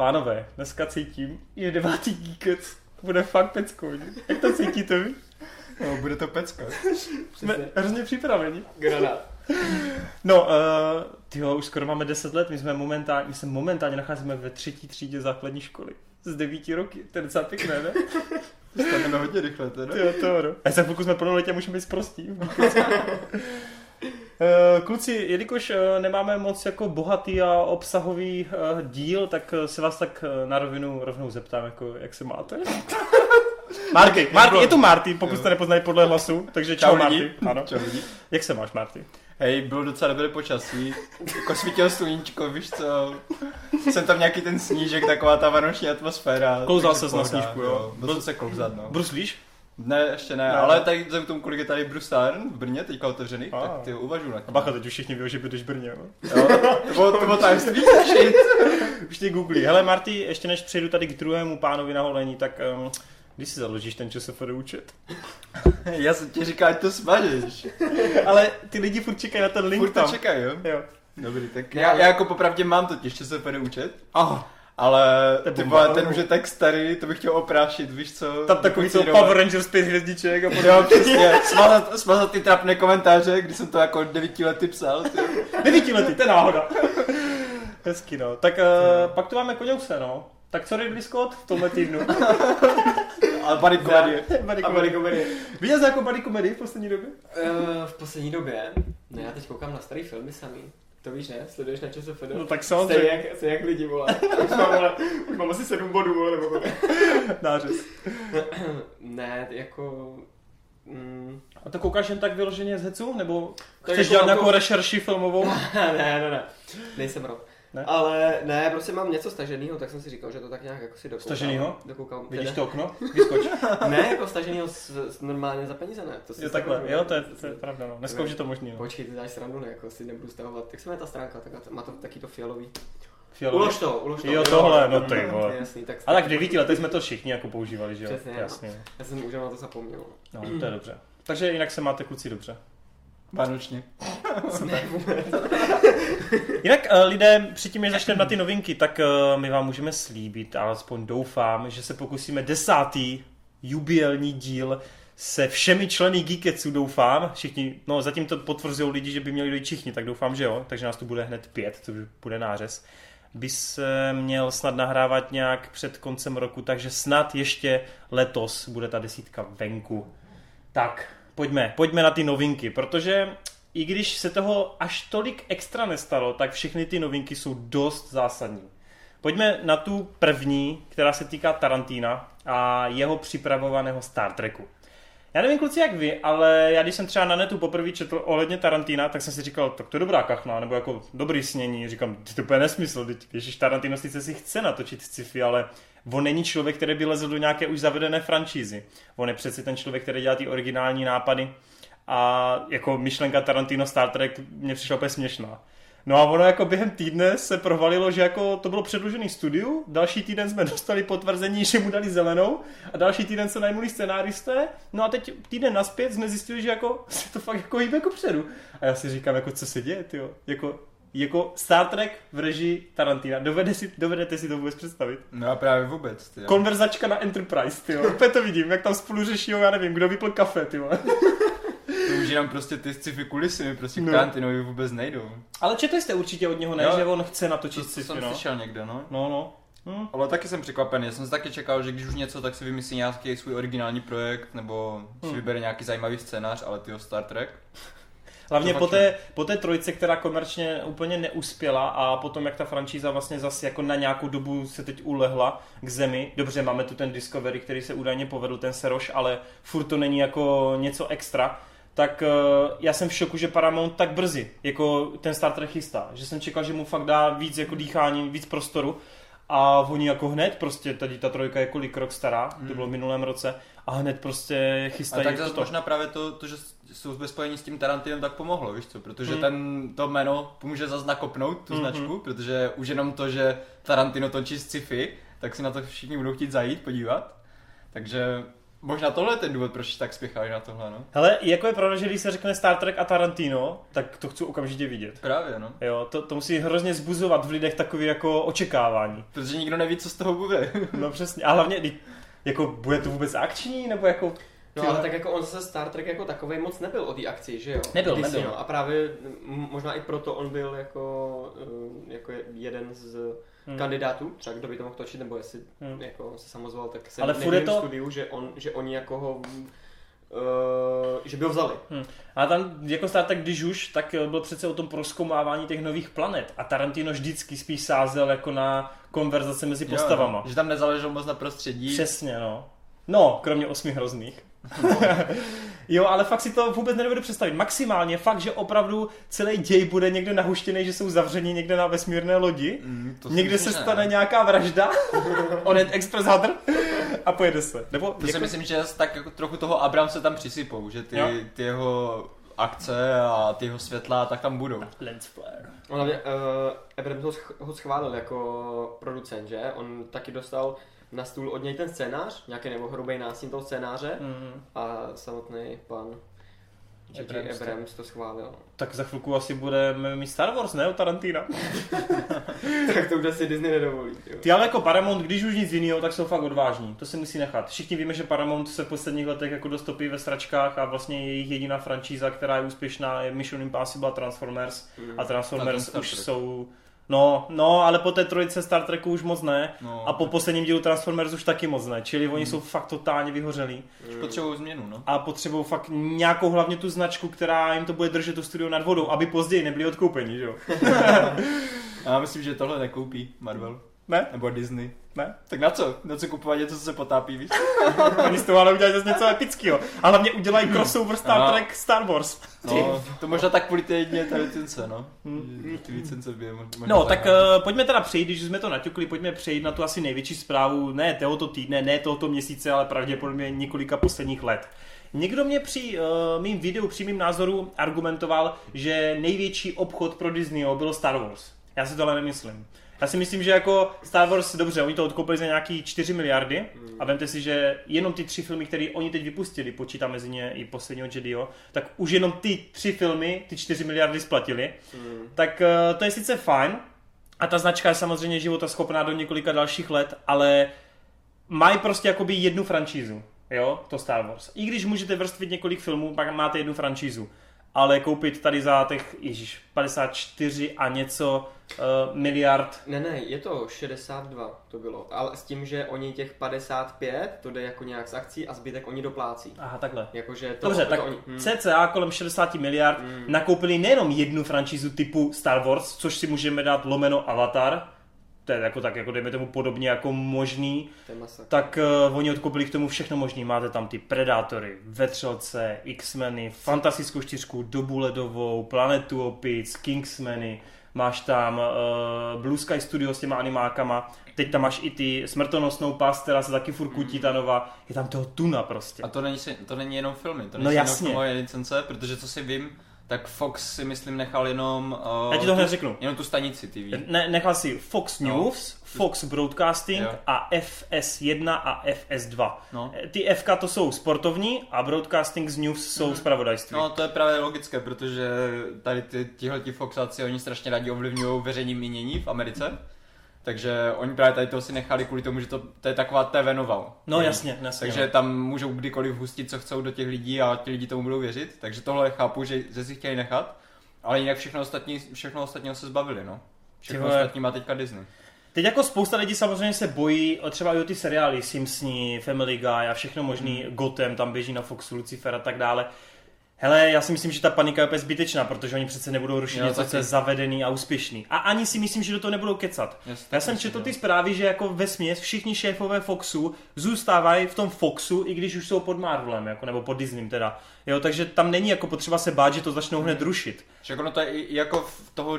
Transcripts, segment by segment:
Pánové, dneska cítím, je devátý geekec. Bude fakt peckou. Jak to cítíte vy? No, bude to pecka. Jsme hrozně připraveni. Granát. No, uh, tyjo, už skoro máme 10 let, my jsme momentálně, my se momentálně nacházíme ve třetí třídě základní školy. Z devíti roky, to je docela pěkné, ne? Staneme hodně rychle teda. Tyjo, to, no. A za chvilku jsme plnoletí a můžeme být prostí. Eh, Kluci, jelikož eh, nemáme moc jako bohatý a obsahový eh, díl, tak se vás tak na rovinu rovnou zeptám, jako, jak se máte? Marty, Marty, je tu Marty, pokud jste nepoznali podle hlasu, takže čau, Čau Marty. Ano. Čau lidi. Jak se máš, Marty? Hej, bylo docela dobré počasí. Jako svítilo sluníčko, víš co. Jsem tam nějaký ten snížek, taková ta vánoční atmosféra. Klouzal takže ses na snížku, jo? Byl se klouzat, no. Bruslíš? Ne, ještě ne, Ne. ale tady vzhledem k tomu, kolik je tady Brustárn v Brně, teďka otevřený, A. tak ty uvažuji na A tím. bacha, teď už všichni ví, že bydlíš v Brně, jo? Jo, to bylo, to bylo tajemství. Už tě googlí. Hele, Marty, ještě než přejdu tady k druhému pánovi na holení, tak um, když si založíš ten ČSFD účet? Já jsem ti říkal, ať to smažeš. Ale ty lidi furt čekají na ten link Furt to tam. čekaj, jo? Jo. Dobrý, tak já, já jako popravdě mám totiž ČSFD účet, Aha, ale ty vole, ten už je tak starý, to bych chtěl oprášit, víš co? tam takový co. Power Rangers 5 hvězdiček a podobně. Jo, přesně, smazat, smazat ty trapné komentáře, kdy jsem to jako devítilety psal. Ty. Devítiletý, to je náhoda. Hezky, no. Tak uh, pak tu máme koněuse, no. Tak co Ridley Scott v tomhle týdnu? Ale body komedie. A comedy. byly komedie. Viděl jsi jako buddy comedy v poslední době? Uh, v poslední době, no já teď koukám na starý filmy samý. To víš, ne? Sleduješ na ČSFD? No tak samozřejmě. jak, stejně jak lidi, vole. Už mám, vole, už mám asi sedm bodů, vole, nebo kolik. Nářez. Ne, jako... Mm, A to koukáš jen tak vyloženě z hecu? Nebo Tak chceš jako dělat nějakou rešerši filmovou? ne, ne, ne. Nejsem rok. Ne? Ale ne, prostě mám něco staženého, tak jsem si říkal, že to tak nějak jako si dokoukám. Staženýho? Dokoukám. Vidíš to okno? Vyskoč. Ne, jako staženýho s, s, normálně za peníze, ne. To si Jo, takhle. Jo, to je, to je pravda, no. Dneska už je to možný, no. Počkej, ty dáš srandu, ne, jako si nebudu stahovat. Jak se jmenuje ta stránka, tak má to taky to fialový. Fialový. Ulož to, ulož to. Jo, tohle, no ty vole. Jasný, tak A tak v devíti letech jsme to všichni jako používali, že jo? Přesně, no. Jasně. Já jsem už na to zapomněl. No, to je dobře. Takže jinak se máte kluci dobře. Vánočně. ne. Jinak uh, lidé, předtím, než začneme na ty novinky, tak uh, my vám můžeme slíbit, alespoň doufám, že se pokusíme desátý jubilní díl se všemi členy Geeketsu, doufám. Všichni, no zatím to potvrzují lidi, že by měli dojít všichni, tak doufám, že jo. Takže nás tu bude hned pět, což bude nářez. By se měl snad nahrávat nějak před koncem roku, takže snad ještě letos bude ta desítka venku. Tak, pojďme, pojďme na ty novinky, protože i když se toho až tolik extra nestalo, tak všechny ty novinky jsou dost zásadní. Pojďme na tu první, která se týká Tarantína a jeho připravovaného Star Treku. Já nevím, kluci, jak vy, ale já když jsem třeba na netu poprvé četl ohledně Tarantina, tak jsem si říkal, tak to je dobrá kachna, nebo jako dobrý snění. Říkám, ty to je nesmysl, teď, Ježíš Tarantino sice si chce natočit sci-fi, ale on není člověk, který by lezl do nějaké už zavedené franšízy. On je přeci ten člověk, který dělá ty originální nápady a jako myšlenka Tarantino Star Trek mě přišla úplně směšná. No a ono jako během týdne se provalilo, že jako to bylo předložený studiu, další týden jsme dostali potvrzení, že mu dali zelenou a další týden se najmuli scenáristé, no a teď týden naspět jsme zjistili, že jako se to fakt jako hýbe jako předu. A já si říkám, jako co se děje, tyjo? Jako, jako Star Trek v režii Tarantina. Dovede si, dovedete si to vůbec představit? No a právě vůbec, ty. jo. Konverzačka na Enterprise, ty Úplně to vidím, jak tam spolu řeší, já nevím, kdo vypil kafe, ty Už jenom prostě ty sci-fi kulisy mi prostě No. Tarantinovi vůbec nejdou. Ale četli jste určitě od něho, ne, Jo. že on chce natočit To, to sci-fi, jsem no? slyšel někde, no. No, no. Hm. Ale taky jsem překvapený, já jsem si taky čekal, že když už něco, tak si vymyslí nějaký svůj originální projekt, nebo si Hmm. vybere nějaký zajímavý scénář, ale tyho Star Trek. Hlavně po té, po té trojce, která komerčně úplně neuspěla a potom jak ta franšíza vlastně zase jako na nějakou dobu se teď ulehla k zemi. Dobře, máme tu ten Discovery, který se údajně povedl, ten Seroš, ale furt to není jako něco extra. Tak uh, já jsem v šoku, že Paramount tak brzy jako ten Star Trek chystá. Že jsem čekal, že mu fakt dá víc jako dýchání, víc prostoru. A oni jako hned, prostě tady ta trojka je kolik rok stará, to bylo v minulém roce, a hned prostě A chystají tak zase toto. možná právě to, to, že jsou ve spojení s tím Tarantinem, tak pomohlo, víš co? Protože Hmm. ten, to jméno pomůže zase nakopnout tu Mhm. značku, protože už jenom to, že Tarantino točí sci-fi, tak si na to všichni budou chtít zajít, podívat. Takže Možná tohle je ten důvod, proč tak spěcháš na tohle, no. Hele, jako je pravda, že když se řekne Star Trek a Tarantino, tak to chci okamžitě vidět. Právě, no. Jo, to, to musí hrozně zbuzovat v lidech takový jako očekávání. Protože nikdo neví, co z toho bude. No přesně, a hlavně, jako bude to vůbec akční, nebo jako... No ale tak jako on zase Star Trek jako takový moc nebyl o té akci, že jo? Nebyl, Disney, nebyl. No. A právě možná i proto on byl jako, eh, jako jeden z Hmm. kandidátů, třeba kdo by to mohl točit, nebo jestli Hmm. jako se samozval, tak se Ale nevím to- v studiu, že, on, že oni jako ho, uh, že by ho vzali. Hm. A tam jako Star Trek, když už, tak eh, byl přece o tom proskoumávání těch nových planet. A Tarantino vždycky spíš sázel jako na konverzace mezi postavama. Jo, no. Že tam nezáleželo moc na prostředí. Přesně, no. No, kromě osmi hrozných. jo, ale fakt si to vůbec nedovedu představit. Maximálně fakt, že opravdu celý děj bude někde nahuštěný, že jsou zavřeni někde na vesmírné lodi. Mm, to Někde se že stane ne. nějaká vražda, Onet Express Hunter a pojede se. Nebo To si myslím, že tak jako trochu toho Abramse tam přisypou, že ty, Jo. ty jeho akce a ty jeho světla tak tam budou. Lens flare. On hlavně, uh, Abrams ho, sch- ho schválil jako producent, že? On taky dostal na stůl od něj ten scénář, nějaký nebo hrubý nástin toho scénáře Mm. a samotný pan J.J. Abrams to- schválil. Tak za chvilku asi budeme mít Star Wars, ne? Od Tarantina. tak to už asi Disney nedovolí. Jo. Ty ale jako Paramount, když už nic jiného, tak jsou fakt odvážní. To se musí nechat. Všichni víme, že Paramount se v posledních letech jako dostopí ve stračkách a vlastně jejich jediná franšíza, která je úspěšná, je Mission Impossible a Transformers. Mm. A Transformers A už jsou... No, no, ale po té trojice Star Treku už moc ne. No, A po posledním dílu Transformers už taky moc ne. Čili oni jsou fakt totálně vyhořelí. už potřebují změnu, no. A potřebují fakt nějakou hlavně tu značku, která jim to bude držet to studio nad vodou, aby později nebyli odkoupeni, že jo? Já myslím, že tohle nekoupí Marvel. Ne? Nebo Disney. Ne? Tak na co? Na co kupovat něco, co se potápí, víš? Oni z toho ale udělají zase něco epického. A hlavně udělají crossover Star No. Trek Star Wars. No, to možná tak kvůli té jediné té licence, no. Ty licence by je možná No, tak uh, pojďme teda přejít, když jsme to naťukli, pojďme přejít na tu asi největší zprávu, ne tohoto týdne, ne tohoto měsíce, ale pravděpodobně několika posledních let. Někdo mě při uh, mým videu, při mým názoru argumentoval, že největší obchod pro Disneyho bylo Star Wars. Já si to ale nemyslím. Já si myslím, že jako Star Wars, dobře, oni to odkoupili za nějaký 4 miliardy a vemte si, že jenom ty tři filmy, které oni teď vypustili, počítám mezi ně i posledního Jediho, tak už jenom ty tři filmy, ty 4 miliardy splatili. Mm. Tak eh, to je sice fajn a ta značka je samozřejmě života schopná do několika dalších let, ale mají prostě jakoby jednu franšízu, jo, to Star Wars. I když můžete vrstvit několik filmů, pak máte jednu franšízu. Ale koupit tady za těch, ježíš, 54 a něco uh, miliard, Ne, ne, je to 62 to bylo, ale s tím, že oni těch 55, to jde jako nějak z akcí a zbytek oni doplácí. aha, takhle. Jakože to, Dobře, to tak oni, hm. cca kolem 60 miliard Hmm. nakoupili nejenom jednu franšízu typu Star Wars, což si můžeme dát lomeno Avatar, to je jako tak, jako dejme tomu podobně jako možný, tak uh, oni odkoupili k tomu všechno možné. Máte tam ty Predátory, Vetřelce, X-meny, Fantastickou čtyřku, Dobu ledovou, Planetu opic, Kingsmeny, máš tam uh, Blue Sky Studio s těma animákama, teď tam máš i ty smrtonosnou past, která se taky furt kutí ta nová, je tam toho tuna prostě. A to není, to není jenom filmy, to No není jasně. jenom licence, protože co si vím, tak Fox si myslím nechal jenom... Uh, Já ti to hned řeknu. Jenom tu stanici TV. Ne, nechal si Fox No. News, Fox Broadcasting Jo. a FS1 a FS2. No. Ty FK to jsou sportovní a Broadcasting z News jsou zpravodajství. No to je právě logické, protože tady ty, tihleti Foxáci, oni strašně rádi ovlivňují veřejní mínění v Americe. Takže oni právě tady toho si nechali kvůli tomu, že to, to je taková TV nová. No jasně, jasně. Takže no. tam můžou kdykoliv hustit, co chcou do těch lidí a ti lidi tomu budou věřit. Takže tohle chápu, že, že si chtěli nechat. Ale jinak všechno ostatní, všechno ostatního se zbavili, no. Všechno Ty vole. ostatní má teďka Disney. Teď jako spousta lidí samozřejmě se bojí, o třeba i o ty seriály Simpsoni, Family Guy a všechno možný, Hmm. Gotham tam běží na Foxu, Lucifer a tak dále. Hele, já si myslím, že ta panika je úplně zbytečná, protože oni přece nebudou rušit Jo, něco, taky. co je zavedený a úspěšný. A ani si myslím, že do toho nebudou kecat. Jasně, Já jsem četl ty zprávy, že jako ve směs všichni šéfové Foxu zůstávají v tom Foxu, i když už jsou pod Marvelem, jako, nebo pod Disneym teda. Jo, takže tam není jako potřeba se bát, že to začnou hned rušit. Však ono to je jako v toho, uh,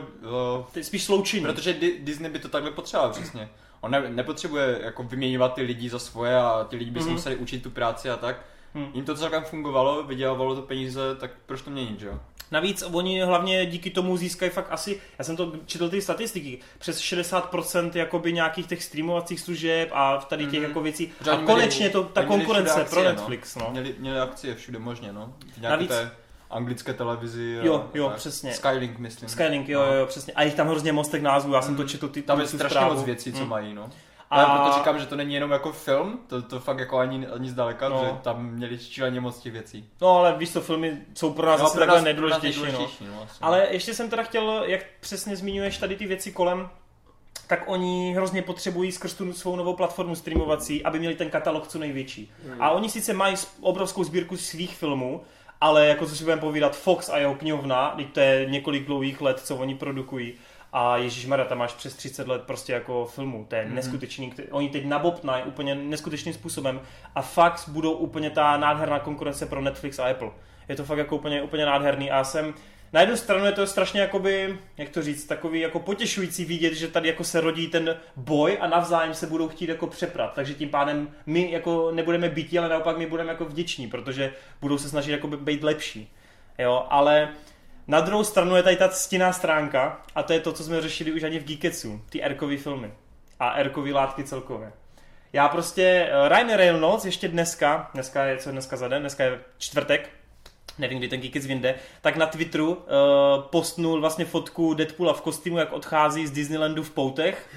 To je spíš sloučení. protože Di- Disney by to takhle potřeboval přesně. On ne, nepotřebuje jako vyměňovat ty lidi za svoje a ty lidi by si Mhm. museli učit tu práci a tak. Mhm. Jim to celkem fungovalo, vydělávalo to peníze, tak proč to měnit, že jo? Navíc oni hlavně díky tomu získají fakt asi, já jsem to četl ty statistiky, přes 60% jakoby nějakých těch streamovacích služeb a tady těch Mhm. jako věcí. Protože A oni měli- konečně to, ta konkurence všude pro akcie, Netflix, no. Měli, měli akcie všude možně, no. Navíc- té anglické televizi. Jo, jo, tak. přesně. Skylink, myslím. Skylink, jo, No. jo, jo, přesně. A jich tam hrozně mostek názvů, já jsem to Mhm. četl ty Tam je strašně moc věcí, co Mm. mají, no. A- A proto říkám, že to není jenom jako film, to, to fakt jako ani, ani zdaleka, No. že tam měli šíleně moc těch věcí. No ale víš to, filmy jsou pro nás No, pro takhle nás- nejdůležitější, no. no, asi. Ale ještě jsem teda chtěl, jak přesně zmiňuješ tady ty věci kolem, tak oni hrozně potřebují skrz tu svou novou platformu streamovací, aby měli ten katalog co největší. Hmm. A oni sice mají obrovskou sbírku svých filmů, ale jako co si budeme povídat, Fox a jeho knihovna, teď to je několik dlouhých let, co oni produkují, a Ježíš Mara, tam máš přes 30 let prostě jako filmů, to je Mhm. neskutečný. Oni teď nabobnají úplně neskutečným způsobem a fakt budou úplně ta nádherná konkurence pro Netflix a Apple. Je to fakt jako úplně, úplně nádherný a jsem na jednu stranu je to strašně jakoby, jak to říct, takový jako potěšující vidět, že tady jako se rodí ten boj a navzájem se budou chtít jako přeprat. Takže tím pádem my jako nebudeme býti, ale naopak my budeme jako vděční, protože budou se snažit jako být lepší. Jo, ale na druhou stranu je tady ta stinná stránka a to je to, co jsme řešili už ani v Geeketsu, ty Erkový filmy a Erkový látky celkově. Já prostě, eh, Ryan Reynolds ještě dneska, dneska je, co dneska za den, dneska je čtvrtek, nevím, kdy ten Geekets vyjde, tak na Twitteru uh, postnul vlastně fotku Deadpoola v kostýmu, jak odchází z Disneylandu v poutech,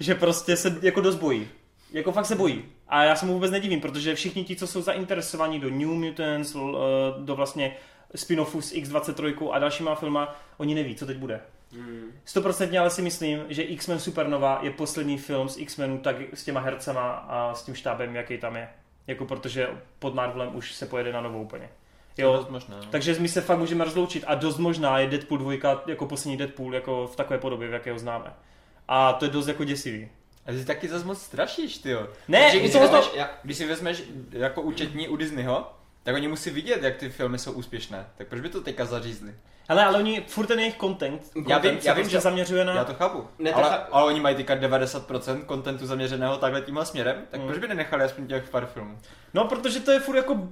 že prostě se jako dost bojí. Jako fakt se bojí. A já se mu vůbec nedivím, protože všichni ti, co jsou zainteresovaní do New Mutants, uh, do vlastně spin-offu s X23 a dalšíma filma, oni neví, co teď bude. Hmm. Stoprocentně ale si myslím, že X-Men Supernova je poslední film z X-Menů tak s těma hercema a s tím štábem, jaký tam je. Jako protože pod Marvelem už se pojede na novou úplně. To je Jo, dost možné, no. takže my se fakt můžeme rozloučit a dost možná je Deadpool 2 jako poslední Deadpool jako v takové podobě, v jaké ho známe. A to je dost jako děsivý. A ty taky zase moc strašíš, ty jo. Ne, Protože když, si to- vezmeš, když si vezmeš jako účetní u Disneyho, tak oni musí vidět, jak ty filmy jsou úspěšné. Tak proč by to teďka zařízli? Hele, ale oni furt ten jejich content, Já vím- content já vím, prostě že- zaměřuje na... Já to chápu. Ne, ale, tak- ale oni mají teďka 90% kontentu zaměřeného takhle tímhle směrem, tak Mm. proč by nenechali aspoň těch pár filmů? No, protože to je furt jako...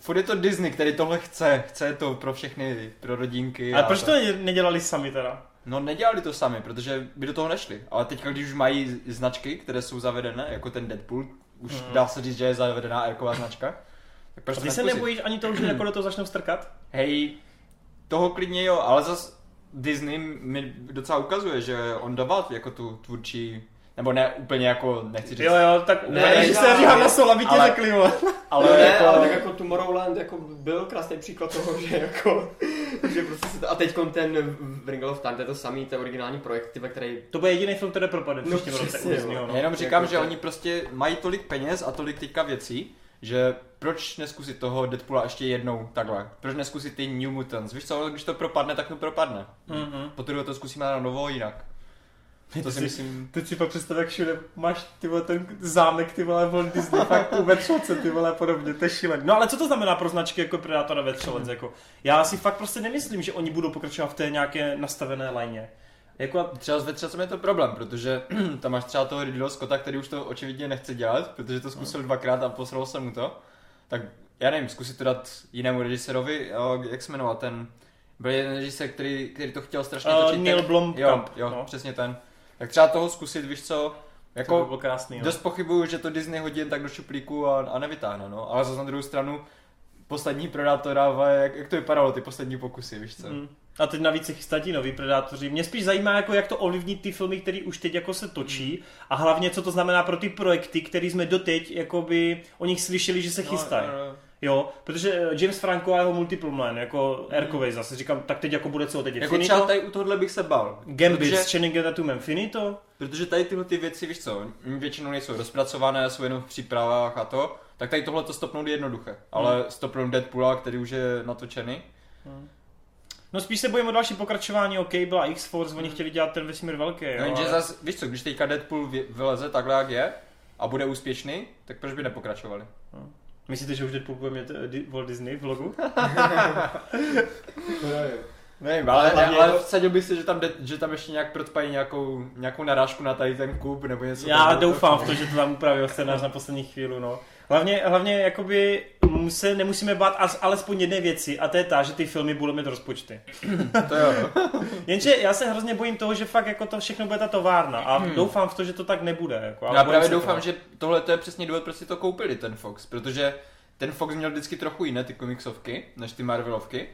Furt je to Disney, který tohle chce. Chce to pro všechny, pro rodinky. Ale a proč to ne- nedělali sami teda? No nedělali to sami, protože by do toho nešli. Ale teďka, když už mají značky, které jsou zavedené, jako ten Deadpool, už Mm. dá se říct, že je zavedená Erková značka, tak proč A to ty se nebojíš ani toho, že jako do toho začnou strkat? Hej, toho klidně jo, ale zas Disney mi docela ukazuje, že on dával jako tu tvůrčí, nebo ne úplně jako, nechci říct, Jo, jo, tak Ne, ne, že se říhám na sol, aby tě ale- řekli, ale no ne, jako, ale tak jako Tomorrowland jako byl krásný příklad toho, že jako, že prostě se to, a teď ten v Ring of Time, to je to samý, to je originální projekt, ve který, To bude jediný film, který propadne v No, roce. přesně, jo. no. jenom říkám, Jako že to- oni prostě mají tolik peněz a tolik teďka věcí, že proč neskusit toho Deadpoola ještě jednou takhle? Proč neskusit ty New Mutants? Víš co, když to propadne, tak to propadne. Mhm. Potom to zkusíme na novo jinak. To si myslím, Teď si pak představ, jak všude máš ty vole, ten zámek, ty vole, Walt Disney, fakt tu ve třelce, ty vole, podobně, to je. No ale co to znamená pro značky jako Predatora ve třelec, jako? Já si fakt prostě nemyslím, že oni budou pokračovat v té nějaké nastavené lajně. Jako, Třeba s vetřelcem je to problém, protože tam máš třeba toho Ridleyho Scotta, který už to očividně nechce dělat, protože to zkusil dvakrát a posralo se mu to. Tak já nevím, zkusit to dát jinému režisérovi, jo, jak se jmenoval ten, byl jeden režisér, který, který to chtěl strašně Uh, točit. Neil tak, Blomkamp, Jo, jo, no. přesně ten. Tak třeba toho zkusit, víš co, jako, to by bylo krásný, no. dost pochybuju, že to Disney hodí jen tak do šuplíku a, a nevytáhne, no. Ale zase na druhou stranu, poslední Predátora, jak, jak to vypadalo, ty poslední pokusy, víš co. Mm. A teď navíc se chystají ti noví predátoři. Mě spíš zajímá, jako jak to ovlivní ty filmy, které už teď jako se točí a hlavně, co to znamená pro ty projekty, které jsme doteď jakoby o nich slyšeli, že se chystají. No, no, no. Jo, protože eh, James Franco a jeho Multiple Man, jako Erkovej zase, říkám, tak teď jako bude co, teď Jako finito? třeba tady u tohohle bych se bal. Gambit protože, s Channing Tatumem finito? protože tady tyhle ty věci, víš co, většinou nejsou rozpracované, jsou jenom v přípravách a to, tak tady tohle to stopnout je jednoduché. Ale Hmm. stopnout Deadpoola, který už je natočený, No spíš se bojím o další pokračování, o Cable a X-Force, oni chtěli dělat ten vesmír velký, jo, no, jenže ale- zas, víš co, když teďka Deadpool vy- vyleze takhle, jak je, a bude úspěšný, tak proč by nepokračovali? Myslíte, že už Deadpool bude mít eh, Walt Disney v logu? Nevím, ale, Ale ale, ale to- vsadil bych si, že tam, jde, že tam ještě nějak protpají nějakou, nějakou narážku na tady ten kup nebo něco. Já doufám v to, že to tam upravil scénář na poslední chvíli, no. Hlavně, hlavně jakoby se nemusíme bát as, alespoň jedné věci a to je ta, že ty filmy budou mít rozpočty. To jo. Jenže já se hrozně bojím toho, že fakt jako to všechno bude ta továrna a Hmm. doufám v to, že to tak nebude. Jako, Já bojím právě doufám, toho. že tohle to je přesně důvod, proč si to koupili ten Fox, protože ten Fox měl vždycky trochu jiné ty komiksovky, než ty Marvelovky.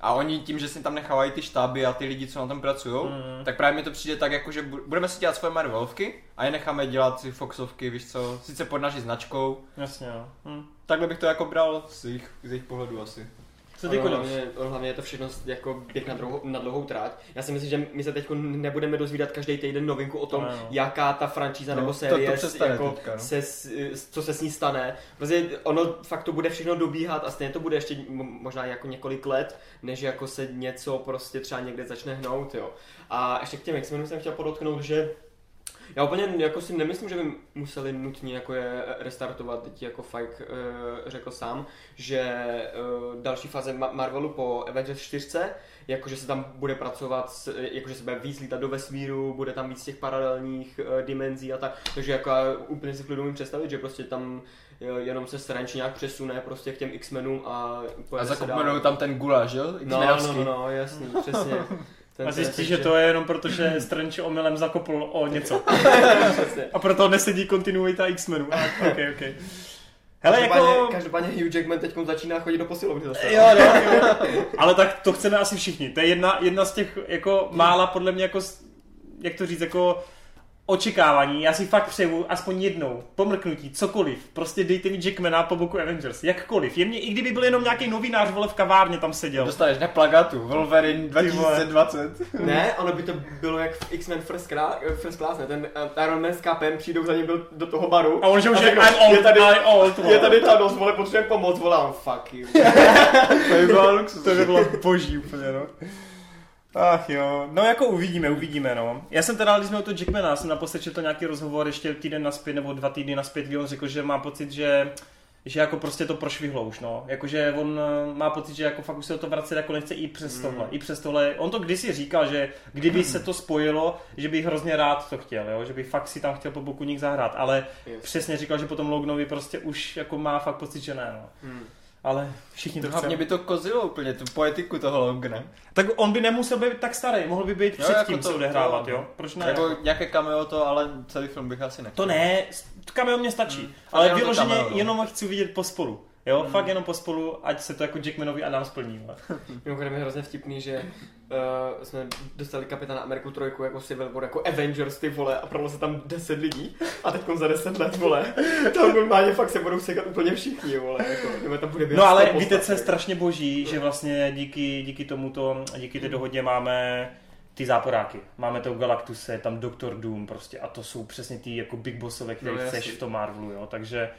A oni tím, že si tam nechávají ty štáby a ty lidi, co na tom pracují, Mm. tak právě mi to přijde tak, jako že bu- budeme si dělat svoje Marvelovky a je necháme dělat si Foxovky, víš co, sice pod naší značkou. Jasně, no. Hm. Takhle bych to jako bral z jejich, z jejich pohledu asi. Co ty Ono hlavně, ono hlavně je to všechno jako běh na, dlouhou, na dlouhou tráť. Já si myslím, že my se teď nebudeme dozvídat každý týden novinku o tom, To ne, no. jaká ta franšíza No, nebo to- série, to přestane jako teďka, no. se, s- co se s ní stane. Prostě ono fakt to bude všechno dobíhat a stejně to bude ještě mo- možná jako několik let, než jako se něco prostě třeba někde začne hnout, jo. A ještě k těm X-Menům jsem chtěl podotknout, že já úplně jako si nemyslím, že by museli nutně jako je restartovat, teď jako Fike uh, řekl sám, že uh, další fáze Ma- Marvelu po Avengers 4, jakože se tam bude pracovat, s, jakože se bude víc lítat do vesmíru, bude tam víc těch paralelních uh, dimenzí a tak, takže jako já úplně si klidu představit, že prostě tam jenom se Strange nějak přesune prostě k těm X-Menům a A zakopmenou tam ten guláš, jo? No, no, no, no, jasný, přesně. Ten A zjistí, že to je jenom proto, že Strange omylem zakopl o něco. A proto nesedí kontinuita X-Menů. A, ok, ok. Hele, Každopádně, jako... každopádně Hugh Jackman teď začíná chodit do posilovny zase. Jo, no, jo. Ale tak to chceme asi všichni. To je jedna, jedna z těch jako mála podle mě jako, jak to říct, jako očekávání. Já si fakt přeju aspoň jednou pomrknutí, cokoliv. Prostě dejte mi Jackmana po boku Avengers. Jakkoliv. Jemně, i kdyby byl jenom nějaký novinář, vole, v kavárně tam seděl. Dostaneš na plagatu Wolverine Ty vole. 2020. Ne, ono by to bylo jak v X-Men First, Cla- First Class, ne? Ten uh, Iron Man s Capem přijdou za ním do, do toho baru. A on že už je I'm old, je tady, I'm old, vole. je tady Thanos, vole, potřebujeme pomoc, volám, fuck you. To by bylo. To by bylo boží úplně, no. Ach jo, no jako uvidíme, uvidíme, no. Já jsem teda, když jsme u toho Jackmana, jsem naposled četl nějaký rozhovor ještě týden naspět, nebo dva týdny naspět, kdy on řekl, že má pocit, že že jako prostě to prošvihlo už, no. Jakože on eh, má pocit, že jako fakt už se o to vracet jako nechce i přes Mm. tohle, i přes tohle. On to kdysi říkal, že kdyby se to spojilo, že bych hrozně rád to chtěl, jo? že by fakt si tam chtěl po boku nich zahrát, ale Yes. přesně říkal, že potom Lognovi prostě už jako má fakt pocit, že ne, no. Hmm. Ale všichni to Hlavně by to kozilo úplně, tu poetiku toho Logna. Tak on by nemusel být tak starý, mohl by být Jo, před jako tím to- se odehrávat, to- jo? Proč ne? Jako nějaké cameo to, ale celý film bych asi nechtěl. To ne, cameo mě stačí, Hmm. ale vyloženě cameo, no. jenom ho chci vidět pospolu. Jo, Hmm. fakt jenom pospolu, ať se to jako Jackmanovi Adam splní. vole. Mimochodem je hrozně vtipný, že uh, jsme dostali Kapitána Ameriku trojku jako Civil War, jako Avengers ty vole a prodalo se tam 10 lidí. A teď za 10 let vole, tam normálně fakt se budou sekat úplně všichni vole, jako, nebo tam bude No ale 100 víte, co je strašně boží, že vlastně díky, díky tomuto, díky té dohodě máme ty záporáky. Máme to Galactuse, tam Doktor Doom prostě a to jsou přesně ty jako big bossové, které No, chceš v tom Marvelu, jo, takže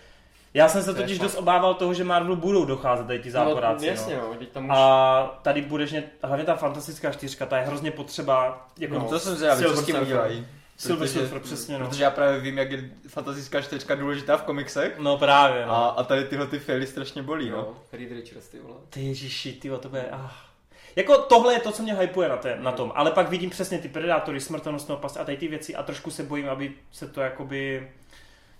já jsem se totiž dost obával toho, že Marvelu budou docházet tady ty záporáci, no, jasně, no. no, teď tam už... A tady budeš, mě, hlavně ta fantastická čtyřka, ta je hrozně potřeba, jako No. no, To jsem zvědavý, co s tím udělají. Silver Protože- Surfer, přesně no. Protože já právě vím, jak je fantastická čtečka důležitá v komiksech. No právě, no. A, a tady tyhle ty faily strašně bolí, no. no, Reed Richards, ty vole. Ty ježiši, ty to bude... Ah. Jako tohle je to, co mě hypuje na, té, na tom, ale pak vidím přesně ty predátory, smrtonosnou past a tady ty věci a trošku se bojím, aby se to jakoby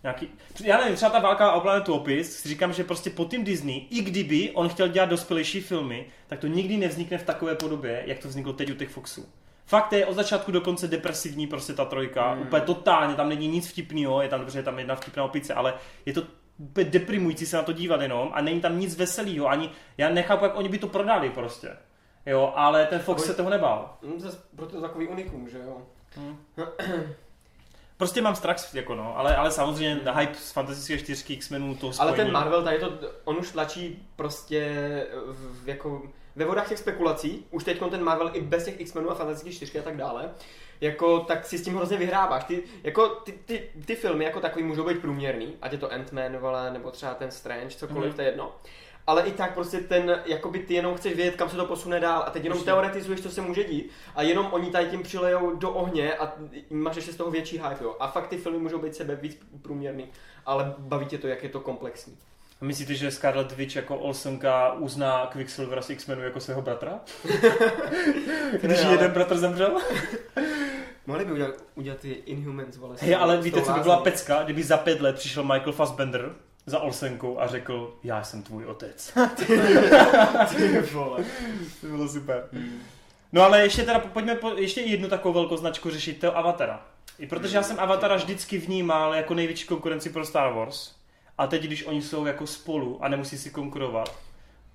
nějaký... Já nevím, třeba ta válka o planetu Opis, si říkám, že prostě po tím Disney, i kdyby on chtěl dělat dospělejší filmy, tak to nikdy nevznikne v takové podobě, jak to vzniklo teď u těch Foxů. Fakt je od začátku do konce depresivní prostě ta trojka, Mm. úplně totálně, tam není nic vtipného, je tam dobře, je tam jedna vtipná opice, ale je to úplně deprimující se na to dívat jenom a není tam nic veselého, ani já nechápu, jak oni by to prodali prostě. Jo, ale ten Fox Oj. se toho nebál. Zase proto je to takový unikum, že jo. Prostě mám strach, jako no, ale, ale samozřejmě na hype z fantastické čtyřky X-menů to Ale spojení. ten Marvel, tady to, on už tlačí prostě v, jako ve vodách těch spekulací, už teď ten Marvel i bez těch X-Menů a Fantastické čtyřky a tak dále, jako, tak si s tím hrozně vyhráváš. Ty, jako, ty, ty, ty filmy jako takový můžou být průměrný, ať je to Ant-Man, vole, nebo třeba ten Strange, cokoliv, Mhm. mm. to je jedno. Ale i tak prostě ten, jakoby ty jenom chceš vědět, kam se to posune dál a teď jenom Prostě. teoretizuješ, co se může dít a jenom oni tady tím přilejou do ohně a máš ještě z toho větší hype, jo. A fakt ty filmy můžou být sebe víc průměrný, ale baví tě to, jak je to komplexní. A myslíte, že Scarlet Witch jako Olsenka uzná Quicksilvera z X-Menu jako svého bratra? Když Ne, jeden bratr zemřel? Mohli by udělat, udělat ty Inhumans, vole. Hej, tou- ale víte, co by byla pecka, kdyby za pět let přišel Michael Fassbender za Olsenkou a řekl, já jsem tvůj otec. Ty vole. to bylo super. No ale ještě teda pojďme po, ještě jednu takovou velkou značku řešit, to Avatara. I protože já jsem Avatara vždycky vnímal jako největší konkurenci pro Star Wars. A teď, když oni jsou jako spolu a nemusí si konkurovat,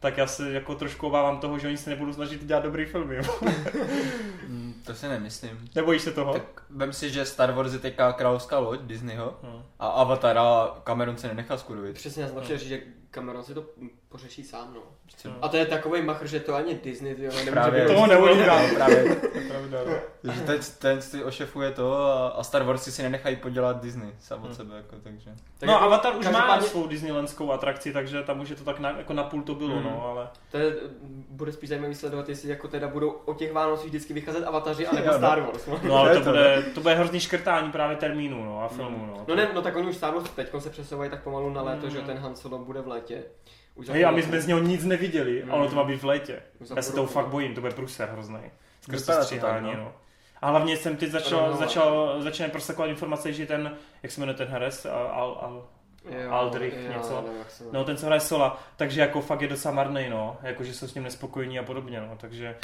tak já se jako trošku obávám toho, že oni se nebudou snažit dělat dobrý filmy. To si nemyslím. Nebojíš se toho? Tak vem si, že Star Wars je teďka královská loď Disneyho Hm. a Avatara Cameron se nenechá skurvit. Přesně, já jsem chtěl říct, že Cameron si to pořeší sám, no. Hm. A to je takový machr, že to ani Disney, ty jo, nemůže Právě. být Toho neuhlídám. Právě. Pravda, no. Takže ten, ten si ošefuje to a, a Star Wars si nenechají podělat Disney sám od Hm. sebe, jako, takže. Tak no jako Avatar už má svou Disneylandskou atrakci, takže tam už je to tak na, jako napůl to bylo, Hmm. no, ale... To je, bude spíš zajímavý sledovat, jestli jako teda budou o těch Vánocích vždycky vycházet avataři, anebo Jo, no. Star Wars. No. No ale To bude, to bude hrozný škrtání právě termínu, no, a filmu, no. no ne, no tak oni už Star Wars teď se přesouvají tak pomalu na léto, Hmm. že ten Han Solo bude v létě. Už Hej, a my jsme z něho nic neviděli, Hmm. a ono to má být v létě. Já se toho fakt bojím, to bude průser hrozný. Skrz to stříhání, no. no. A hlavně jsem teď začal, No, no, začal, začínají prosakovat informace, že ten, jak se jmenuje ten herec, Al, Al, Al, Jo, Aldrich jo, něco. no ten, co hraje Sola, takže jako fakt je docela marný, no, jako že jsou s ním nespokojení a podobně, no, takže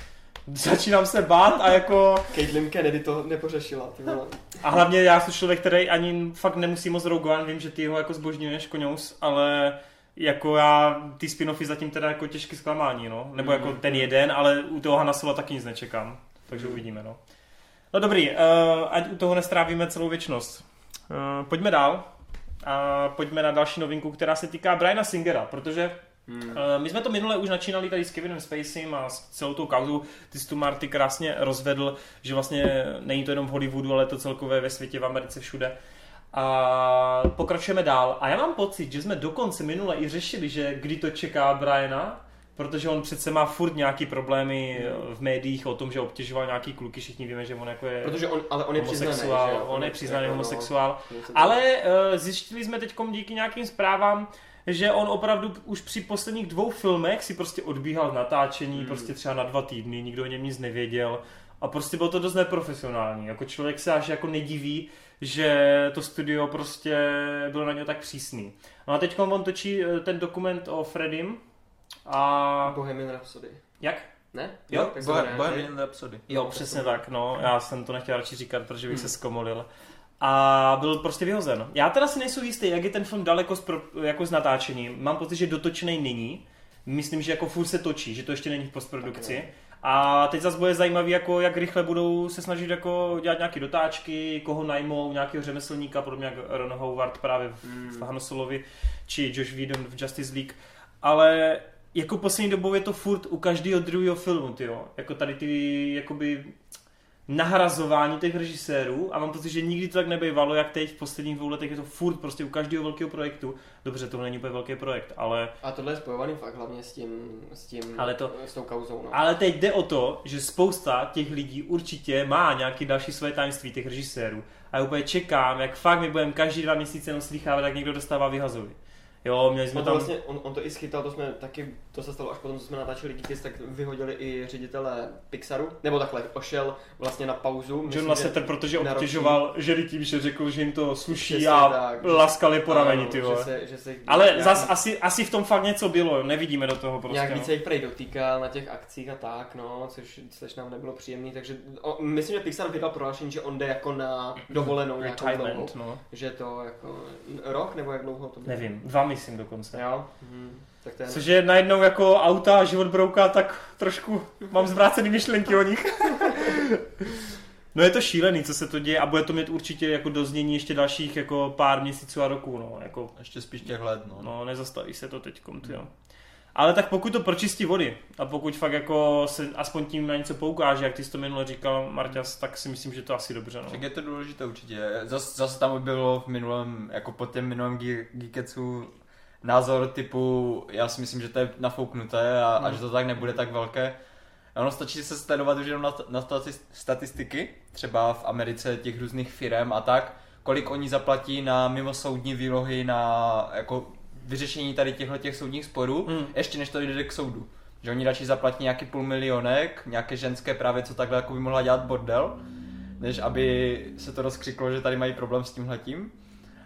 začínám se bát a jako, Caitlyn Kennedy to nepořešila, ty vole. a hlavně já jsem člověk, který ani fakt nemusí moc Rogue One, vím, že ty ho jako zbožňuješ, Koňous, ale jako já ty spin-offy zatím teda jako těžký zklamání, no. Nebo jako ten jeden, ale u toho Hanna Sola taky nic nečekám. Takže uvidíme, no. No dobrý, uh, ať u toho nestrávíme celou věčnost. Uh, pojďme dál. A pojďme na další novinku, která se týká Briana Singera, protože Hmm. Uh, my jsme to minule už načínali tady s Kevinem Spacem a s celou tou kauzou. Ty jsi tu Marty krásně rozvedl, že vlastně není to jenom v Hollywoodu, ale to celkově ve světě, v Americe, všude. A pokračujeme dál. A já mám pocit, že jsme dokonce minule i řešili, že kdy to čeká Briana, protože on přece má furt nějaký problémy v médiích o tom, že obtěžoval nějaký kluky, všichni víme, že on jako je Protože on, ale on je přiznaný, homosexuál, že jo? on je přiznaný Jako, no, homosexuál. něco Ale uh, zjistili jsme teď díky nějakým zprávám, že on opravdu už při posledních dvou filmech si prostě odbíhal v natáčení, Hmm. prostě třeba na dva týdny, nikdo o něm nic nevěděl. A prostě bylo to dost neprofesionální. Jako člověk se až jako nediví, že to studio prostě bylo na něj tak přísný. No a teď on točí eh, ten dokument o Freddym a... Bohemian Rhapsody. Jak? Ne? Jo, jmenuje, Bohemian Rhapsody. Jo, přesně tak, no. Já jsem to nechtěl radši říkat, protože bych se zkomolil. A byl prostě vyhozen. Já teda si nejsou jistý, jak je ten film daleko z, pro, jako z natáčením. Mám pocit, že dotočený není. Myslím, že jako furt se točí, že to ještě není v postprodukci. A teď zase bude zajímavý, jako jak rychle budou se snažit jako dělat nějaké dotáčky, koho najmou, nějakého řemeslníka, podobně jak Ron Howard právě v, Hmm. v Hanosolovi, či Josh Whedon v Justice League. Ale jako poslední dobou je to furt u každého druhého filmu, tyjo. Jako tady ty, jakoby nahrazování těch režisérů a mám pocit, že nikdy to tak nebejvalo, jak teď v posledních dvou letech je to furt prostě u každého velkého projektu. Dobře, to není úplně velký projekt, ale A tohle je spojovaný fakt hlavně s tím, s tím, Ale to- s tou kauzou, no. Ale teď jde o to, že spousta těch lidí určitě má nějaký další své tajemství, těch režisérů. A já úplně čekám, jak fakt my budeme každý dva měsíce jenom slychávat, jak někdo dostává vyhazovi. Jo, měli jsme On to tam... vlastně, on, on, to i schytal, to jsme taky, to se stalo až potom, co jsme natáčeli Geekis, tak vyhodili i ředitele Pixaru, nebo takhle, ošel vlastně na pauzu. John myslím, Lasseter, že protože obtěžoval ženy tím, že řekl, že jim to sluší Přesně a tak. laskali po rameni, ty že vole. se, že se Ale nějaký- zas asi, asi v tom fakt něco bylo, jo, nevidíme do toho prostě. Nějak no. více jich prej dotýkal na těch akcích a tak, no, což, což nám nebylo příjemný, takže o, myslím, že Pixar vydal prohlášení, že on jde jako na dovolenou nějakou dlouhou, no. že to jako rok nebo jak dlouho to bylo? Nevím, dva myslím dokonce. Jo, hm, tak to je... Což je najednou jako auta a život brouka, tak trošku mám zvrácený myšlenky o nich. No je to šílený, co se to děje a bude to mít určitě jako doznění ještě dalších jako pár měsíců a roků, no, jako, Ještě spíš těch let, no. no nezastaví se to teď, jo. Ale tak pokud to pročistí vody a pokud fakt jako se aspoň tím na něco poukáže, jak ty jsi to minule říkal, Marťas, tak si myslím, že to asi dobře, no. Tak je to důležité určitě. Zas, zase tam bylo v minulém, jako po těm minulém Ge- Geeketsu názor typu, já si myslím, že to je nafouknuté a, Hmm. a že to tak nebude tak velké. Ono stačí se sledovat už jenom na, na stati- statistiky, třeba v Americe těch různých firm a tak, kolik oni zaplatí na mimosoudní výlohy na jako vyřešení tady těchto těch soudních sporů, Hmm. ještě než to jde k soudu. Že oni radši zaplatí nějaký půl milionek, nějaké ženské právě, co takhle jako by mohla dělat bordel, než aby se to rozkřiklo, že tady mají problém s tímhletím.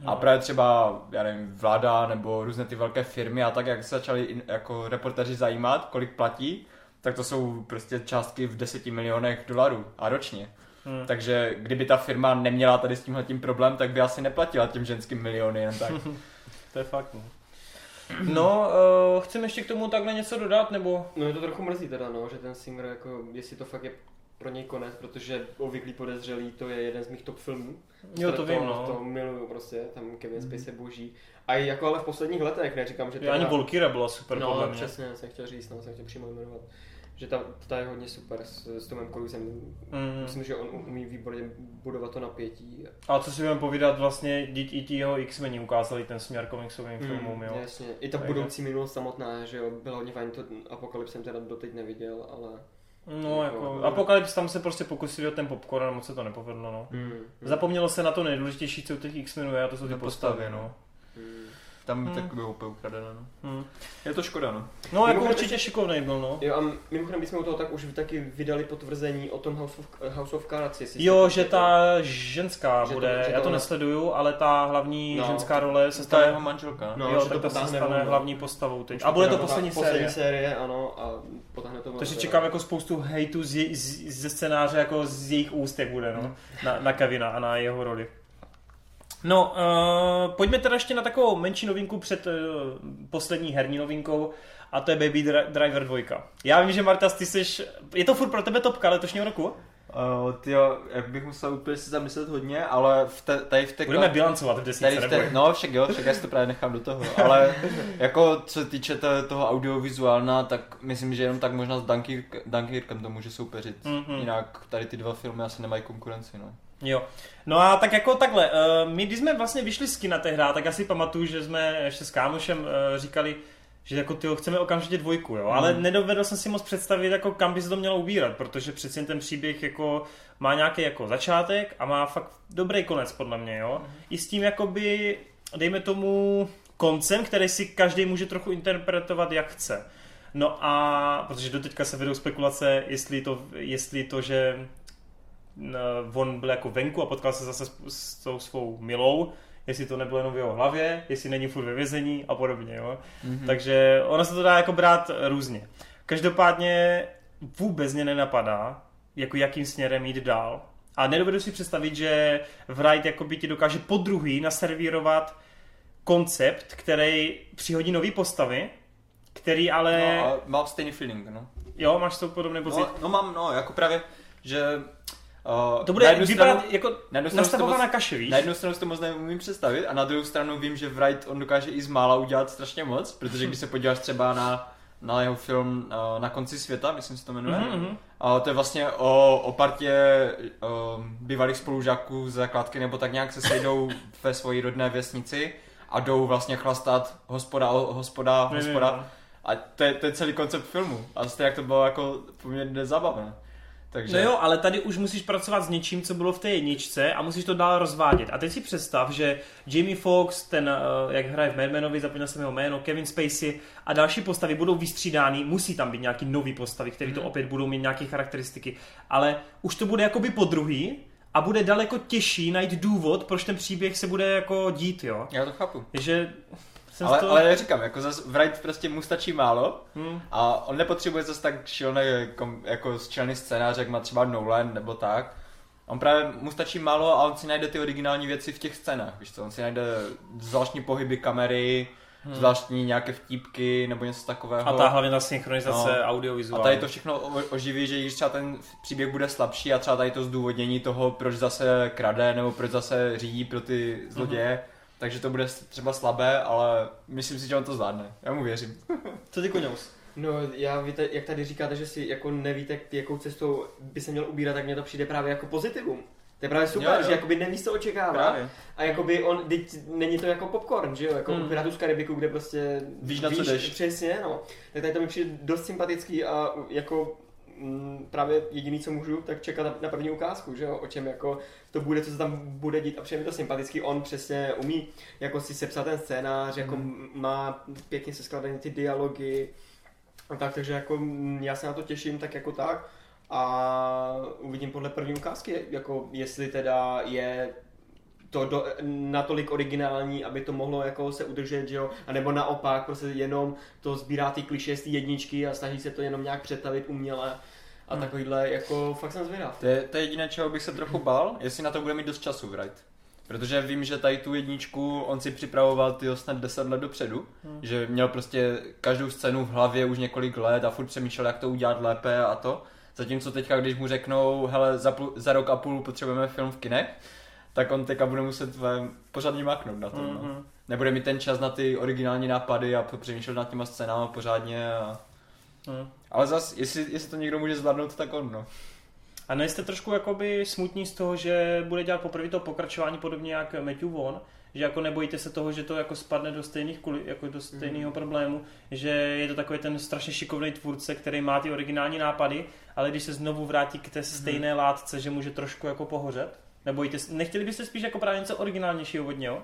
A právě třeba, já nevím, vláda nebo různé ty velké firmy a tak, jak se začali jako reportéři zajímat, kolik platí, tak to jsou prostě částky v deseti milionech dolarů a ročně. Hmm. Takže kdyby ta firma neměla tady s tímhletím problém, tak by asi neplatila těm ženským miliony jen tak. To je fakt, no. No, uh, chceme ještě k tomu takhle něco dodat, nebo? No je to trochu mrzí teda, no, že ten Singer, jako, jestli to fakt je pro něj konec, protože Obvyklý podezřelý to je jeden z mých top filmů. Jo, to vím, to, no. To miluju prostě, tam Kevin Spacey je boží. A i jako ale v posledních letech, neříkám, že Já ani Volkira byla super no, podle mě. přesně, jsem chtěl říct, no, jsem chtěl přímo jmenovat. Že ta, ta je hodně super s, s Tomem Cruisem. Mm. Myslím, že on umí výborně budovat to napětí. A co si budeme povídat, vlastně děti i ti jeho X-meni ukázali ten směr komiksovým Mm, filmům, jo. Jasně. I ta budoucí minulost samotná, že jo, byla hodně fajn, to Apokalypse jsem teda doteď neviděl, ale... No, jako, Apokalypse tam se prostě pokusili o ten popcorn a moc se to nepovedlo, no. Mm, mm, Zapomnělo se na to nejdůležitější, co u těch X-menů je, a to jsou ty postavy, postavy, no. Tam Hmm. tak bylo úplně ukradené. No. Hmm. Je to škoda, no. No, jako Mimochodem, určitě šikovnej byl, no. Jo, a mimochodem, když jsme u toho, tak už taky vydali potvrzení o tom House of, House of Cards. jestli Jo, že ta ženská Že to- bude, že já to to ona- nesleduju, ale ta hlavní No, ženská role se Ta jeho stane, manželka. No, jo, že tak to ta se potáhne stane no. hlavní postavou teď. A bude to poslední poslední série. série, ano, a potáhne to Takže čekám jako spoustu hejtu ze scénáře, jako z jejich úst, jak bude, no, na, na Kevina a na jeho roli. No, uh, pojďme teda ještě na takovou menší novinku před uh, poslední herní novinkou a to je Baby Dri- Driver 2. Já vím, že Marta, ty jsi, je to furt pro tebe topka letošního roku? Uh, tyjo, jak bych musel úplně si zamyslet hodně, ale v te, tady v té... Budeme bilancovat v Tady desítce, v té, no však jo, však já si to právě nechám do toho, ale jako co se týče to, toho audiovizuálna, tak myslím, že jenom tak možná s Dunkirk, Dunkirkem to může soupeřit. Mhm. Jinak tady ty dva filmy asi nemají konkurenci, no. Jo. No a tak jako takhle, uh, my když jsme vlastně vyšli z kina tehdy, tak já si pamatuju, že jsme ještě s kámošem uh, říkali, že jako tyjo, chceme okamžitě dvojku, jo, ale Mm. nedovedl jsem si moc představit, jako kam by se to mělo ubírat, protože přeci ten příběh jako má nějaký jako začátek a má fakt dobrý konec podle mě, jo. I s tím jakoby, dejme tomu, koncem, který si každý může trochu interpretovat jak chce. No a protože doteďka se vedou spekulace, jestli to, jestli to že on byl jako venku a potkal se zase s, s tou svou milou, jestli to nebylo jenom v jeho hlavě, jestli není furt ve vězení a podobně. Jo? Mhm. Takže ono se to dá jako brát různě. Každopádně vůbec mě nenapadá, jako jakým směrem jít dál. A nedovedu si představit, že Wright jakoby ti dokáže po druhý naservírovat koncept, který přihodí nový postavy, který ale... No, a mám stejný feeling, no. Jo, máš to podobný pocit? no. No mám, no, jako právě, že... Uh, to bude vypadat jako na jednu stranu si to nastavovaná moc- kaše, víš? Na jednu stranu si to moc neumím představit a na druhou stranu vím, že Wright on dokáže i z mála udělat strašně moc, protože když se podíváš třeba na, na jeho film uh, Na konci světa, myslím se to jmenuje, Mhm, mhm. a to je vlastně o, o partě um, bývalých spolužáků z základky nebo tak nějak se sejdou ve své rodné vesnici a jdou vlastně chlastat hospoda, hospoda, hospoda. no. A to je, to je celý koncept filmu. A zase jak to bylo jako poměrně zabavné. Takže... No jo, ale tady už musíš pracovat s něčím, co bylo v té jedničce a musíš to dál rozvádět. A teď si představ, že Jamie Foxx, ten, eh, jak hraje v Madmanovi, zapomněl jsem jeho jméno, Kevin Spacey a další postavy budou vystřídány, musí tam být nějaký nový postavy, které to Mhm. opět budou mít nějaké charakteristiky, ale už to bude jakoby po druhý a bude daleko těžší najít důvod, proč ten příběh se bude jako dít, jo. Já to chápu. Takže jsem Ale, to... ale jak říkám, jako zase Wright prostě mu stačí málo Hmm. a on nepotřebuje zase tak šilný, jako čelný scénář, jak má třeba Nolan nebo tak. On právě mu stačí málo a on si najde ty originální věci v těch scénách, víš co? On si najde zvláštní pohyby kamery, hmm. zvláštní nějaké vtípky nebo něco takového. A ta hlavně ta synchronizace No. audiovizuální. A tady to všechno oživí, že když třeba ten příběh bude slabší a třeba tady to zdůvodnění toho, proč zase krade nebo proč zase řídí pro ty zloděje, mm-hmm. Takže to bude třeba slabé, ale myslím si, že on to zvládne. Já mu věřím. Co ty koňous? No, já víte, jak tady říkáte, že si jako nevíte, jakou cestou by se měl ubírat, tak mně to přijde právě jako pozitivum. To je právě super, Jo, jo. že jakoby nevíš, co očekává. Právě. A jakoby on, teď není to jako popcorn, že jo, jako Hmm. u Pirátů z Karibiku, kde prostě Víš, na co jdeš. Přesně, no. Tak tady to mi přijde dost sympatický a jako mm, právě jediný, co můžu, tak čekat na, na první ukázku, že jo, o čem jako to bude, co se tam bude dít. A přijde mi to sympatický, on přesně umí jako si sepsat ten scénář, jako Mhm. má pěkně se skladané ty dialogy, a tak, takže jako mm, já se na to těším tak jako tak. A uvidím podle první ukázky, jako jestli teda je to do, natolik originální, aby to mohlo jako se udržet, že jo, a nebo naopak prostě jenom to sbírá ty kliše z té jedničky a snaží se to jenom nějak přetavit uměle a Hmm. takovýhle, jako fakt jsem zvědav. To je, to je jediné, čeho bych se trochu bál, jestli na to bude mít dost času, right? Protože vím, že tady tu jedničku on si připravoval ty snad 10 let dopředu, Hmm. že měl prostě každou scénu v hlavě už několik let a furt přemýšlel, jak to udělat lépe a to. Zatímco teďka, když mu řeknou, hele, za, půl, za rok a půl potřebujeme film v kinech, tak on teďka bude muset eh, pořádně maknout na to. No. Mhm. Nebude mít ten čas na ty originální nápady a přemýšlet nad těma scénama pořádně. A... Mhm. Ale zas, jestli, jestli to někdo může zvládnout, tak on, no. A nejste trošku jakoby smutní z toho, že bude dělat poprvé to pokračování podobně jak Matthew Vaughn, že jako nebojíte se toho, že to jako spadne do stejných kuli, jako do stejného problému, že je to takový ten strašně šikovný tvůrce, který má ty originální nápady, ale když se znovu vrátí k té stejné látce, že může trošku jako pohořet? Nebojíte, se- nechtěli byste spíš jako právě něco originálnějšího od něho?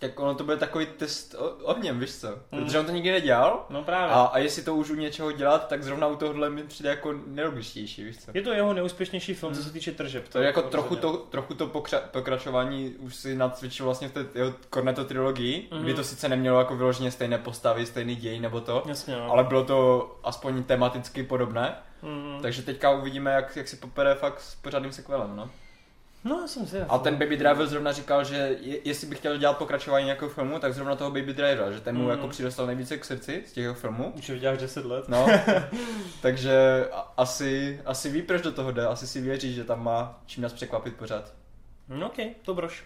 Tak ono to bude takový test o, ohněm, víš co? Protože on to nikdy nedělal. No právě. A, a jestli to už u něčeho dělat, tak zrovna u tohohle mi přijde jako nelogičtější, víš co? Je to jeho neúspěšnější film, co se týče tržeb. To je jako trochu to, trochu to pokra- pokračování už si nacvičil vlastně v té jeho Cornetto trilogii, Mhm. kdy to sice nemělo jako vyloženě stejné postavy, stejný děj nebo to, Jasně, no. ale bylo to aspoň tematicky podobné. Mm. Takže teďka uvidíme, jak, jak si popere fakt s pořádným sequelem, no. No, já jsem si A ten Baby Driver zrovna říkal, že je, jestli by chtěl dělat pokračování nějakého filmu, tak zrovna toho Baby Drivera, že ten mu Mhm. jako přidostal nejvíce k srdci z těch jeho filmů. Už ho děláš 10 let. No, takže asi, asi ví, proč do toho jde, asi si věří, že tam má čím nás překvapit pořád. No ok, to brož.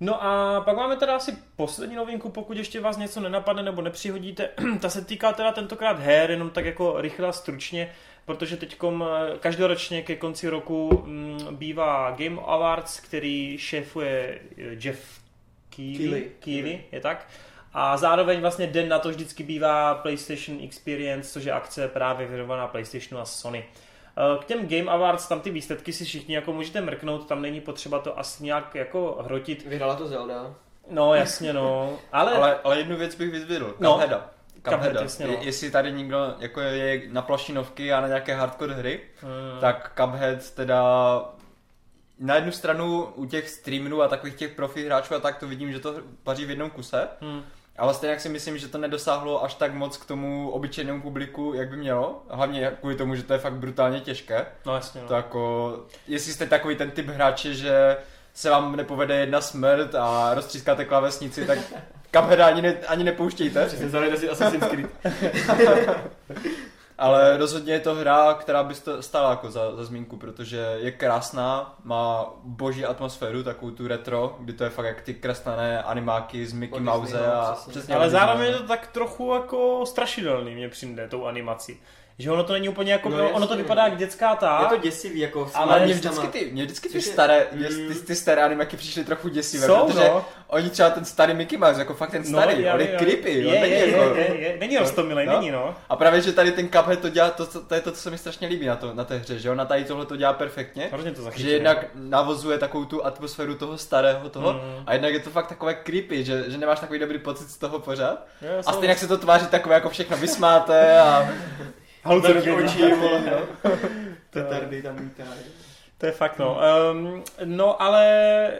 No a pak máme teda asi poslední novinku, pokud ještě vás něco nenapadne nebo nepřihodíte. Ta se týká teda tentokrát her, jenom tak jako rychle a stručně, protože teďkom eh, každoročně ke konci roku mm, bývá Game Awards, který šéfuje eh, Jeff Keighley. Keighley je tak. A zároveň vlastně den na to vždycky bývá PlayStation Experience, což je akce právě věnovaná PlayStationu a Sony. Eh, K těm Game Awards, tam ty výsledky si všichni jako můžete mrknout, tam není potřeba to asi nějak jako hrotit. Vyhrála to Zelda. No jasně no, ale, ale... Ale, jednu věc bych vyzvedl, No. Cuphead, jasně, no. Je- Jestli tady někdo jako je na plošinovky a na nějaké hardcore hry, Hmm. tak Cuphead teda na jednu stranu u těch streamerů a takových těch profi hráčů a tak to vidím, že to paří v jednom kuse, Hmm. ale stejně jak si myslím, že to nedosáhlo až tak moc k tomu obyčejnému publiku, jak by mělo. Hlavně kvůli tomu, že to je fakt brutálně těžké. No jasně no. To jako, jestli jste takový ten typ hráče, že se vám nepovede jedna smrt a roztřískáte klávesnici, tak Cupheada ani, ne, ani nepouštějte. Přesně zahrajte si Assassin's Creed. Ale rozhodně je to hra, která by stála jako za, za zmínku, protože je krásná, má boží atmosféru, takovou tu retro, kdy to je fakt jak ty kreslené animáky z Mickey Mouse a přesně. přesně Ale zároveň je to tak trochu jako strašidelný, mě přijde, tou animací. Že ono to není úplně jako, No no, ono to vypadá jak dětská ta. Je to děsivý, jako s Ale mě vždycky ty, mě vždycky ty je- staré, mě, Mm. ty, ty staré animaky přišly trochu děsivé, Jsou, protože no. oni třeba ten starý Mickey Mouse, jako fakt ten starý, já on je creepy, vím. on je, není je, jako... je, je, je, není rostomilej, No. není no. A právě, že tady ten Cuphead to dělá, to, to, to je to, co se mi strašně líbí na, to, na té hře, že ona tady tohle to dělá perfektně. Hrozně to zachytí. Že jednak navozuje takovou tu atmosféru toho starého toho Mm. a jednak je to fakt takové creepy, že, že nemáš takový dobrý pocit z toho pořád. Jo, A stejně jak se to tváří takové jako všechno vysmáté a Velký oči, vole, no. Petardy tam lítají. To je fakt, no. Um, no, ale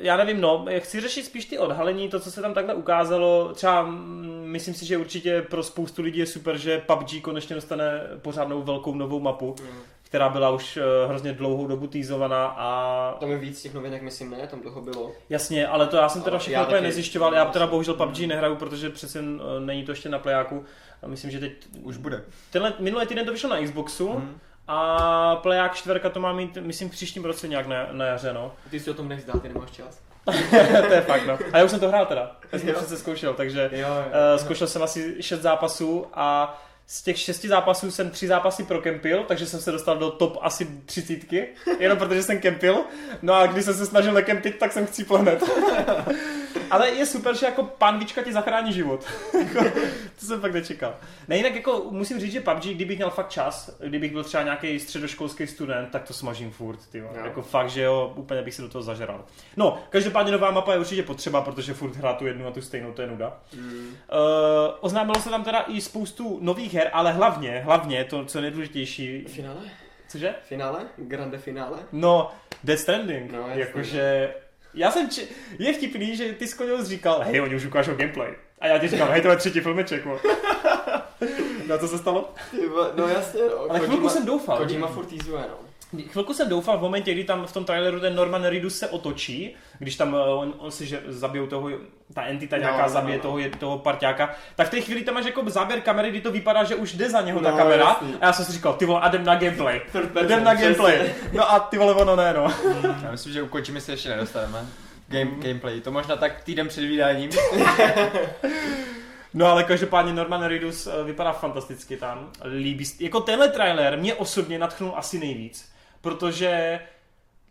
já nevím, no, chci řešit spíš ty odhalení, to, co se tam takhle ukázalo. Třeba mm, myslím si, že určitě pro spoustu lidí je super, že PUBG konečně dostane pořádnou velkou novou mapu, která byla už eh, hrozně dlouhou dobu týzovaná a Tam je víc těch novinek, myslím, ne? Tam toho bylo. jasně, ale to já jsem teda všechno úplně nezjišťoval, já teda bohužel PUBG nehraju, protože přece eh, není to ještě na plejáku. A myslím, že teď, už bude. tenhle, minulý týden to vyšlo na Xboxu Hmm. a pleják čtverka to má mít, myslím, v příštím roce nějak na, na jaře, no. Ty si o tom nech zdát, ty nemáš čas. to je fakt, no. A já už jsem to hrál teda. Já jsem to Jo. přece zkoušel, takže Jo, jo. uh, zkoušel jsem asi 6 zápasů a z těch šesti zápasů jsem tři zápasy prokempil, takže jsem se dostal do top asi třicítky, jenom protože jsem kempil. No a když jsem se snažil nekempit, tak jsem chcípl hned. Ale je super, že jako pánvička ti zachrání život. Jako, to jsem fakt nečekal. Ne, jinak jako musím říct, že PUBG, kdybych měl fakt čas, kdybych byl třeba nějaký středoškolský student, tak to smažím furt, ty Jo. Jako fakt, že jo, úplně bych se do toho zažral. No, každopádně nová mapa je určitě potřeba, protože furt hrát tu jednu a tu stejnou, to je nuda. Mm. Uh, oznámilo se tam teda i spoustu nových her, ale hlavně, hlavně to, co je nejdůležitější, Finále? cože? Finále? Grande finále? No, Death Stranding, No, no, jakože... Já jsem, či... je vtipný, že ty Skonius říkal, hej, oni už ukážou gameplay. A já ti říkám, hej, to je třetí filmeček, mo. No, co se stalo? No jasně, no. Ale chvilku jsem doufal. Kojima furt teasuje, no. Chvilku jsem doufal v momentě, kdy tam v tom traileru ten Norman Reedus se otočí, když tam eh, on, on si že zabijou toho, ta entita No, nějaká no, zabije no. toho, toho parťáka, tak v té chvíli tam máš jako záběr kamery, kdy to vypadá, že už jde za něho ta No, kamera jasný. a já jsem si říkal, ty vole, a jdem na gameplay. Jdem na gameplay. No a ty vole, ono ne, no. Já myslím, že u Kojimy se ještě nedostaneme. Game, gameplay, to možná tak týden před vydáním. No ale každopádně Norman Reedus eh, vypadá fantasticky tam. Líbí, jako tenhle trailer mě osobně natchnul asi nejvíc, protože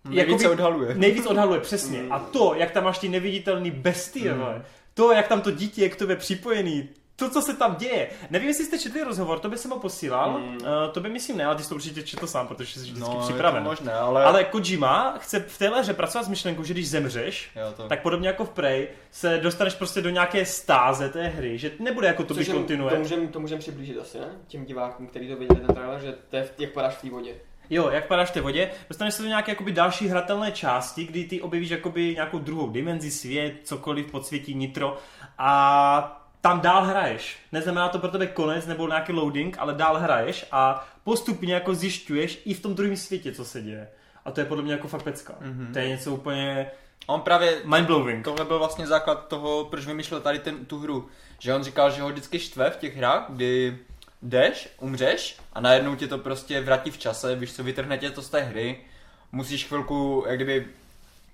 Nejvíc se odhaluje. nejvíc odhaluje, přesně. A to, jak tam máš ty neviditelný bestie, mm. to, jak tam to dítě je k tobě připojený, to, co se tam děje. Nevím, jestli jste četli rozhovor, to by jsem ho posílal, mm. uh, to by myslím ne, ale ty jsi to určitě četl sám, protože jsi vždycky No, připraven. je to možné, ale... Ale Kojima chce v téhle hře pracovat s myšlenkou, že když zemřeš, Jo, to... tak podobně jako v Prey se dostaneš prostě do nějaké stáze té hry, že nebude jako to by kontinuje. To můžeme to můžem přiblížit asi, ne? Těm divákům, kteří to viděli ten trailer, že to je v- jak padáš v té vodě. Jo, jak padáš té vodě, dostaneš se do nějaké jakoby další hratelné části, kdy ty objevíš jakoby nějakou druhou dimenzi, svět, cokoliv, podsvětí, nitro a tam dál hraješ. Neznamená to pro tebe konec nebo nějaký loading, ale dál hraješ a postupně jako zjišťuješ i v tom druhém světě, co se děje. A to je podle mě jako fakt pecka. Mm-hmm. To je něco úplně On právě mindblowing. Tohle byl vlastně základ toho, proč vymýšlel tady ten, tu hru. Že on říkal, že ho vždycky štve v těch hrách, kdy jdeš, umřeš a najednou tě to prostě vrátí v čase, víš co, vytrhne tě to z té hry, musíš chvilku, jak kdyby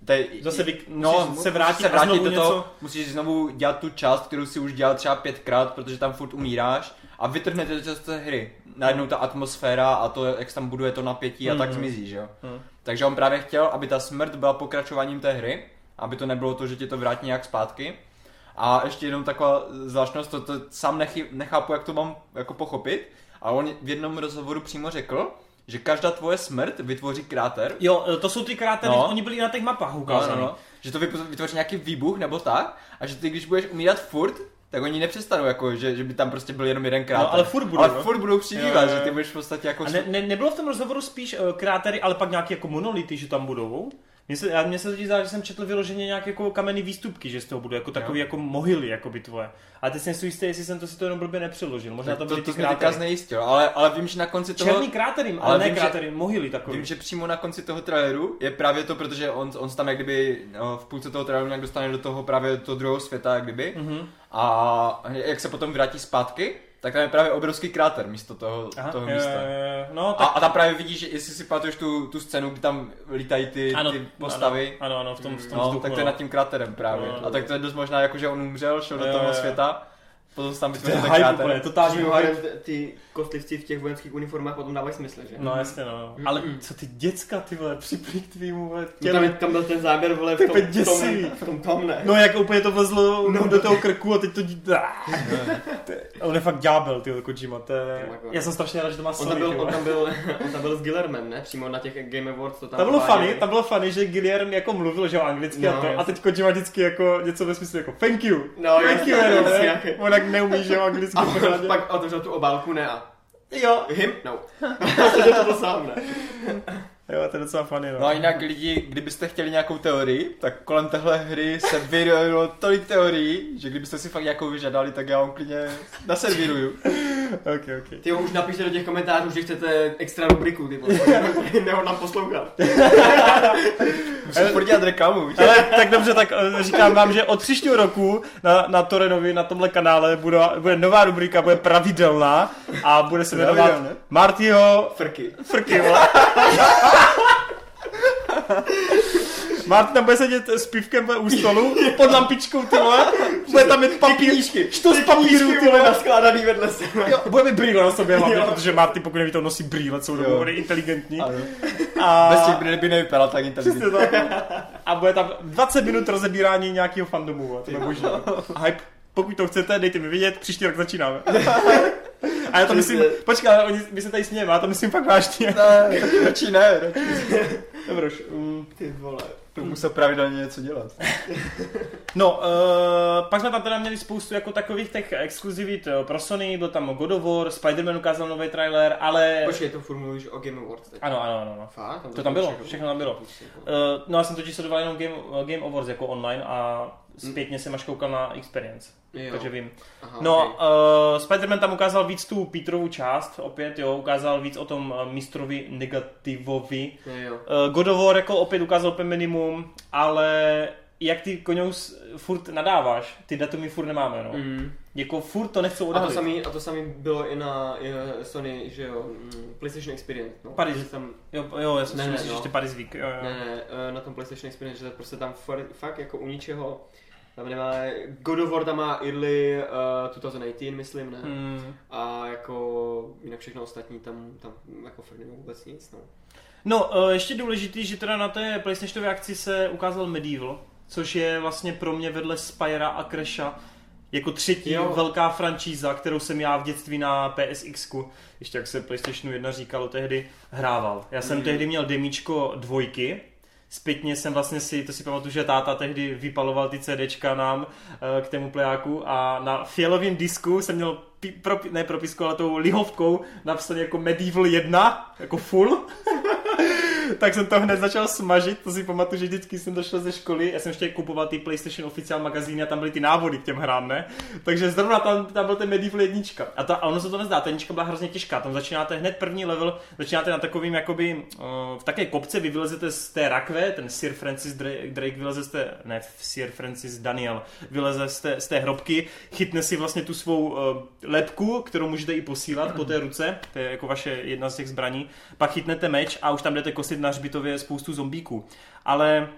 Te, Zase vy, no, se vrátit, se vrátit znovu do něco... toho, musíš znovu dělat tu část, kterou si už dělal třeba pětkrát, protože tam furt umíráš a vytrhne tě to z té hry. Najednou ta atmosféra a to, jak se tam buduje to napětí a tak Mhm. zmizí, že jo. Mhm. Takže on právě chtěl, aby ta smrt byla pokračováním té hry, aby to nebylo to, že ti to vrátí nějak zpátky. A ještě jenom taková zvláštnost, to, to sám nechy, nechápu, jak to mám jako pochopit, ale on v jednom rozhovoru přímo řekl, že každá tvoje smrt vytvoří kráter. Jo, to jsou ty krátery, No. oni byli na těch mapách No, ukázané. no, no. Že to vytvoří nějaký výbuch nebo tak, a že ty, když budeš umírat furt, tak oni nepřestanou, jako, že, že by tam prostě byl jenom jeden kráter. No, ale furt budou, ale no. furt budou přibývat, že ty budeš v podstatě jako... A ne, ne, nebylo v tom rozhovoru spíš uh, krátery, ale pak nějaké jako monolity, že tam budou? Mně se, já- mně se totiž zdá, že jsem četl vyloženě nějaké jako kamenné výstupky, že z toho budou jako takový jako mohyly, jako by tvoje. Ale teď jsem si jistý, jestli jsem to si to jenom blbě nepřeložil. Možná to to, to, jsme teďka krátery. znejistil, ale, ale vím, že na konci toho... Černý krátery, ale, ale ne vím, že- krátery, mohyly takové. Vím, že přímo na konci toho traileru je právě to, protože on, on se tam jak kdyby no, v půlce toho traileru nějak dostane do toho právě do toho druhého světa, jak kdyby. Mhm. A jak se potom vrátí zpátky, tak tam je právě obrovský kráter místo toho, Aha, toho místa. jo. No, A, tak... a tam právě vidíš, že jestli si pamatuješ tu, tu scénu, kdy tam lítají ty, ano, ty postavy, Ano, ano, v tom, v tom no, vzduchu, tak to je no. nad tím kráterem právě. No, no. A tak to je dost možná jako, že on umřel, šel do Jo, toho jo. světa, potom tam To je vytvořil ten hype kráter. úplně, totální hype. Ty kostlivci v těch vojenských uniformách potom dávají smysl, že? No jasně, no. Ale co ty děcka, ty vole, připli k tvýmu, vole, No, těle. tam, tam byl ten záběr, vole, v To je tom, úplně v tom, děsivý. v tom, tom ne. No jak úplně to vlezlo no, do toho krku a teď to dítě. On je fakt ďábel, ty Kojima, to je... Jako- Já jsem strašně rád, že to má On Sony, tam, byl, on, tam byl, on tam byl s Guillermem, ne? Přímo na těch Game Awards to tam Tam bylo funny, tam bylo funny, že Guillermo jako mluvil, že anglicky No, a to, a teď Kojima vždycky jako něco ve smyslu jako thank you, No, thank you, jenom, jasně, ne? jasně. On tak neumí, že jo, anglicky A pořádně. pak otevřel tu obálku, ne a Jo, him? No. Protože to byl sám, ne? jo, to je docela funny, No no. a jinak lidi, kdybyste chtěli nějakou teorii, tak kolem téhle hry se vyrojilo tolik teorií, že kdybyste si fakt nějakou vyžadali, tak já vám klidně naservíruju. ok, ok. Ty jo, už napište do těch komentářů, že chcete extra rubriku, ty vole. Nebo nám poslouchat. Musím furt dělat reklamu, víš? Ale tak dobře, tak eh, říkám vám, že od příštího roku na, na Torenovi, na tomhle kanále, bude, bude nová rubrika, bude pravidelná a bude se jmenovat? Martyho Frky. Frky, vole. Martin tam bude sedět s pivkem u stolu, pod lampičkou, ty vole, bude tam mít papír, knížky. što z papíru, ty vole naskládaný vedle sebe. Jo, bude mít brýle na sobě hlavně, protože Martin, pokud neví, to nosí brýle, jsou dobu inteligentní. Ano. A... Bez těch by by nevypadal tak inteligentně. A bude tam 20 minut rozebírání nějakého fandomu, to je možné. Hype. Pokud to chcete, dejte mi vědět, příští rok začínáme. A já to myslím, počkej, ale oni, my se tady smějeme, já to myslím fakt vážně. Ne, radši ne, radši. Dobroš. Mm. Ty vole. To musel pravidelně něco dělat. No, uh, pak jsme tam teda měli spoustu jako takových těch exkluzivit eh, pro Sony, byl tam God of War, Spider-Man ukázal nový trailer, ale... Počkej, to furt mluvíš o Game Awards teď. Ano, ano, ano. ano. Fakt? To tam bylo, všechno tam bylo. Uh, no já jsem totiž sledoval jenom Game, Game Awards jako online a zpětně jsem až koukal na Experience, Jo. takže vím. Aha, No, okay. uh, Spider-Man tam ukázal víc tu Peterovu část, opět, jo, ukázal víc o tom uh, mistrovi negativovi. Jo. Uh, God of War jako opět ukázal úplně minimum, ale jak ty koňous furt nadáváš, ty datumy furt nemáme, no. Mm. Jako furt to nechcou A to, odhalit. samý, a to samý bylo i na i, Sony, že jo, mm, PlayStation Experience. No. Paris. Že Tam, Jo, jo, já jsem Ne, si ne, myslel, že no. ještě Paris Week, jo, jo. ne, ne, eh, na tom PlayStation Experience, že prostě tam fakt jako u ničeho, tam nemá, God of War tam má early uh, 2018, myslím, ne? Hmm. A jako jinak všechno ostatní tam, tam jako fakt nemá vůbec nic, no. No, uh, ještě důležitý, že teda na té PlayStationové akci se ukázal Medieval, což je vlastně pro mě vedle Spyra a Crasha jako třetí Jo. velká franšíza, kterou jsem já v dětství na PSX, ještě jak se PlayStationu 1 říkalo tehdy, hrával. Já jsem Mm. tehdy měl demíčko dvojky, Zpětně jsem vlastně si, to si pamatuju, že táta tehdy vypaloval ty CDčka nám eh, k tému plejáku a na fialovém disku jsem měl, pi, pro, ne propisku, ale tou lihovkou napsaný jako Medieval 1, jako full. tak jsem to hned začal smažit, to si pamatuju, že vždycky jsem došel ze školy, já jsem ještě kupoval ty PlayStation Official magazíny a tam byly ty návody k těm hrám, ne? Takže zrovna tam, tam byl ten Medieval jednička. A, ta, a ono se to nezdá, ta jednička byla hrozně těžká, tam začínáte hned první level, začínáte na takovým jakoby, uh, v také kopce, vy vylezete z té rakve, ten Sir Francis Drake, Drake vyleze z té, ne, Sir Francis Daniel, vyleze z té, z té hrobky, chytne si vlastně tu svou uh, lepku, kterou můžete i posílat po té ruce, to je jako vaše jedna z těch zbraní, pak chytnete meč a už tam jdete kosit na hřbitově spoustu zombíků. Ale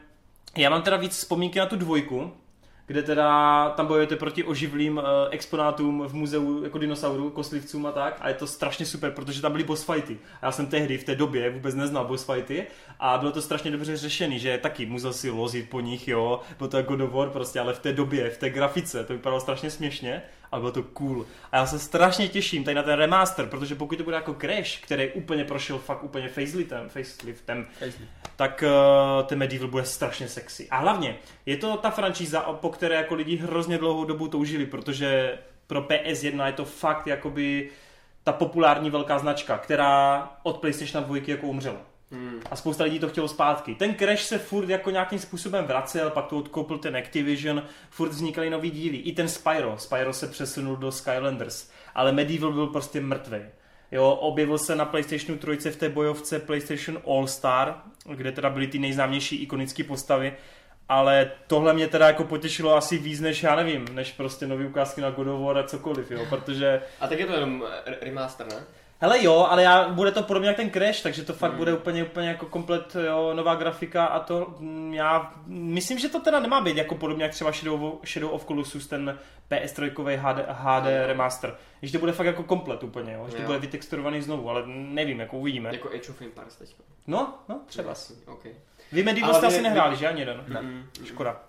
já mám teda víc vzpomínky na tu dvojku, kde teda tam bojujete proti oživlým uh, exponátům v muzeu jako dinosaurů, kostlivcům a tak a je to strašně super, protože tam byly boss fighty. A já jsem tehdy v té době vůbec neznal boss fighty a bylo to strašně dobře řešený, že taky musel si lozit po nich, jo, bylo to jako War prostě, ale v té době, v té grafice, to vypadalo strašně směšně a bylo to cool. A já se strašně těším tady na ten remaster, protože pokud to bude jako Crash, který úplně prošel fakt úplně faceliftem, faceliftem tak uh, ten Medieval bude strašně sexy. A hlavně, je to ta franšíza, po které jako lidi hrozně dlouhou dobu toužili, protože pro PS1 je to fakt jakoby ta populární velká značka, která od PlayStation 2 jako umřela. Hmm. A spousta lidí to chtělo zpátky. Ten Crash se furt jako nějakým způsobem vracel, pak to odkoupil ten Activision, furt vznikaly nový díly. I ten Spyro. Spyro se přesunul do Skylanders. Ale Medieval byl prostě mrtvý. Jo, objevil se na PlayStationu 3 v té bojovce PlayStation All Star, kde teda byly ty nejznámější ikonické postavy, ale tohle mě teda jako potěšilo asi víc než, já nevím, než prostě nový ukázky na God of War a cokoliv, jo, protože A tak je to jenom remaster, ne? Hele jo, ale já, bude to podobně jak ten Crash, takže to fakt Hmm. bude úplně, úplně jako komplet jo, nová grafika a to mm, já myslím, že to teda nemá být jako podobně jak třeba Shadow, of- Shadow of Colossus, ten PS3 HD, HD remaster. Že to bude fakt jako komplet úplně, jo, že to Jo. bude vytexturovaný znovu, ale nevím, jako uvidíme. Jako Age of Empires teďka. No, no, třeba. Jasný, Okay. Vy Medieval jste asi nehráli, že ani jeden? Ne. Mm, Škoda.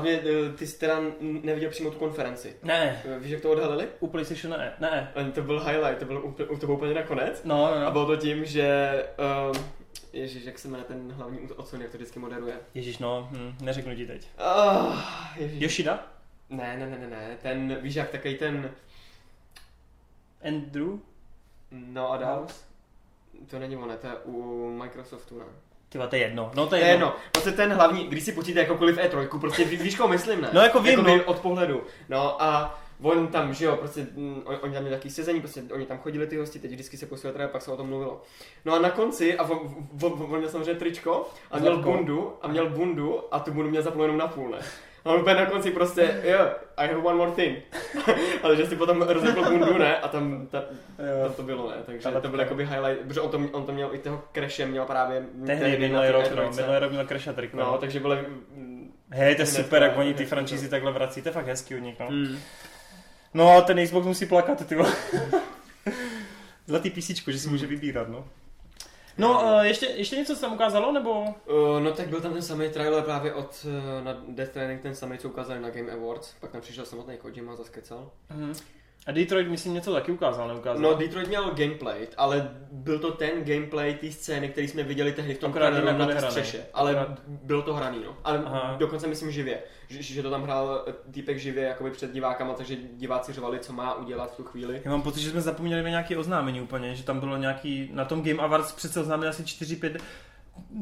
Mě, eh, ty jsi teda neviděl přímo tu konferenci. Ne, Eh, Víš, jak to odhalili? u PlayStation ne, ne. Eh, To byl highlight, to byl úplně, to bylo úplně nakonec. No, no, A no. bylo to tím, že... Um, Ježíš, jak se jmenuje ten hlavní od Sony, jak to vždycky moderuje? Ježíš, no, hm, neřeknu ti teď. Oh. Yoshida? Ne, ne, ne, ne, ne, ten, víš jak, takový ten... Andrew? No a dál? To není ono, to je u Microsoftu, ne? Tyva, to je jedno. No, to To je je jedno. jedno, prostě ten hlavní, když si počíte jakoukoliv E3, prostě ví- víš, koho myslím, ne? No, jako vím, Jakoby no. od pohledu. No a on tam, že jo, prostě, mm, on- oni tam měli takový sezení, prostě oni tam chodili ty hosti, teď vždycky se posílali, teda pak se o tom mluvilo. No a na konci, a on, on, on měl samozřejmě tričko, a měl bundu, a měl bundu, a tu bundu měl zaplou jenom na půl, ne? A on úplně na konci prostě, jo, I have one more thing. Ale že si potom rozepl bundu, ne? A tam, ta, tam to bylo, ne? Takže Ale to byl jakoby highlight, protože on to, on to měl i toho crashe, měl právě Tehdy minulý rok, no, minulý rok měl Crash a. No, No, takže byly... Hej, to je super, jak oni ty franšízy takhle vrací, to je fakt hezký od nich, no. Mm. No a ten Xbox musí plakat, ty vole. Zlatý písíčko, že si může vybírat, no. No, uh, ještě, ještě něco se tam ukázalo, nebo? Uh, no tak byl tam ten samý trailer právě od uh, na Death Stranding, ten samý, co ukázali na Game Awards, pak tam přišel samotný Kojima, zaskecal. Mhm. A Detroit, myslím, něco taky ukázal, neukázal? No Detroit měl gameplay, ale byl to ten gameplay té scény, který jsme viděli tehdy v tom nebyl na té střeše, ale Akorát- bylo to hraný, no. Ale Aha. dokonce myslím živě, že, že to tam hrál eh, týpek živě jakoby před divákama, takže diváci řvali, co má udělat v tu chvíli. Já mám pocit, že jsme zapomněli na nějaké oznámení úplně, že tam bylo nějaký, na tom Game Awards přece oznámili asi 4-5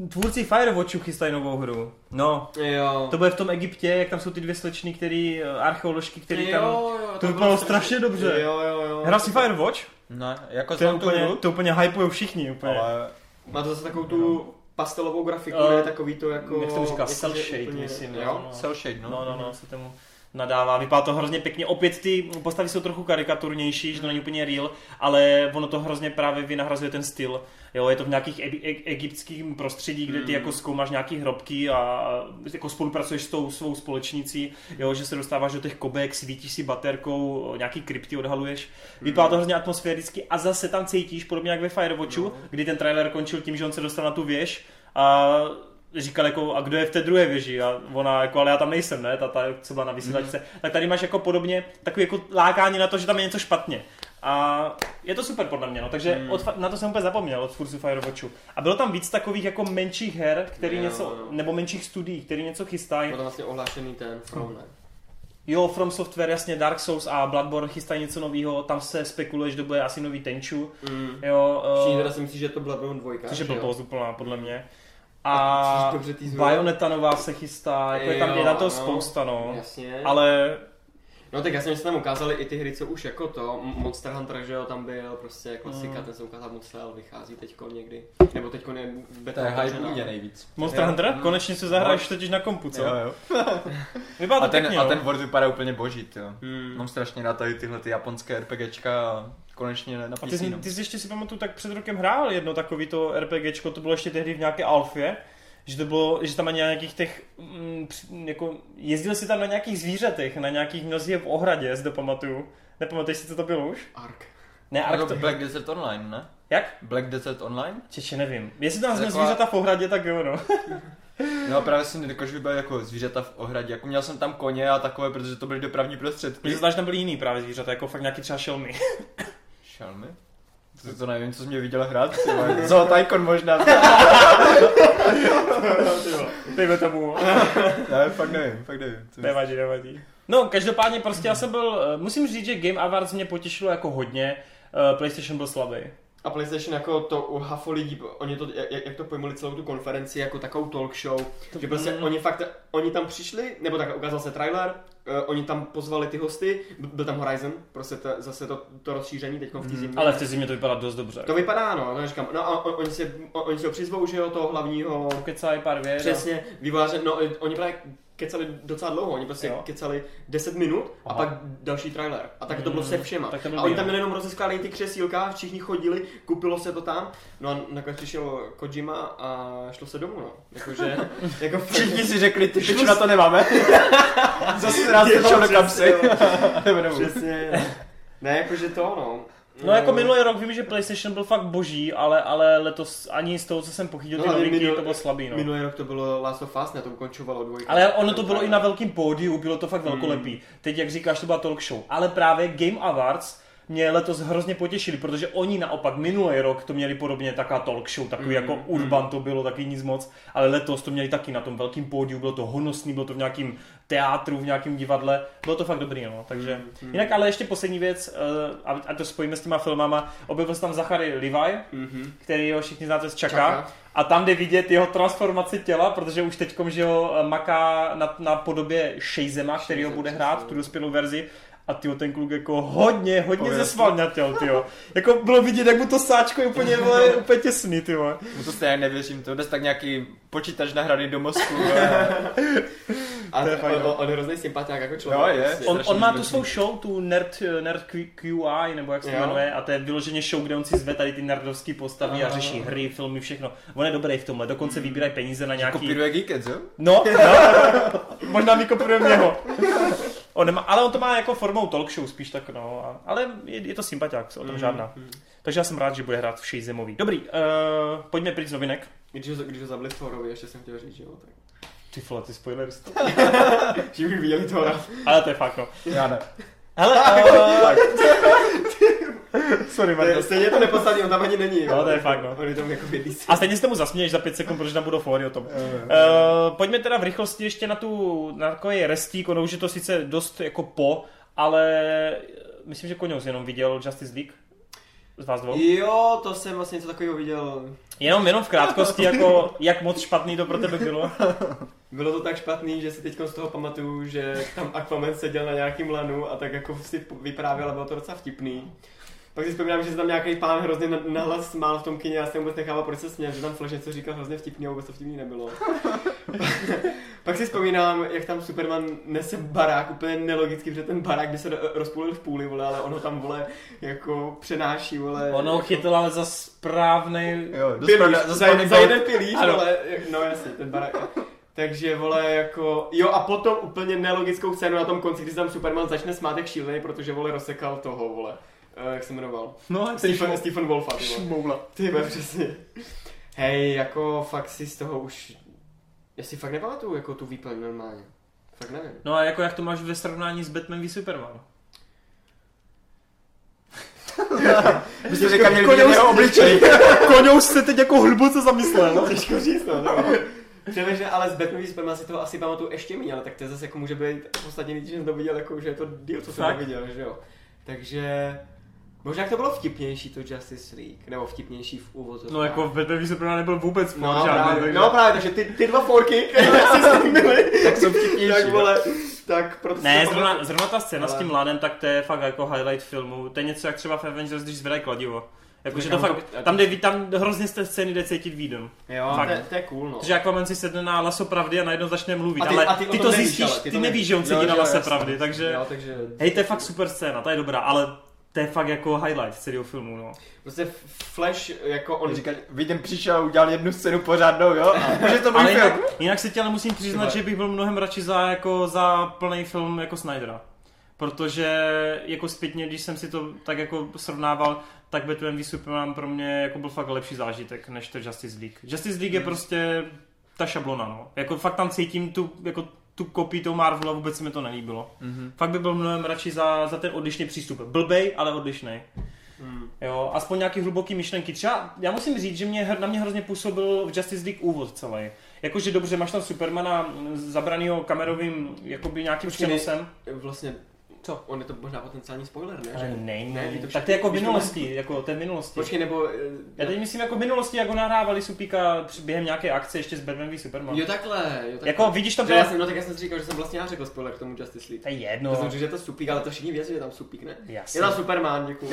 Tvůrci Firewatchu chystají novou hru. No, Jo. to bude v tom Egyptě, jak tam jsou ty dvě slečny, který, eh, archeoložky, který tam... jo, to bylo vypadalo strašně dobře. Jo, jo, jo. Hrál si Firewatch? Ne, jako To je úplně, to úplně hypujou všichni úplně. ale Má to zase takovou tu pastelovou grafiku, Eh, ne takový to jako... jak se to říká, jakože cel shade, úplně- myslím, Jo? no. cel shade, no. No, no, no, se tomu nadává. Vypadá to hrozně pěkně. Opět ty postavy jsou trochu karikaturnější, že to není úplně real, ale ono to hrozně právě vynahrazuje ten styl. Jo, je to v nějakých e- e- egyptských prostředí, kde ty Mm. jako zkoumáš nějaký hrobky a jako spolupracuješ s tou svou společnicí, jo, že se dostáváš do těch kobek, svítíš si baterkou, nějaký krypty odhaluješ. Vypadá to hrozně atmosféricky a zase tam cítíš, podobně jak ve Firewatchu, No. kdy ten trailer končil tím, že on se dostal na tu věž a říkal jako, a kdo je v té druhé věži? A ona jako, ale já tam nejsem, ne? Ta, ta co byla na vysílačce. Mhm. Tak tady máš jako podobně takový jako lákání na to, že tam je něco špatně. A je to super podle mě, no. takže Mm. od, na to jsem úplně zapomněl od tvůrců Firewatchu. A bylo tam víc takových jako menších her, který Jo, něco, jo. nebo menších studií, který něco chystají. Byl tam vlastně ohlášený ten From, ne? Jo, From Software, jasně, Dark Souls a Bloodborne chystají něco nového, tam se spekuluje, že to bude asi nový Tenchu. Mm. Jo, Všichni uh, teda si myslí, že to byla Bloodborne 2. což je blbost úplná, podle mě. A A což dobře týzuje. Bayonetta nová se chystá, jako je tam Jo, je na to no. spousta, no. Jasně. Ale No tak jasně, že se tam ukázali i ty hry, co už jako to, Monster Hunter, že jo, tam byl prostě klasika, Mm. ten se ukázal moc cel, vychází teďko někdy. Nebo teďko je beta to je hype nejvíc. Monster Jo. Hunter? Mm. Konečně se zahraješ totiž na kompu, co? Jo, jo. Vypadá to A ten, pěkně, a no. ten Word vypadá úplně boží, jo. Hmm. Mám strašně rád tady tyhle ty japonské RPGčka a konečně na A PC, ty, jsi, no. ty jsi ještě si pamatuju, tak před rokem hrál jedno takový to RPGčko, to bylo ještě tehdy v nějaké alfě, že to bylo, že tam na nějakých těch, mm, při- jako, jezdil si tam na nějakých zvířatech, na nějakých mnozí v ohradě, jestli to pamatuju. Nepamatuješ si, co to bylo už? Ark. Ne, Ark to... Black Desert Online, ne? Jak? Black Desert Online? Čeče, nevím. Jestli tam jsme Taková- zvířata v ohradě, tak jo, no. No a právě si nedokážu vybavit jako zvířata v ohradě. Jako měl jsem tam koně a takové, protože to byly dopravní prostředky. Zdá, že tam byly jiný právě zvířata, jako fakt nějaký třeba šelmy. Šelmy? To, to nevím, co jsi mě viděl hrát. ty vole. Zootykon možná. Dejme tomu. ne, fakt nevím, fakt nevím. Nevadí, nevadí. No, každopádně prostě já jsem byl, eh, musím říct, že Game Awards mě potěšilo jako hodně, eh, PlayStation byl slabý. A PlayStation jako to u hafo lidí, oni to, jak, jak to pojmuli celou tu konferenci jako takovou talk show, že prostě Mm. oni fakt, oni tam přišli, nebo tak ukázal se trailer, uh, oni tam pozvali ty hosty, byl tam Horizon, prostě to, zase to, to rozšíření teď v té zimě. Ale v té zimě to vypadá dost dobře. To vypadá, no, to říkám, no a on- oni si, on- oni si ho přizvou, že jo, toho hlavního, Kecají pár věd. přesně, vývojáře, no oni právě kecali docela dlouho, oni prostě Jo. kecali 10 minut a Aha. pak další trailer. A tak to bylo Mm, se všema. tak a oni tam no. jenom rozeskládají ty křesílka, všichni chodili, koupilo se to tam, no a nakonec přišel Kojima a šlo se domů, no. Jakože, jako Všichni si řekli, ty piču na to nemáme. Zase se šel do kapsy. Nebo domů. Přesně. Ne, jakože to, no. No jako minulý rok vím, že PlayStation byl fakt boží, ale, ale letos ani z toho, co jsem pochytil, ty No, ale novinky, minul- to bylo slabý, no. Minulý rok to bylo Last of Us, ne, to ukončovalo dvojka. Ale ono to bylo i na velkém pódiu, bylo to fakt velkolepý. Teď, jak říkáš, to byla talk show. Ale právě Game Awards mě letos hrozně potěšili, protože oni naopak minulý rok to měli podobně taková talk show, takový Mm, jako mm. urban to bylo, taky nic moc, ale letos to měli taky na tom velkém pódiu, bylo to honosný, bylo to v nějakém teátru, v nějakém divadle, bylo to fakt dobrý, no, takže. Mm, mm. Jinak ale ještě poslední věc, eh, a a to spojíme s těma filmama, objevil se tam Zachary Levi, Mhm. který ho všichni znáte z Čaka. Čaka. A tam jde vidět jeho transformaci těla, protože už teďkom, že ho maká na, na podobě Shazema, který ho bude hrát, tu dospělou verzi. A tyjo, ten kluk jako hodně, hodně Pověst. zesvalňatěl, tyjo. Jako bylo vidět, jak mu to sáčko je úplně, vole, úplně těsný, tyjo. Mu to stejně nevěřím, to jde tak nějaký počítač nahraný do mozku. A To je fajn, on, no. on, je hrozný sympatiák jako člověk. Jo, je. prostě. On, on má tu svou show, tu Nerd, Nerd QI, nebo jak se to Jo. jmenuje, a to je vyloženě show, kde on si zve tady ty nerdovské postavy a řeší hry, filmy, všechno. On je dobrý v tomhle, dokonce vybírají peníze na nějaký... Kopíruje Geekets, jo? No, no, možná mi kopírujeme něho. On nemá, ale on to má jako formou talk show spíš tak, no. A, ale je, je to sympatiák, o tom Mm, žádná. mm. Takže já jsem rád, že bude hrát v Shazemový. Dobrý, uh, pojďme pryč z novinek. Když ho, když ho zabili Thorovi, ještě jsem chtěl říct, že jo, tak. Ty vole, ty spoilery. Že už viděli Thora. Ale to je fakt, no. Já ne. Hele, uh, Sorry, Marko. Stejně to nepodstatný, on tam ani není. No, to je fakt, no. On je tam jako. A stejně se tomu zasměješ za pět sekund, protože tam budou fóry o tom. Uh, pojďme teda v rychlosti ještě na tu, na takový restík, ono už je to sice dost jako po, ale myslím, že Koňous jenom viděl Justice League. Z vás dvou? Jo, to jsem vlastně něco takového viděl. Jenom, jenom v krátkosti, jako jak moc špatný to pro tebe bylo. Bylo to tak špatný, že si teď z toho pamatuju, že tam Aquaman seděl na nějakým lanu a tak jako si vyprávěl a bylo to docela vtipný. Pak si vzpomínám, že se tam nějaký pán hrozně na- nahlas smál v tom kině, já jsem vůbec nechápal, proč se směl, že tam Flash něco říkal hrozně vtipný a vůbec to vtipný nebylo. Pak si vzpomínám, jak tam Superman nese barák úplně nelogicky, protože ten barák by se ro- rozpůlil v půli, vole, ale ono tam, vole, jako přenáší, vole. Ono jako... chytil ale za správný... Jo, Pilíř, za, za, za, za jeden pilíř, Ano. vole, no jasně, ten barák. Takže vole jako, jo a potom úplně nelogickou scénu na tom konci, kdy se tam Superman začne smát jak šílený, protože vole rozsekal toho vole, uh, jak se jmenoval, No, Stephen, Stephen Wolfa. Šmoula. Ty přesně. Hej, jako fakt si z toho už, já si fakt nepamatuju jako tu výplň normálně. Fakt nevím. No a jako jak to máš ve srovnání s Batman v Superman? Myslím, že měl vidět jeho obličej. Koňous se teď jako hluboce zamyslel. Těžko říct, no. no. Přemýšlím, ale z Batman v Superman si toho asi pamatuju ještě méně, ale tak to je zase jako může být ostatně víc, že jsem to viděl, jako, že je to díl, co jsem to viděl, že jo. Takže možná to bylo vtipnější to Justice League, nebo vtipnější v úvodu. No jako v Batman v Superman nebyl vůbec No, žádný, právě, takže- no právě, takže ty, ty dva forky, které s byly, Tak jsou vtipnější. tak vole, tak proto Ne, si to zrovna, zrovna ta scéna s Ale- tím lanem, tak to je fakt jako highlight filmu. To je něco jak třeba v Avengers, když zvedají kladivo. Jakože to fakt, to- tam, jde, tam hrozně z té scény jde cítit výdom. Jo, Fakt. to, je- to je cool, no. Protože Aquaman si sedne na laso pravdy a najednou začne mluvit, A ty- ale a ty, ty to nevíš, zjistíš, ale ty ty, to nevíš, nevíš. že on Jo, sedí na lase pravdy, takže... Jo, takže... Hej, to je fakt super scéna, ta je dobrá, ale to je fakt jako highlight celého filmu, no. Prostě Flash, jako on... Říkal, vidím, přišel, udělal jednu scénu pořádnou, jo? A že to můj Ale film. jinak, jinak si tě ale musím přiznat, že bych byl mnohem radši za, jako, za plný film jako Snydera. Protože jako zpětně, když jsem si to tak jako srovnával, tak Batman v Superman pro mě jako byl fakt lepší zážitek než to Justice League. Justice League je Hmm. prostě ta šablona, no. Jako fakt tam cítím tu, jako tu kopii toho Marvela, vůbec se mi to nelíbilo. Mhm. Fakt by byl mnohem radši za, za ten odlišný přístup. Blbej, ale odlišný. Hmm. Jo, aspoň nějaký hluboký myšlenky. Třeba, já musím říct, že mě, na mě hrozně působil v Justice League úvod celý. Jakože dobře, máš tam Supermana mm, zabranýho kamerovým jakoby nějakým Počkej, přenosem. Vlastně, Co? On je to možná potenciální spoiler, ne? Ale ne, ne, to tak to je jako minulosti, jako to je v minulosti. Počkej, nebo... eh, Já teď myslím jako v minulosti, jak ho nahrávali Supíka během nějaké akce ještě s Batman v Superman. Jo takhle, jo takhle. Jako vidíš to Že bylo... já jsem, no tak já jsem si říkal, že jsem vlastně já řekl spoiler k tomu Justice League. To je jedno. No. Já jsem řekl, že je to Supík, ale to všichni věří, že je tam Supík, ne? Jasně. Je tam Superman, děkuju.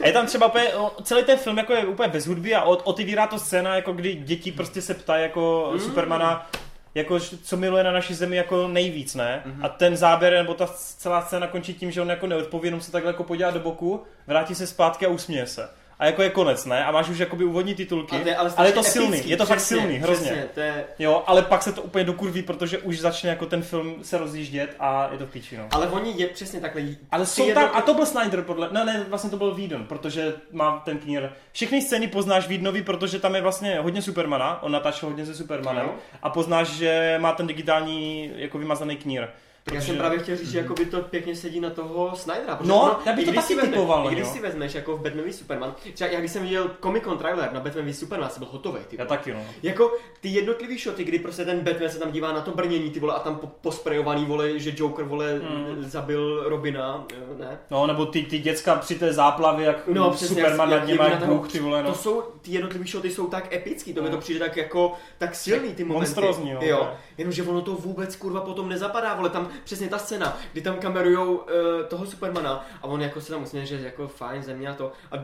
A je tam třeba úplně, celý ten film jako je úplně bez hudby a od, otevírá to scéna, jako kdy děti prostě se ptají jako Mm. Supermana, jako co miluje na naší zemi jako nejvíc, ne? Mhm. A ten záběr nebo ta celá scéna končí tím, že on jako neodpoví, jenom se takhle jako podívá do boku, vrátí se zpátky a usměje se. A jako je konec, ne? A máš už jakoby úvodní titulky. A to je, ale, ale je to strašně silný, epický, je to fakt přesně, silný, hrozně. Přesně, to je, Jo, ale pak se to úplně dokurví, protože už začne jako ten film se rozjíždět a je to v píči, no. ale oni je přesně takhle. Ale jsou tam, a to byl Snyder podle, ne, ne, vlastně to byl Whedon, protože má ten knír. Všechny scény poznáš Whedonovi, protože tam je vlastně hodně Supermana, on natáčel hodně se Supermanem No. a poznáš, že má ten digitální jako vymazaný knír. Tak já jsem právě chtěl říct, že jako by to pěkně sedí na toho Snydera. protože No, ono, já bych to taky typoval, Když jo. si vezmeš jako v Batman v Superman, třeba já když jsem viděl Comic Con trailer na Batman v Superman, jsem byl hotový. Ty Já taky, no. Jako ty jednotlivý shoty, kdy prostě ten Batman se tam dívá na to brnění, ty vole, a tam po, posprejovaný, vole, že Joker, vole, Mm. zabil Robina, jo, ne? No, nebo ty, ty děcka při té záplavě, jak No, přesně, Superman jak- nad nimi jak bůh, ty vole, To no. jsou, ty jednotlivý shoty jsou tak epický, to mi No. to přijde tak jako, tak silný ty momenty. Monstrózní, no, Jo, to je. jenomže ono to vůbec kurva potom nezapadá, vole, tam přesně ta scéna, kdy tam kamerujou uh, toho Supermana a on jako se tam usměje, že jako fajn země a to. A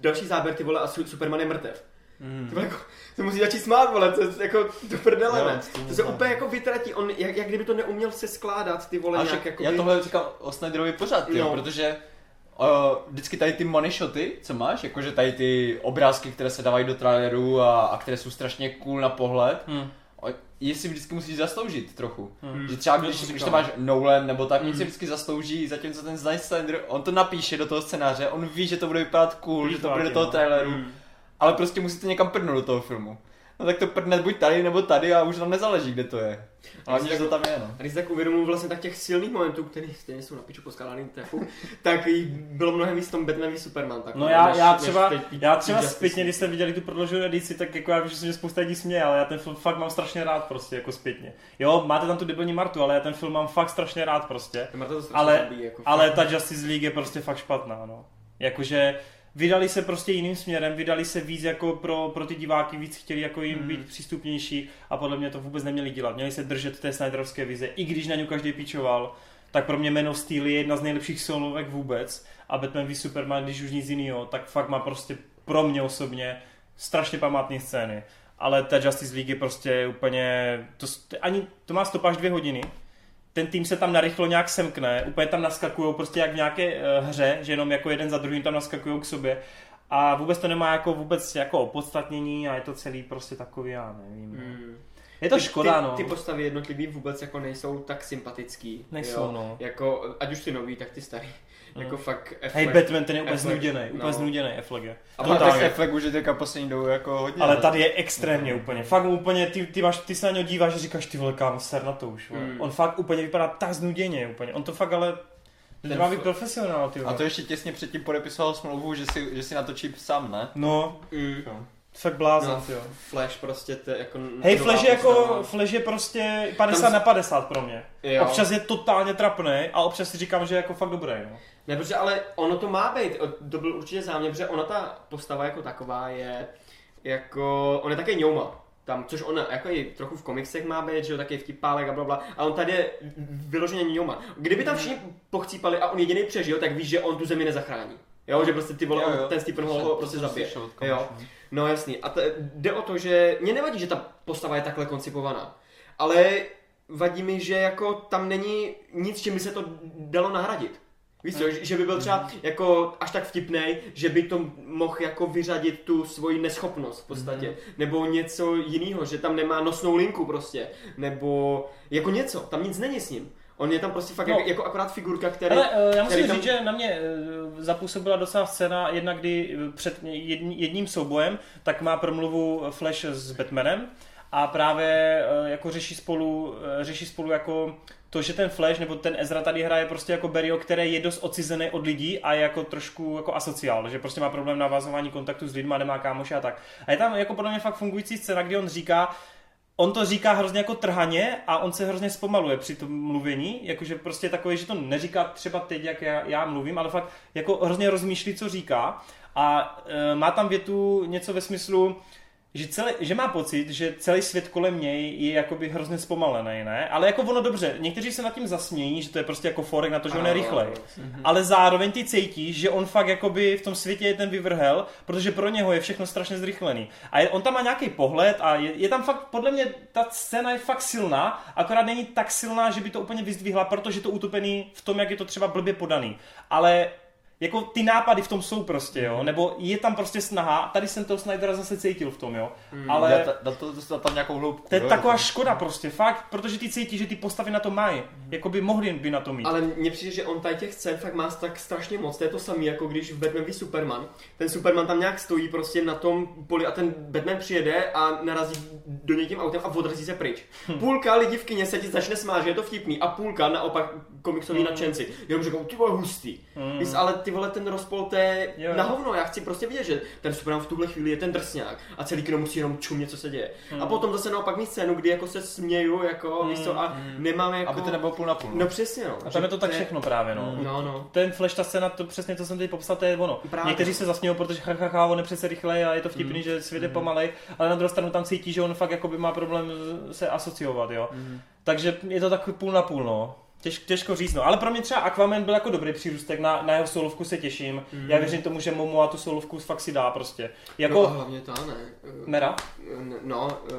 další záběr ty vole a su- Superman je mrtev. Mm. Ty vole, jako, to musí začít smát, vole, to je jako do prdele, ne? To se úplně jako vytratí, on, jak, jak kdyby to neuměl se skládat, ty vole, nějak jako já tohle říkám o Snyderovi pořád, jo, No. protože uh, vždycky tady ty money shoty, co máš, jakože tady ty obrázky, které se dávají do trailerů a, a které jsou strašně cool na pohled, Hmm. Je si vždycky musíš zasloužit trochu. Hmm. Že třeba když, to když to máš Nolan nebo tak, mm. Hmm. si vždycky zaslouží, zatímco ten Snyder, on to napíše do toho scénáře, on ví, že to bude vypadat cool, že to bude do toho no. traileru, Mm. ale prostě musíte někam prdnout do toho filmu. No tak to prdne buď tady nebo tady a už nám nezáleží, kde to je. Hlavně, že to tam je, no. Když tak uvědomuji vlastně tak těch silných momentů, které stejně jsou na piču poskládaný tefu, tak bylo mnohem víc v tom Batman v Superman. Tak No já, než- já než třeba, teď- já třeba zpětně, když jste viděli tu prodlouženou edici, tak jako já vím, že se mě spousta lidí směje, ale já ten film fakt mám strašně rád prostě, jako zpětně. Jo, máte tam tu debilní Martu, ale já ten film mám fakt strašně rád prostě. Marta to strašně Ale- zabíjí, jako Ale fakt. ta Justice League je prostě fakt špatná, no. Jakože vydali se prostě jiným směrem, vydali se víc jako pro, pro ty diváky, víc chtěli jako jim Mhm. být přístupnější a podle mě to vůbec neměli dělat. Měli se držet té Snyderovské vize, i když na ňu každý píčoval, tak pro mě Man of Steel je jedna z nejlepších solovek vůbec a Batman v Superman, když už nic jiného, tak fakt má prostě pro mě osobně strašně památné scény. Ale ta Justice League je prostě úplně, to, ani, to má stop až dvě hodiny, ten tým se tam narychlo nějak semkne, úplně tam naskakují prostě jak v nějaké uh, hře, že jenom jako jeden za druhým tam naskakují k sobě a vůbec to nemá jako vůbec jako opodstatnění a je to celý prostě takový, já nevím. Mm. Je to Ty- škoda, ty, no. Ty postavy jednotlivý vůbec jako nejsou tak sympatický. Nejsou, jo. no. Jako, ať už ty nový, tak ty starý. Mm. Jako fakt Hej, Affleck- Batman, ten je úplně Affleck, znuděný, no. úplně znuděný, Affleck je. A tak efekt už je teďka poslední dobou jako hodně. Ale ne? tady je extrémně úplně, fakt úplně, ty, ty, máš, ty se na něj díváš a říkáš, ty vole, kámo, ser na to už. Mm. On fakt úplně vypadá tak znuděně, úplně, on to fakt ale, Ten má být profesionál, ty A to ještě těsně předtím podepisoval smlouvu, že si, že si natočí sám, ne? No, Mm. Fakt blázen, No, jo. Flash prostě, to jako Hej, Flash je jako. Flash je prostě 50 Tam na 50 pro mě. Jo. Občas je totálně trapný a občas si říkám, že je jako fakt dobrý, no. Ne, protože ale ono to má být, to byl určitě záměr, protože ona ta postava jako taková je, jako, on je také ňouma. Tam, což ona jako i trochu v komiksech má být, že jo, taky vtipálek a bla, bla a on tady je vyloženě ňouma. Kdyby tam všichni pochcípali a on jediný přežil, tak víš, že on tu zemi nezachrání. Jo, že prostě ty vole, Jo, jo. ten Stephen Hall ho prostě zabije. Jo. No jasný. A t- jde o to, že mě nevadí, že ta postava je takhle koncipovaná. Ale vadí mi, že jako tam není nic, čím by se to dalo nahradit. Víš co, že- by byl třeba jako až tak vtipnej, že by to mohl jako vyřadit tu svoji neschopnost v podstatě. Nebo něco jiného, že tam nemá nosnou linku prostě. Nebo jako něco, tam nic není s ním. On je tam prostě fakt No. jako, jako akorát figurka, který... Ale uh, já musím který tam- říct, že na mě uh, zapůsobila docela scéna, jedna kdy eh, před jedním soubojem, tak má promluvu Flash s Batmanem a právě uh, jako řeší spolu, uh, řeší spolu jako to, že ten Flash nebo ten Ezra tady hraje prostě jako Berio, který je dost ocizený od lidí a je jako trošku jako asociál, že prostě má problém navazování kontaktu s lidmi a nemá kámoše a tak. A je tam jako podle mě fakt fungující scéna, kdy on říká, on to říká hrozně jako trhaně a on se hrozně zpomaluje při tom mluvení, jakože prostě takový, že to neříká třeba teď, jak já, já mluvím, ale fakt jako hrozně rozmýšlí, co říká. A e, má tam větu něco ve smyslu, že, celý, že má pocit, že celý svět kolem něj je jakoby hrozně zpomalený, ne? Ale jako ono dobře, někteří se nad tím zasmějí, že to je prostě jako forek na to, že on je rychlej. ano. Ale zároveň ty cítíš, že on fakt jakoby v tom světě je ten vyvrhel, protože pro něho je všechno strašně zrychlený. A je, on tam má nějaký pohled a je, je tam fakt, podle mě ta scéna je fakt silná, akorát není tak silná, že by to úplně vyzdvihla, protože to utopený v tom, jak je to třeba blbě podaný. Ale jako ty nápady v tom jsou prostě, jo, nebo je tam prostě snaha, tady jsem toho Snydera zase cítil v tom, jo, ale... Dá, ta- dá to dostat tam nějakou hloubku. To je jo, taková jako- škoda prostě, fakt, protože ty cítíš, že ty postavy na to mají. Jako by mohli by na to mít. Ale mně přijde, že on tady těch scén fakt má tak strašně moc. To je to samé, jako když v Batman Superman. Ten Superman tam nějak stojí prostě na tom poli a ten Batman přijede a narazí do něj tím autem a odrazí se pryč. Hm. Půlka lidí v kině se ti začne smát, že je to vtipný a půlka naopak komiksoví Hmm. nadšenci. Jenom říkou, ty hustý. Mm. Víš, ale ty vole ten rozpol, to je Jo, jo. na hovno. Já chci prostě vidět, že ten Superman v tuhle chvíli je ten drsňák a celý kino musí jenom čumět, co se děje. Hmm. A potom zase naopak mít scénu, kdy jako se směju, jako, víš co, a nemáme jako... Aby to nebylo půl na půl. No přesně, no. A tam je to tak všechno právě, no. No, no. Ten flash, ta scéna, to přesně, co jsem teď popsal, to je ono. Právě. Někteří se zasmějou, protože ha, ha, ha, on je přece rychlej a je to vtipný, že svět je pomalej, ale na druhou stranu tam cítí, že on fakt jakoby má problém se asociovat, jo. Takže je to takový půl na půl, no. Těž, těžko říct, no. Ale pro mě třeba Aquaman byl jako dobrý přírůstek, na, na jeho solovku se těším. Mhm. Já věřím tomu, že Momoa tu solovku fakt si dá prostě. Jako... No, a hlavně ta, ne? Uh, Mera? No, uh,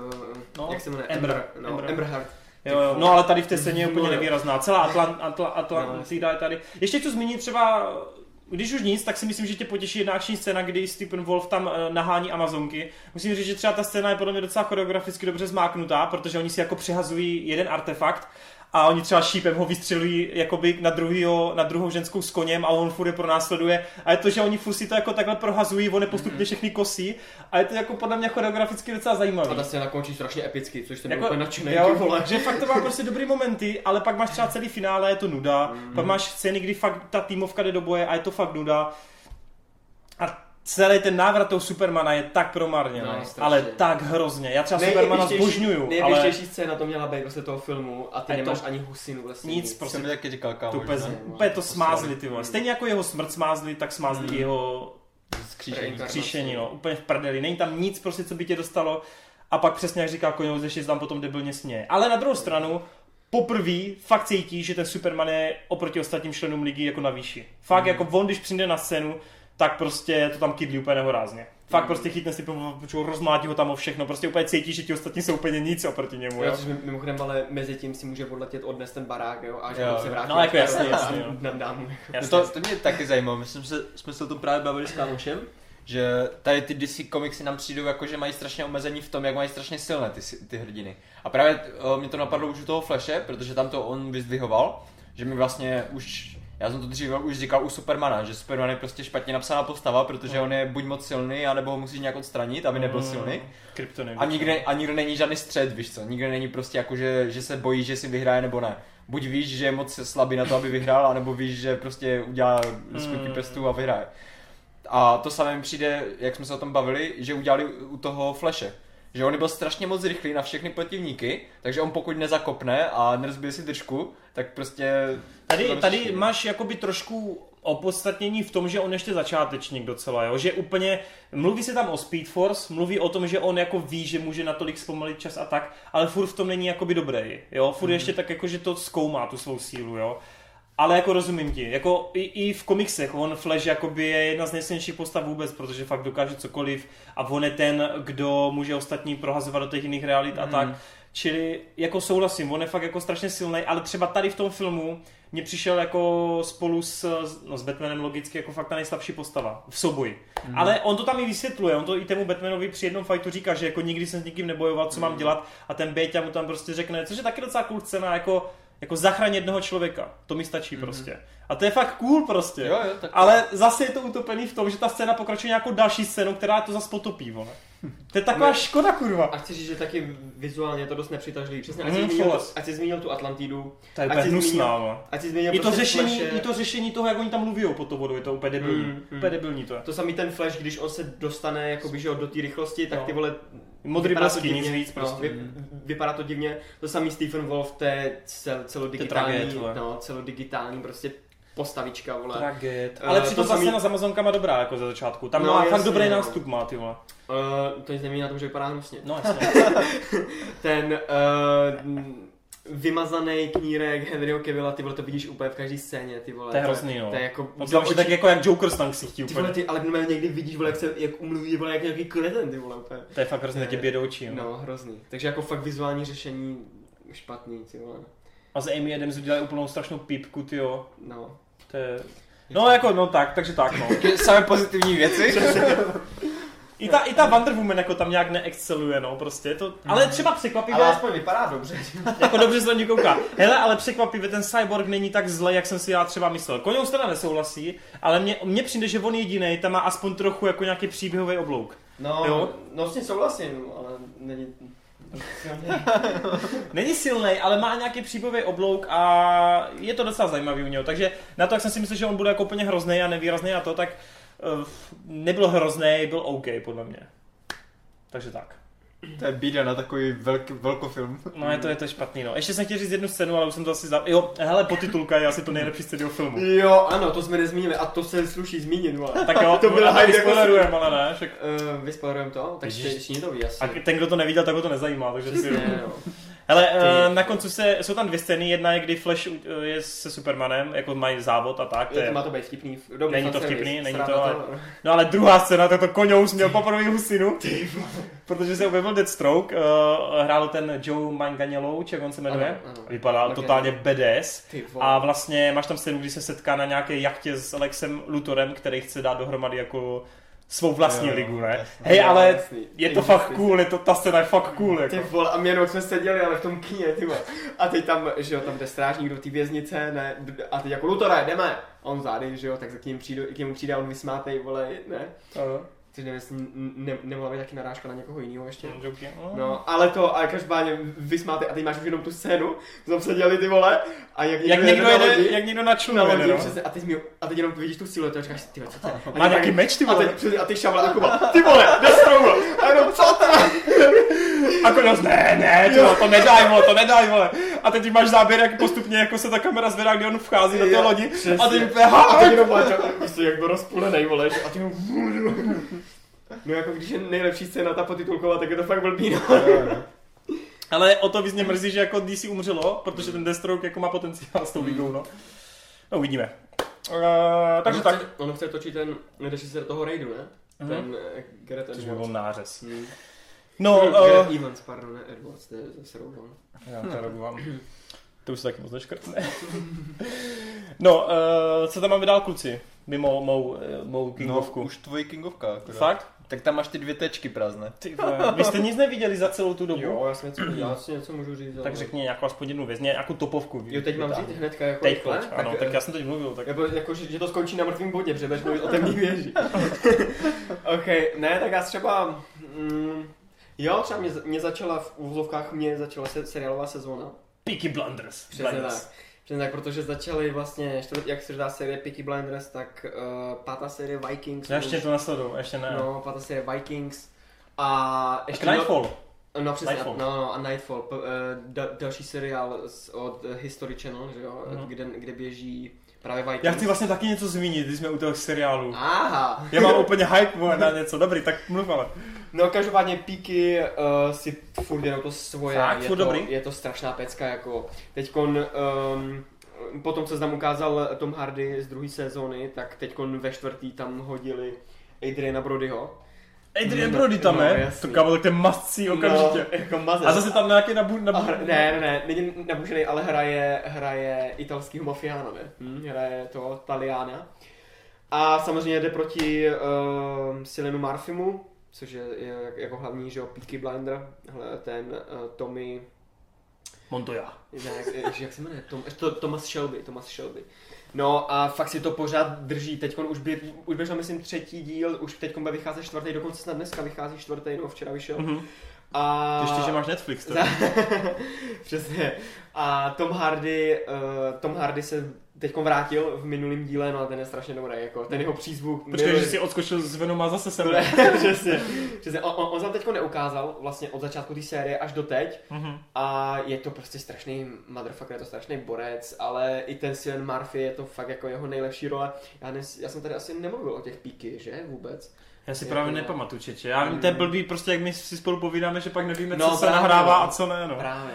No, no, jak se jmenuje? Ember. Ember. No, Ember. Ember Heart. Jo, jo. No ale tady v té scéně je úplně No, jo. nevýrazná. Celá Atlant, Atla, No, Atlantida je tady. Ještě chci zmínit třeba když už nic, tak si myslím, že tě potěší jedna akční scéna, kdy Stephen Wolf tam eh, nahání Amazonky. Musím říct, že třeba ta scéna je podle mě docela choreograficky dobře zmáknutá, protože oni si jako přihazují jeden artefakt a oni třeba šípem ho vystřelují jakoby na, druhýho, na druhou ženskou s koněm a on furt je pronásleduje. A je to, že oni furt si to jako takhle prohazují, on je postupně všechny kosí a je to jako podle mě choreograficky docela zajímavé. A ta scéna končí strašně epicky, což jsem Jako, úplně nadšený, jo, vole. že fakt to má prostě dobrý momenty, ale pak máš třeba celý finále, je to nuda, mm. pak máš scény, kdy fakt ta týmovka jde do boje a je to fakt nuda. A celý ten návrat toho Supermana je tak promarněný, No, strašně. ale tak hrozně. Já třeba Supermana zbožňuju, ale Největší scéna to měla být vlastně toho filmu a ty A je to- nemáš ani husinu vlastně. nic To prostě jsem taky říkal, kámo. to úplně, ne? úplně to Sorry. smázli, ty vole. Stejně jako jeho smrt smázli, tak smázli Mm. i jeho Skříšení. Reinkarnace. kříšení, no, úplně v prdeli. Není tam nic prostě, co by tě dostalo. A pak přesně jak říká Koňouz, ještě tam potom debilně směje. Ale na druhou stranu, poprvé fakt cítí, že ten Superman je oproti ostatním členům ligy jako na výši. Fakt Mhm. jako on, když přijde na scénu, tak prostě to tam kydlí úplně nehorázně. Fakt Mhm. prostě chytne si, poču, rozmlátí ho tam o všechno, prostě úplně cítí, že ti ostatní jsou úplně nic oproti němu. Jo, Jo? mimochodem, ale mezi tím si může odletět odnes ten barák, jo, a že Jo, se vrátí. No, jako jasně, jasně, dámu. No to, to mě taky zajímalo, myslím, že jsme se o tom právě bavili s kámošem, že tady ty DC komiksy nám přijdou jako, že mají strašně omezení v tom, jak mají strašně silné ty, ty hrdiny. A právě uh, mě to napadlo už u toho Flashe, protože tam to on vyzdvihoval, že mi vlastně už, já jsem to dřív už říkal u Supermana, že Superman je prostě špatně napsaná postava, protože on je buď moc silný, anebo ho musí nějak odstranit, aby nebyl silný. Kryptony. A nikde, a nikde není žádný střed, víš co, nikde není prostě jako, že, že se bojí, že si vyhraje nebo ne. Buď víš, že je moc slabý na to, aby vyhrál, anebo víš, že prostě udělá skutky Hmm. prstů a vyhraje. A to samé mi přijde, jak jsme se o tom bavili, že udělali u toho Flashe. Že on byl strašně moc rychlý na všechny protivníky, takže on pokud nezakopne a nerozbije si držku, tak prostě... Tady, tady máš jakoby trošku opodstatnění v tom, že on ještě začátečník docela, jo? že úplně, mluví se tam o Speed Force, mluví o tom, že on jako ví, že může natolik zpomalit čas a tak, ale furt v tom není jakoby dobrý, jo, furt Mhm. ještě tak jako, že to zkoumá tu svou sílu, jo. Ale jako rozumím ti, jako i, i v komiksech, on Flash jakoby je jedna z nejsilnějších postav vůbec, protože fakt dokáže cokoliv a on je ten, kdo může ostatní prohazovat do těch jiných realit a Mhm. tak. Čili jako souhlasím, on je fakt jako strašně silný, ale třeba tady v tom filmu mě přišel jako spolu s, no, s Batmanem logicky jako fakt ta nejslabší postava v souboji. Mm. Ale on to tam i vysvětluje, on to i tému Batmanovi při jednom fightu říká, že jako nikdy jsem s nikým nebojoval, co mám dělat a ten Bejťa mu tam prostě řekne, což je taky docela cool scéna, jako jako zachránit jednoho člověka. To mi stačí mm. prostě. A to je fakt cool prostě. Jo, jo, tak Ale zase je to utopený v tom, že ta scéna pokračuje nějakou další scénu, která to zase potopí, vole. To je taková Ale- škoda, kurva. A chci říct, že taky vizuálně je to dost nepřitažlivý. Přesně, ať Mhm, jsi zmínil, ať jsi zmínil tu Atlantidu, To je ať úplně jsi hnusná, ať jsi zmínil I to, prostě řešení, Flashe. I to řešení toho, jak oni tam mluví pod tou vodou, je to úplně debilní. Mm, mm. Úplně debilní to je. To samý ten Flash, když on se dostane jakoby, že do té rychlosti, tak No. ty vole... Modrý to blesky, nic víc prostě. No, vy, vypadá to divně. To samý Stephen Wolf, to je cel, celodigitální, vole. no, celodigitální prostě postavička, vole. Tragéd. Eh, Ale to přitom ta samý- scéna s Amazonkama dobrá, jako ze začátku. Tam No, má fakt jasně, dobrý no. nástup, má ty vole. Uh, to nic nemění na tom, že vypadá hnusně. No jasně. Ten uh, vymazaný knírek Henryho Cavilla, ty vole, to vidíš úplně v každé scéně, ty vole. To je hrozný, no. To je jako... Obzvlášť tak jako jak Joker s ksichtí Ty vole, ty, ale někdy vidíš, vole, jak, se, jak umluví, vole, jak nějaký kreten, ty vole, úplně. To je fakt hrozně tě do očí. No. No, hrozný. Takže jako fakt vizuální řešení špatný, ty vole. A z Amy Adams udělali úplnou strašnou pípku, ty jo. No. To je... No jako, no tak, takže tak, no. Samé pozitivní věci. I ta, I ta Wonder Woman jako tam nějak neexceluje, no, prostě. To, ale třeba překvapivé, Ale aspoň vypadá dobře. jako dobře se ní kouká. Hele, ale překvapivě ten cyborg není tak zlej, jak jsem si já třeba myslel. Koňous teda nesouhlasí, ale mně, mně přijde, že on jediný tam má aspoň trochu jako nějaký příběhový oblouk. No, Jo. no s tím souhlasím, ale není... Není silný, ale má nějaký příběhový oblouk a je to docela zajímavý u něho. Takže na to, jak jsem si myslel, že on bude jako úplně hrozný a nevýrazný a to, tak nebyl hrozný, byl OK podle mě. Takže tak. To je bída na takový velký, velkofilm. No je to, je to špatný, no. Ještě jsem chtěl říct jednu scénu, ale už jsem to asi za... Jo, hele, potitulka je asi to nejlepší scény filmu. Jo, ano, to jsme nezmínili a to se sluší zmínit, vole. Tak jo, To byla hype, jako ale ne. Však... Uh, vyspoilerujeme to? Tak všichni to ví asi. A ten, kdo to neviděl, tak ho to nezajímá, takže si... Ne, no. Ale Ty- uh, na konci se, jsou tam dvě scény, jedna je, kdy Flash uh, je se Supermanem, jako mají závod a tak. To Je, to má to být vtipný. Dobrý Není to vtipný, není to, ale- no ale druhá scéna, to to koňous měl poprvé husinu, protože se objevil Deathstroke, uh, hrál ten Joe Manganiello, jak on se jmenuje, Ano, ano. vypadal totálně vole. A vlastně máš tam scénu, kdy se setká na nějaké jachtě s Alexem Lutorem, který chce dát dohromady jako svou vlastní Jo, ligu, ne? jasně. Hej, Jo, ale jasný. je to fakt cool, je to, ta scéna je fakt cool, jako. Ty vole, a my jenom jsme seděli, ale v tom kyně, ty vole. A teď tam, že jo, tam jde strážník do té věznice, ne, a teď jako Lutore, jdeme. A on zády, že jo, tak k němu přijde, k němu přijde a on vysmátej, vole, ne. Ano. Což nevím, jestli ne, nemohla být taky narážka na někoho jiného ještě. No. No, ale to, ale každopádně vysmátej, a teď máš už jenom tu scénu, tam seděli ty vole, a jak Jak někdo, na jede, lodi, jak někdo na načluje, lodi, no. přesně, a teď, mi, a teď jenom vidíš tu siluetu a říkáš ty vole, co to je? A Má teď nějaký meč, ty a, vole. teď, přesně, a ty šavla a Kuba, ty vole, Deathstroke, a jenom co vole? A koněz, ne, ne, vole, to nedaj, vole, to nedaj, vole. A teď máš záběr, jak postupně jako se ta kamera zvedá, kdy on vchází do té lodi. přesně. A teď úplně, A teď jenom máš, prostě jak byl rozpůlenej, vole, že- a ty No jako když je nejlepší scéna ta potitulková, tak je to fakt blbý, no. Ale o to víc mě mrzí, že jako DC umřelo, protože ten Deathstroke jako má potenciál s tou ligou, no. No uvidíme. Uh, takže tak. Chce, ono chce točit ten režisér toho raidu, ne? Mhm. Ten uh, Gareth Což by byl nářez. Hmm. No, uh, Evans, pardon, ne Edwards, to je zase Rogan. já to robu vám. To už se taky moc neškrtne. no, uh, co tam máme dál, kluci? Mimo mou, uh, mou No, kingovku. už tvoje kingovka. Akorát. Fakt? Tak tam máš ty dvě tečky prázdné. Ty vy jste nic neviděli za celou tu dobu? Jo, já si něco, já si něco můžu říct. Tak ale- řekni nějakou aspoň jednu věc, nějakou topovku. Jo, teď mám říct hnedka jako Teď rychle? pojď, ano, tak já jsem teď mluvil. Tak... Jako, jako že, že, to skončí na mrtvém bodě, protože budeš mluvit o temný věži. OK, ne, tak já třeba... Mm, jo, třeba mě, mě začala v úvozovkách, mě začala se, seriálová sezóna. Peaky Blinders. Přesně Blinders. tak. Přesně tak, protože začaly vlastně, jak čtvrtá série Peaky Blinders, tak uh, pátá série Vikings. Já ještě to nasleduju, ještě ne. No, pátá série Vikings. A ještě... Tak Nightfall. No přesně, Nightfall. no, no a Nightfall, p- eh, da, další seriál z, od eh, History Channel, že jo, Mhm. kde, kde běží právě Vikings. Já chci vlastně taky něco zmínit, když jsme u toho seriálu. Aha, Já mám úplně hype na něco, dobrý, tak mluv ale. no každopádně Píky uh, si furt jenom to svoje, Fakt? je, Furt to, dobrý? je to strašná pecka, jako teďkon, um, potom co nám ukázal Tom Hardy z druhé sezóny, tak teďkon ve čtvrtý tam hodili Adriana Brodyho. Adrian No, Brody tam no, je, jasný. to kamo, tak ten mascí okamžitě. No, jako mazec. A zase tam nějaký nabu, nabu... Hra, ne, ne, ne, není nabušený, ale hraje, hraje italskýho mafiána, ne? Hm, hraje to Taliana. A samozřejmě jde proti uh, Silenu Marfimu, což je, je jako hlavní, že jo, Peaky Blinder, ten uh, Tommy, Montoya. ne, jak, jak se jmenuje, Tom, to, Thomas Shelby, Thomas Shelby. No a fakt si to pořád drží, teď už, by, už běžel myslím třetí díl, už teď bude vycházet čtvrtý, dokonce snad dneska vychází čtvrtý, no včera vyšel. Mhm. A... Ještě, že máš Netflix, to. Přesně. A Tom Hardy, uh, Tom Hardy se teď vrátil v minulém díle, no a ten je strašně dobrý, jako ten jeho přízvuk. Počkej, byl- že si odskočil z Venoma zase sem. přesně, přesně. On, on, on se teď neukázal vlastně od začátku té série až do teď Mhm. a je to prostě strašný motherfucker, je to strašný borec, ale i ten Cillian Murphy je to fakt jako jeho nejlepší role. Já, nes, já jsem tady asi nemluvil o těch píky, že vůbec? Já si Je právě to- nepamatuju, čeče. Já vím, to je blbý, prostě jak my si spolu povídáme, že pak nevíme, co No, se právě, nahrává no. a co ne, no. Právě.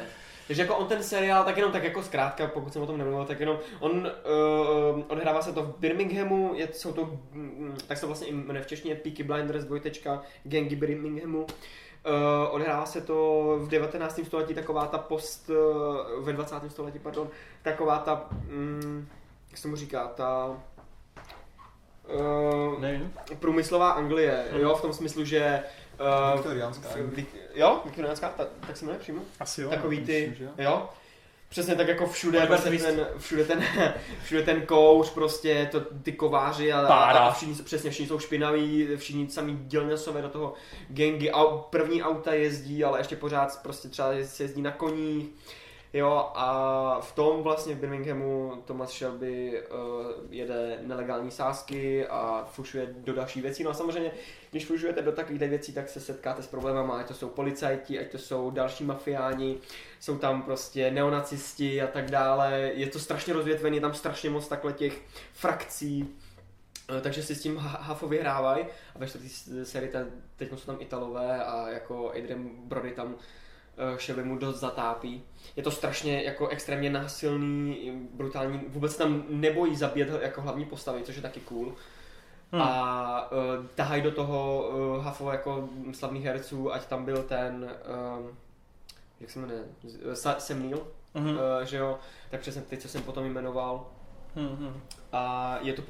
Takže jako on ten seriál, tak jenom tak jako zkrátka, pokud jsem o tom nemluvil, tak jenom on uh, odhrává se to v Birminghamu, je, jsou to, mm, tak se vlastně jmenuje v češtině Peaky Blinders, dvojtečka, Gangy Birminghamu. Uh, odhrává se to v 19. století, taková ta post, uh, ve 20. století, pardon, taková ta, um, jak se mu říká, ta uh, Nevím. průmyslová Anglie, jo, v tom smyslu, že uh, Viktoriánská. Jo, viktoriánská, ta, tak se jmenuje přímo? Asi jo. Takový ty, myslím, že jo. jo? Přesně tak jako všude, prostě Twist. ten, všude, ten, všude ten kouř, prostě to, ty kováři a, a, Pára. a všichni, přesně všichni jsou špinaví, všichni samý dělnesové do toho gengy, a první auta jezdí, ale ještě pořád prostě třeba se jezdí na koních, jo, a v tom vlastně v Birminghamu Thomas Shelby uh, jede nelegální sázky a fušuje do dalších věcí, no a samozřejmě, když fušujete do takových věcí, tak se setkáte s problémama, ať to jsou policajti, ať to jsou další mafiáni, jsou tam prostě neonacisti a tak dále. Je to strašně rozvětvený, je tam strašně moc takhle těch frakcí, Eh, takže si s tím ha- Hafo vyhrávají a ve čtvrtý sérii teď jsou tam Italové a jako Adrian Brody tam uh, Shelby mu dost zatápí. Je to strašně jako extrémně násilný, brutální, vůbec tam nebojí zabít jako hlavní postavy, což je taky cool. Hmm. A uh, tahají do toho uh, hafo jako slavných herců, ať tam byl ten, uh, jak se jmenuje, Sam Neill, hmm. uh, že jo, tak přesně teď, co jsem potom jmenoval. Hmm. A je to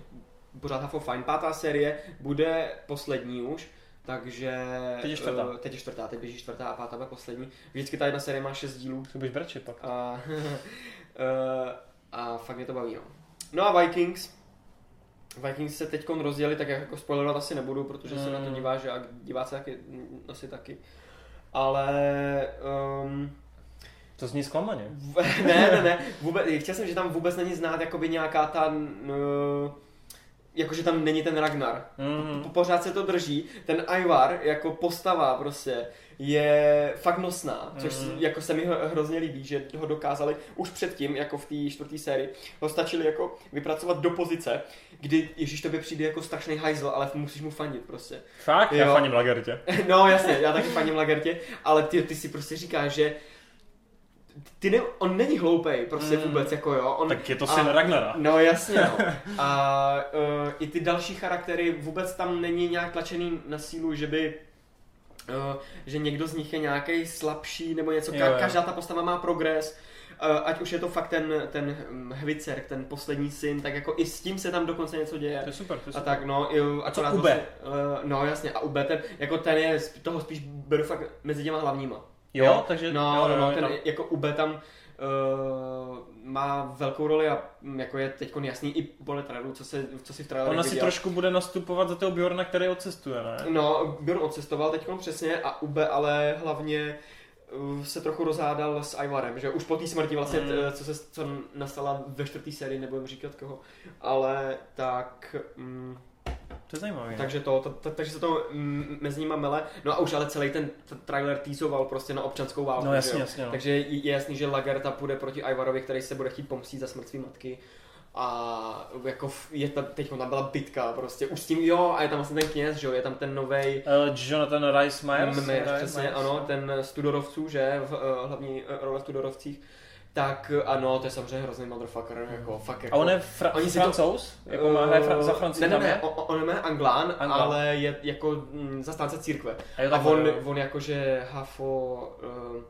pořád hafo fajn. Pátá série bude poslední už, takže... Teď je čtvrtá. Uh, teď je čtvrtá, teď běží čtvrtá a pátá bude poslední. Vždycky ta jedna série má šest dílů. Co budeš brečet pak. A, uh, a fakt mě to baví, no. No a Vikings, Vikings se teď rozdělili, tak jako spoilerovat asi nebudu, protože mm. se na to hmm. díváš a diváci taky, asi taky. Ale... Um, to zní zklamaně. ne, ne, ne. Vůbec, chtěl jsem, že tam vůbec není znát jakoby nějaká ta... Uh, jakože tam není ten Ragnar. Mm. Pořád se to drží. Ten Ivar jako postava prostě je fakt nosná, což mm. jako se mi hrozně líbí, že ho dokázali už předtím, jako v té čtvrté sérii, ho stačili jako vypracovat do pozice, kdy Ježíš tobě přijde jako strašný hajzl, ale musíš mu fandit prostě. Fakt? Jo. Já faním Lagertě. no jasně, já taky faním Lagertě, ale ty, ty si prostě říkáš, že ty ne, on není hloupej, prostě mm. vůbec, jako jo. On, tak je to syn Ragnara. No jasně, no. A uh, i ty další charaktery, vůbec tam není nějak tlačený na sílu, že by uh, že někdo z nich je nějaký slabší nebo něco. Ka-. Každá ta postava má progres. Uh, ať už je to fakt ten, ten hm, Hvicer, ten poslední syn, tak jako i s tím se tam dokonce něco děje. To je super, to je super. A tak no, i, akorát Co Ube? uh, no jasně, a Ube ten, jako ten je, toho spíš beru fakt mezi těma hlavníma. Jo, jo? takže... No, jo, no, no, ten, tam... jako Ube tam uh, má velkou roli a mm, jako je teď jasný i podle traileru, co, se, co si v traileru Ona si trošku bude nastupovat za toho Bjorna, který odcestuje, ne? No, Bjorn odcestoval teď přesně a Ube ale hlavně uh, se trochu rozhádal s Ivarem, že už po té smrti vlastně, mm. co se co nastala ve čtvrtý sérii, nebudem říkat koho, ale tak... Um, to je zajímavé. Takže to, to, to, takže se to mezi nimi mele. No a už ale celý ten trailer teasoval prostě na občanskou válku. No jasně, jasně. No. Takže je jasný, že Lagerta půjde proti Ivarovi, který se bude chtít pomstít za smrt své matky. A jako je ta, teď tam byla bitka prostě, už s tím jo, a je tam vlastně ten kněz, že jo, je tam ten novej... Uh, Jonathan Rice Myers? Myers, přesně, Myers. ano, ten z Tudorovců, že, v uh, hlavní uh, role v Tudorovcích tak ano, to je samozřejmě hrozný motherfucker, mm. jako fakt jako... A on je fra- oni francouz? To, jako má hraje fra- za Francii? Ne, ne, ne, on, on je anglán, anglán, ale je jako mm, zastánce církve. A, a on, on jakože hafo... Uh,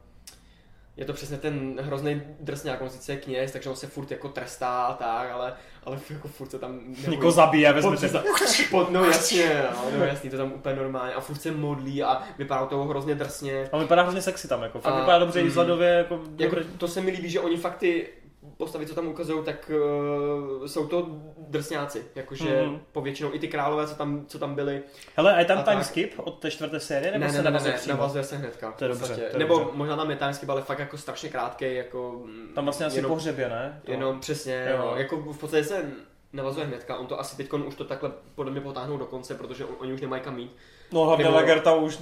je to přesně ten hrozný drsňák, on sice je kněz, takže on se furt jako trestá a tak, ale, ale jako furt se tam... Někoho zabije, vezme se pod, No jasně, no, no jasně, to tam úplně normálně a furt se modlí a vypadá to hrozně drsně. A vypadá hrozně sexy tam, jako fakt a, vypadá dobře mm, i vzhledově, jako, jako... To se mi líbí, že oni fakt ty postavy, co tam ukazují, tak uh, jsou to drsňáci, jakože mm-hmm. povětšinou i ty králové, co tam, co tam byli. Hele, a je tam time skip od té čtvrté série, nebo ne, se ne, navazuje ne, navazuje se hnedka. To je dobře. To je nebo dobře. možná tam je time skip, ale fakt jako strašně krátký, jako... Mm, tam vlastně asi pohřebě, ne? To... Jenom přesně, jo. No, jako v podstatě se navazuje hnedka, on to asi teď už to takhle podle mě potáhnou do konce, protože on, oni už nemají kam jít. No hlavně nebo... Lagerta už,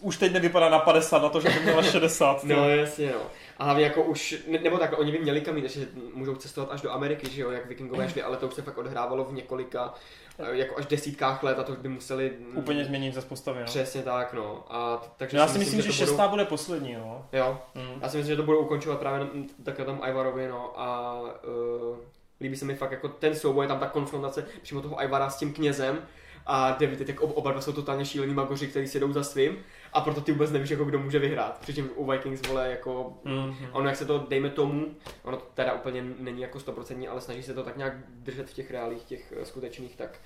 už teď nevypadá na 50, na to, že by měla 60. no jasně, no. A hlavně jako už, nebo tak, oni by měli kam jít, že můžou cestovat až do Ameriky, že jo, jak vikingové šli, ale to už se fakt odhrávalo v několika, eh, jako až desítkách let a to už by museli... Úplně změnit ze postavy, no. Přesně tak, no. A takže já si myslím, myslím že, že šestá budou... bude poslední, no. Jo, mm. já si myslím, že to budou ukončovat právě takhle tam Ivarovi, no. A uh, líbí se mi fakt jako ten souboj, tam ta konfrontace přímo toho Ivara s tím knězem, a David, tak oba dva jsou totálně šílení magoři, kteří si jdou za svým a proto ty vůbec nevíš, jako kdo může vyhrát. Přičem u Vikings vole jako, mm-hmm. ono jak se to, dejme tomu, ono to teda úplně není jako 100%, ale snaží se to tak nějak držet v těch reálích, těch uh, skutečných, tak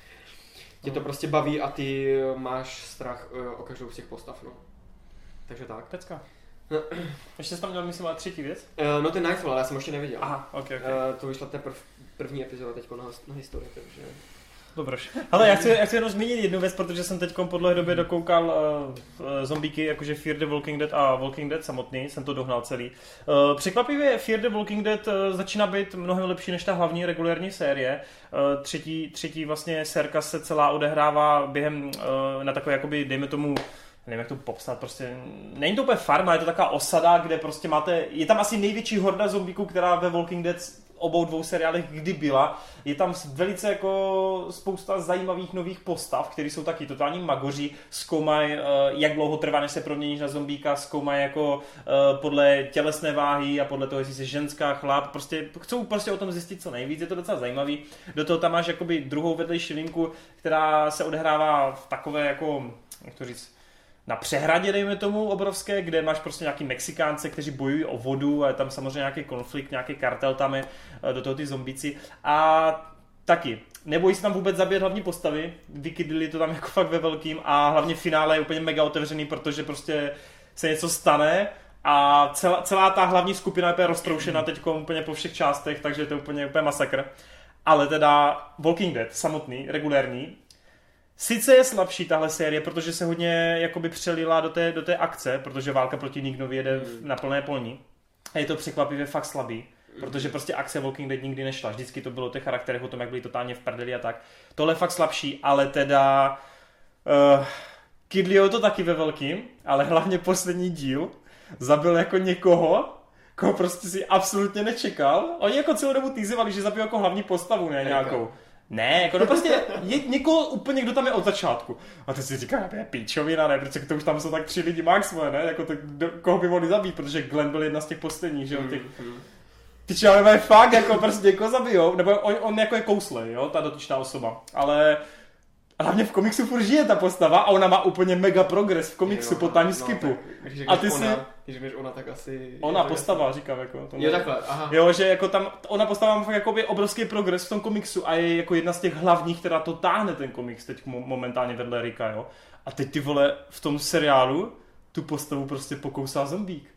tě to mm. prostě baví a ty máš strach uh, o každou z těch postav, no. Takže tak. Pecka. ještě jsi tam měl, myslím, třetí věc? Uh, no ten Nightfall, ale já jsem ještě neviděl. Aha, ok, ok. Uh, to vyšla teprve první epizoda teď na, na historii, takže... Dobře. Ale já chci, já chci jenom zmínit jednu věc, protože jsem teď po dlouhé době dokoukal uh, zombíky, jakože Fear the Walking Dead a Walking Dead samotný, jsem to dohnal celý. Uh, překvapivě Fear the Walking Dead uh, začíná být mnohem lepší než ta hlavní regulární série. Uh, třetí, třetí vlastně sérka se celá odehrává během uh, na takové, jakoby, dejme tomu, nevím, jak to popsat, prostě není to úplně farma, je to taková osada, kde prostě máte, je tam asi největší horda zombíků, která ve Walking Dead obou dvou seriálech kdy byla. Je tam velice jako spousta zajímavých nových postav, které jsou taky totální magoři, zkoumají, uh, jak dlouho trvá, než se proměníš na zombíka, zkoumají jako uh, podle tělesné váhy a podle toho, jestli jsi ženská, chlap, prostě chcou prostě o tom zjistit co nejvíc, je to docela zajímavý. Do toho tam máš jakoby druhou vedlejší linku, která se odehrává v takové jako, jak to říct, na přehradě, dejme tomu, obrovské, kde máš prostě nějaký Mexikánce, kteří bojují o vodu a je tam samozřejmě nějaký konflikt, nějaký kartel tam je, eh, do toho ty zombíci. A taky, nebojí se tam vůbec zabít hlavní postavy, vykydili to tam jako fakt ve velkým a hlavně finále je úplně mega otevřený, protože prostě se něco stane a celá, celá ta hlavní skupina je roztroušena teď úplně po všech částech, takže to je úplně, úplně masakr. Ale teda Walking Dead samotný, regulérní, Sice je slabší tahle série, protože se hodně jakoby přelila do té, do té akce, protože válka proti Nignovi jede mm. na plné polní. A je to překvapivě fakt slabý. Protože prostě akce Walking Dead nikdy nešla. Vždycky to bylo o těch charakterech, o tom, jak byli totálně v prdeli a tak. Tohle je fakt slabší, ale teda... Uh, Kidlio to taky ve velkým, ale hlavně poslední díl zabil jako někoho, koho prostě si absolutně nečekal. Oni jako celou dobu týzivali, že zabil jako hlavní postavu, ne nějakou. Ne, jako no prostě je někoho úplně, kdo tam je od začátku. A ty si říká, to je píčovina, ne, protože to už tam jsou tak tři lidi max, ne, jako to, do, koho by mohli zabít, protože Glenn byl jedna z těch posledních, že jo, těch, mm, ty čelové fakt jako prostě někoho zabijou, nebo on, on jako je kousle, jo, ta dotyčná osoba, ale hlavně v komiksu furt žije ta postava a ona má úplně mega progres v komiksu po time no, skipu. Tak, a ty si... Když řekneš ona, tak asi... Ona postava, jasný. říkám, jako. To jo, takhle, aha. Jo, že jako tam, ona postava má fakt jakoby obrovský progres v tom komiksu a je jako jedna z těch hlavních, která to táhne ten komiks teď momentálně vedle Rika, jo. A teď ty vole v tom seriálu tu postavu prostě pokousá zombík.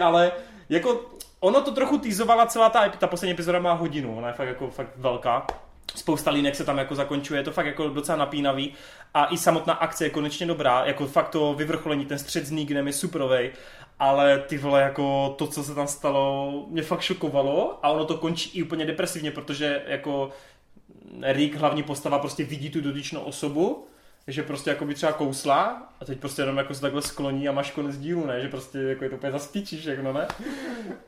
Ale jako ono to trochu týzovala celá ta, ta poslední epizoda má hodinu, ona je fakt jako fakt velká spousta línek se tam jako zakončuje, je to fakt jako docela napínavý. A i samotná akce je konečně dobrá, jako fakt to vyvrcholení, ten střed s Neganem je superovej, ale ty vole, jako to, co se tam stalo, mě fakt šokovalo a ono to končí i úplně depresivně, protože jako Rick, hlavní postava, prostě vidí tu dotyčnou osobu že prostě jako by třeba kousla a teď prostě jenom jako se takhle skloní a máš konec dílu, ne? Že prostě jako je to úplně zaspíčí všechno, ne?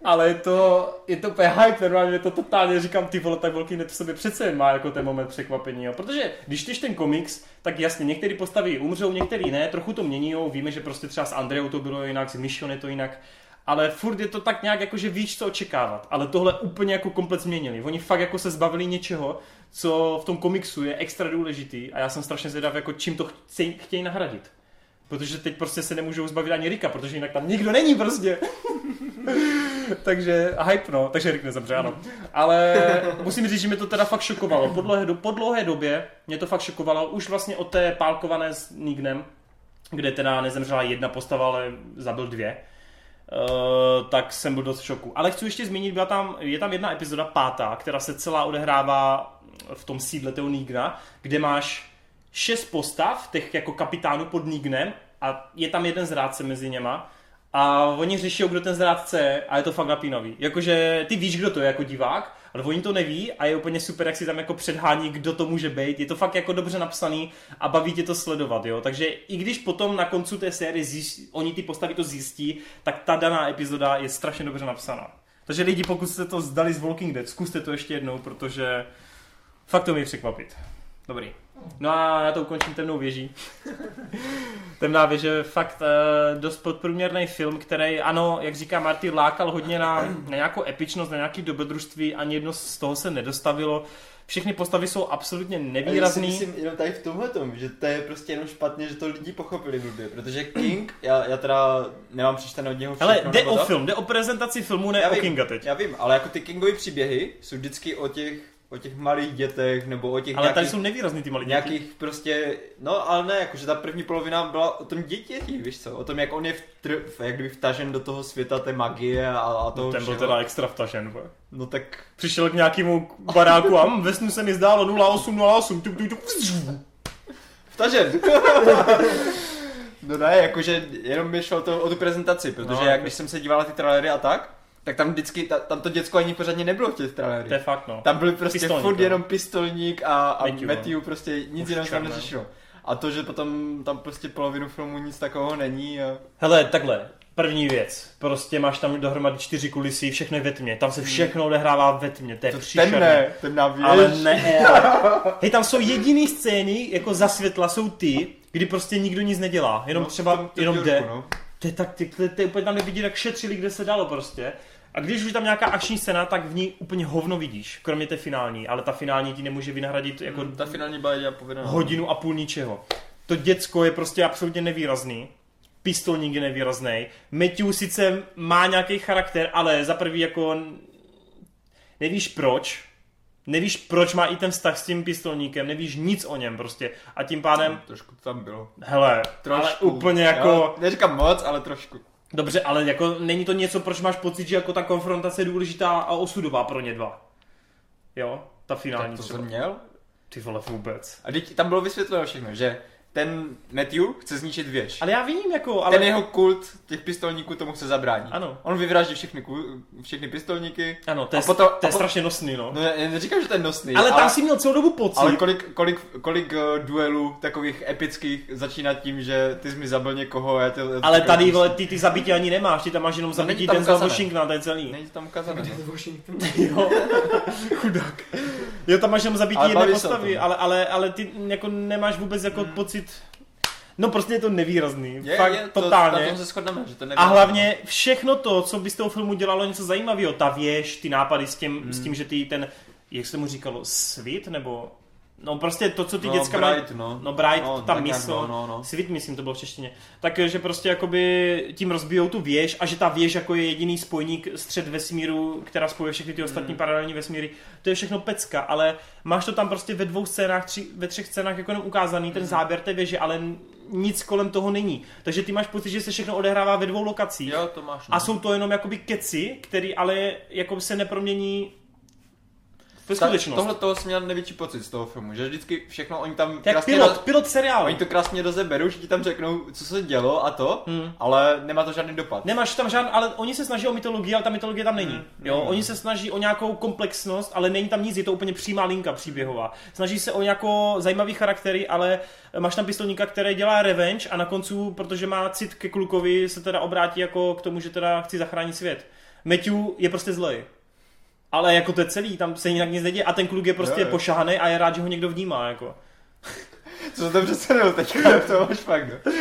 Ale je to, je to úplně hype, normálně to totálně říkám, ty vole, tak velký net v sobě přece jen má jako ten moment překvapení, jo? Protože když čteš ten komiks, tak jasně, některé postavy umřou, některé ne, trochu to mění, víme, že prostě třeba s Andreou to bylo jinak, s Mission je to jinak, ale furt je to tak nějak jako, že víš, co očekávat. Ale tohle úplně jako komplet změnili. Oni fakt jako se zbavili něčeho, co v tom komiksu je extra důležitý a já jsem strašně zvědav, jako čím to chtějí, chtějí nahradit. Protože teď prostě se nemůžou zbavit ani Rika, protože jinak tam nikdo není prostě. takže hype no, takže Rick nezemře, ano. Ale musím říct, že mě to teda fakt šokovalo. Po dlouhé, do, po dlouhé době mě to fakt šokovalo. Už vlastně od té pálkované s Nignem, kde teda nezemřela jedna postava, ale zabil dvě Uh, tak jsem byl dost v šoku. Ale chci ještě zmínit, byla tam, je tam jedna epizoda pátá, která se celá odehrává v tom sídle toho Nigna, kde máš šest postav, těch jako kapitánů pod Nignem a je tam jeden zrádce mezi něma a oni řeší, kdo ten zrádce je a je to fakt napínavý. Jakože ty víš, kdo to je jako divák, ale oni to neví a je úplně super, jak si tam jako předhání, kdo to může být. Je to fakt jako dobře napsaný a baví tě to sledovat, jo. Takže i když potom na koncu té série zjistí, oni ty postavy to zjistí, tak ta daná epizoda je strašně dobře napsaná. Takže lidi, pokud jste to zdali z Walking Dead, zkuste to ještě jednou, protože fakt to mi překvapit. Dobrý. No a já to ukončím temnou věží. Temná věže je fakt uh, dost podprůměrný film, který, ano, jak říká Marty, lákal hodně na, na nějakou epičnost, na nějaký dobrodružství, ani jedno z toho se nedostavilo. Všechny postavy jsou absolutně nevýrazný. Já si myslím jenom tady v tomhle tom, že to je prostě jenom špatně, že to lidi pochopili blbě, protože King, já, já teda nemám přečtené od něho všechno. Ale jde o film, jde o prezentaci filmu, ne já o vím, Kinga teď. Já vím, ale jako ty Kingovy příběhy jsou vždycky o těch o těch malých dětech, nebo o těch Ale nějakých, tady jsou nevýrazný ty malí děti. Nějakých prostě, no ale ne, jakože ta první polovina byla o tom dítěti, víš co, o tom, jak on je vtr, jak kdyby vtažen do toho světa té magie a, a toho no, Ten byl všeho. teda extra vtažen, bo. No tak... Přišel k nějakému baráku a ve snu se mi zdálo 0808, tuk, tuk, tuk. Vtažen. no ne, jakože jenom mi šlo to o tu prezentaci, protože no, jak když jsem se díval na ty trailery a tak, tak tam vždycky, ta, tam to děcko ani pořádně nebylo v těch trailerech. To je fakt, no. Tam byl prostě pistolník, furt no. jenom pistolník a, a Matthew, Matthew no. prostě nic jiného tam neřešilo. A to, že potom tam prostě polovinu filmu nic takového není. A... Hele, takhle. První věc, prostě máš tam dohromady čtyři kulisy, všechno je ve tmě, tam se všechno odehrává ve tmě, to je příšerné. Temné, temná věž. Ale ne. Hej, tam jsou jediný scény, jako za světla, jsou ty, kdy prostě nikdo nic nedělá, jenom No, třeba, v tom jenom jde. no. To je tak, ty, ty, ty úplně tam nevidí, jak šetřili, kde se dalo prostě. A když už je tam nějaká akční scéna, tak v ní úplně hovno vidíš, kromě té finální, ale ta finální ti nemůže vynahradit jako Ta finální byla hodinu a půl ničeho. To děcko je prostě absolutně nevýrazný. Pistolník je nevýrazný. Matthew sice má nějaký charakter, ale za prvý jako nevíš proč. Nevíš proč má i ten vztah s tím pistolníkem, nevíš nic o něm prostě. A tím pádem, Trošku to tam bylo. hele, Trošku. ale úplně jako... Jo, neříkám moc, ale trošku. Dobře, ale jako není to něco, proč máš pocit, že jako ta konfrontace je důležitá a osudová pro ně dva. Jo, ta finální Tak to třeba. jsem měl. Ty vole vůbec. A teď tam bylo vysvětleno všechno, že ten Matthew chce zničit věž. Ale já vím jako, Ale... Ten jeho kult těch pistolníků tomu chce zabránit. Ano. On vyvraždí všechny, všechny pistolníky. Ano, to je, A potom- to je a po- strašně nosný, no. No, já neříkám, že to je nosný. ale ale, tam si měl celou dobu pocit. ale kolik, kolik, kolik uh, duelů takových epických začíná tím, že ty jsi mi zabil někoho a já tě... Ale tady, vole, ty ty zabití ani nemáš, ty tam máš jenom No, zabití ten za ukázané. Washington, to je celý. Není to tam ukázané. no. Washington. Jo, chudák. Jo, tam máš jenom zabití jedné postavy, ale, ale, ale ty jako nemáš vůbec jako pocit... No prostě je to nevýrazný, Je, fakt je, to, totálně. Na tom se shodneme, že to A nebylo. hlavně všechno to, co by z toho filmu dělalo něco zajímavého, ta věž, ty nápady s tím, Hmm. s tím že ty ten, jak se mu říkalo, svit, nebo... No prostě to, co ty no, děcka mají, no. no Bright, no, no, ta mysl, No, no, no. Svit, myslím, to bylo v češtině. Takže prostě jakoby tím rozbijou tu věž a že ta věž jako je jediný spojník střed vesmíru, která spojuje všechny ty ostatní Hmm. paralelní vesmíry. To je všechno pecka, ale máš to tam prostě ve dvou scénách, tři, ve třech scénách jako jenom ukázaný, Hmm. ten záběr té věže, ale nic kolem toho není. Takže ty máš pocit, že se všechno odehrává ve dvou lokacích. Jo, to máš. No. A jsou to jenom jakoby keci, který ale jako se nepromění ve Ta- skutečnost. Tohle toho jsem měl největší pocit z toho filmu, že vždycky všechno oni tam To je jak krásně pilot, roz- pilot seriálu. Oni to krásně rozeberou, že ti tam řeknou, co se dělo a to, Hmm. ale nemá to žádný dopad. Nemáš tam žádný, ale oni se snaží o mytologii, ale ta mytologie tam není. Mm, Jo, mm. oni se snaží o nějakou komplexnost, ale není tam nic, je to úplně přímá linka příběhová. Snaží se o nějakou zajímavý charaktery, ale máš tam pistolníka, který dělá revenge a na koncu, protože má cit ke klukovi, se teda obrátí jako k tomu, že teda chci zachránit svět. Matthew je prostě zlej. Ale jako to je celý, tam se jinak nic neděje a ten kluk je prostě Jo, jo. pošahaný a je rád, že ho někdo vnímá. Jako. Co to dobře představil teďka, to máš fakt, no.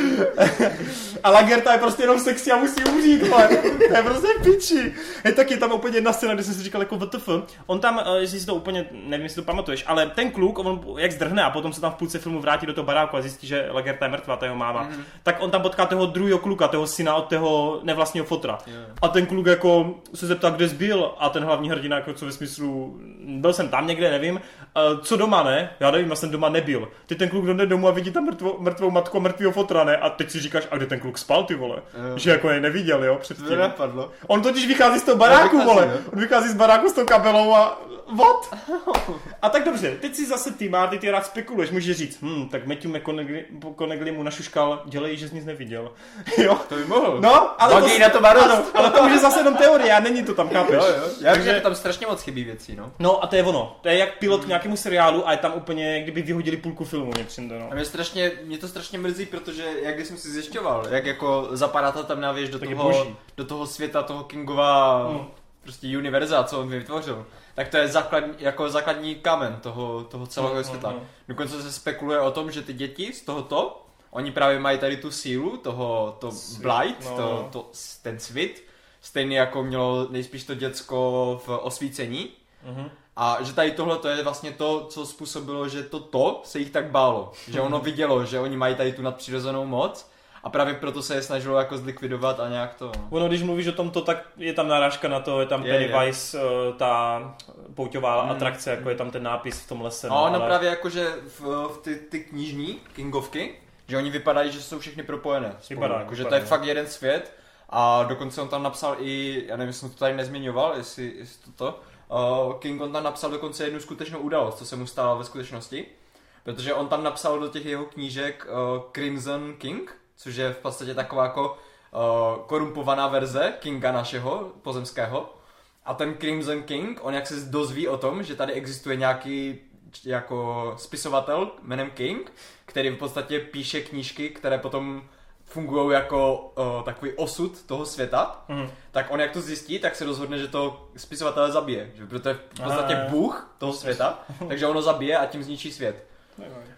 A Lagerta je prostě jenom sexy a musí umřít, to je prostě piči. Je taky tam úplně jedna scéna, kde jsem si říkal jako WTF. On tam, eh, jestli si to úplně, nevím, jestli to pamatuješ, ale ten kluk, on jak zdrhne a potom se tam v půlce filmu vrátí do toho baráku a zjistí, že Lagerta je mrtvá, to je jeho máma, Mhm. mm-hmm. tak on tam potká toho druhého kluka, toho syna od toho nevlastního fotra. Jo. A ten kluk jako se zeptá, kde jsi byl a ten hlavní hrdina jako co ve smyslu, byl jsem tam někde, nevím, co doma ne, já nevím, já jsem doma nebyl. Teď ten kluk jde domů a vidí tam mrtvou, mrtvou matku a mrtvýho fotra, ne? A teď si říkáš, a kde ten kluk spal, ty vole? Jo. Že jako je neviděl, jo, To předtím. mě napadlo. On totiž vychází z toho baráku, vychází, vole. jo. On vychází z baráku s tou kabelou a what? A tak dobře, teď si zase ty má, ty ty rád spekuluješ, můžeš říct, hm, tak Matthew McConaughey mu našuškal, dělej, že jsi nic neviděl. jo? To by mohl. No, ale Baggy to, na to ano, ale to už je zase jenom teorie, a není to tam, chápeš? Jo, jo. Já Takže- že tam strašně moc chybí věcí, no. No a to je ono. To je jak pilot k nějakému seriálu a je tam úplně, kdyby vyhodili půlku filmu, mě přijde, no. A mě, strašně, mě to strašně mrzí, protože jak když jsem si zjišťoval, jak jako zapadá ta tam věž do Tak toho, do toho světa, toho Kingova Mm. prostě univerza, co on vytvořil, tak to je základní, jako základní kamen toho, toho celého Mm, světa. mm. Dokonce se spekuluje o tom, že ty děti z tohoto, oni právě mají tady tu sílu, toho, to Svit, blight, no. to, to, ten svit, stejně jako mělo nejspíš to děcko v osvícení, Mhm. A že tady tohle to je vlastně to, co způsobilo, že to to se jich tak bálo. Že ono vidělo, že oni mají tady tu nadpřirozenou moc a právě proto se je snažilo jako zlikvidovat a nějak to. No. Ono, když mluvíš o tomto, tak je tam narážka na to, je tam Je, Pennywise, eh, ta pouťová Mm. atrakce, jako je tam ten nápis v tom lese. A ono ale- právě jako, že v, v ty, ty knižní kingovky, že oni vypadají, že jsou všechny propojené. Spolu. Vypadá, jako, že to je no. fakt jeden svět a dokonce on tam napsal i, já nevím, jestli to tady nezmiňoval, jestli, jestli to to, uh, King on tam napsal dokonce jednu skutečnou událost, co se mu stalo ve skutečnosti. Protože on tam napsal do těch jeho knížek uh, Crimson King, což je v podstatě taková jako uh, korumpovaná verze Kinga našeho pozemského. A ten Crimson King, on jak se dozví o tom, že tady existuje nějaký jako spisovatel jménem King, který v podstatě píše knížky, které potom fungují jako uh, takový osud toho světa, Mhm. tak on jak to zjistí, tak se rozhodne, že to spisovatele zabije. Že protože je v podstatě Aha. bůh toho světa, takže ono zabije a tím zničí svět.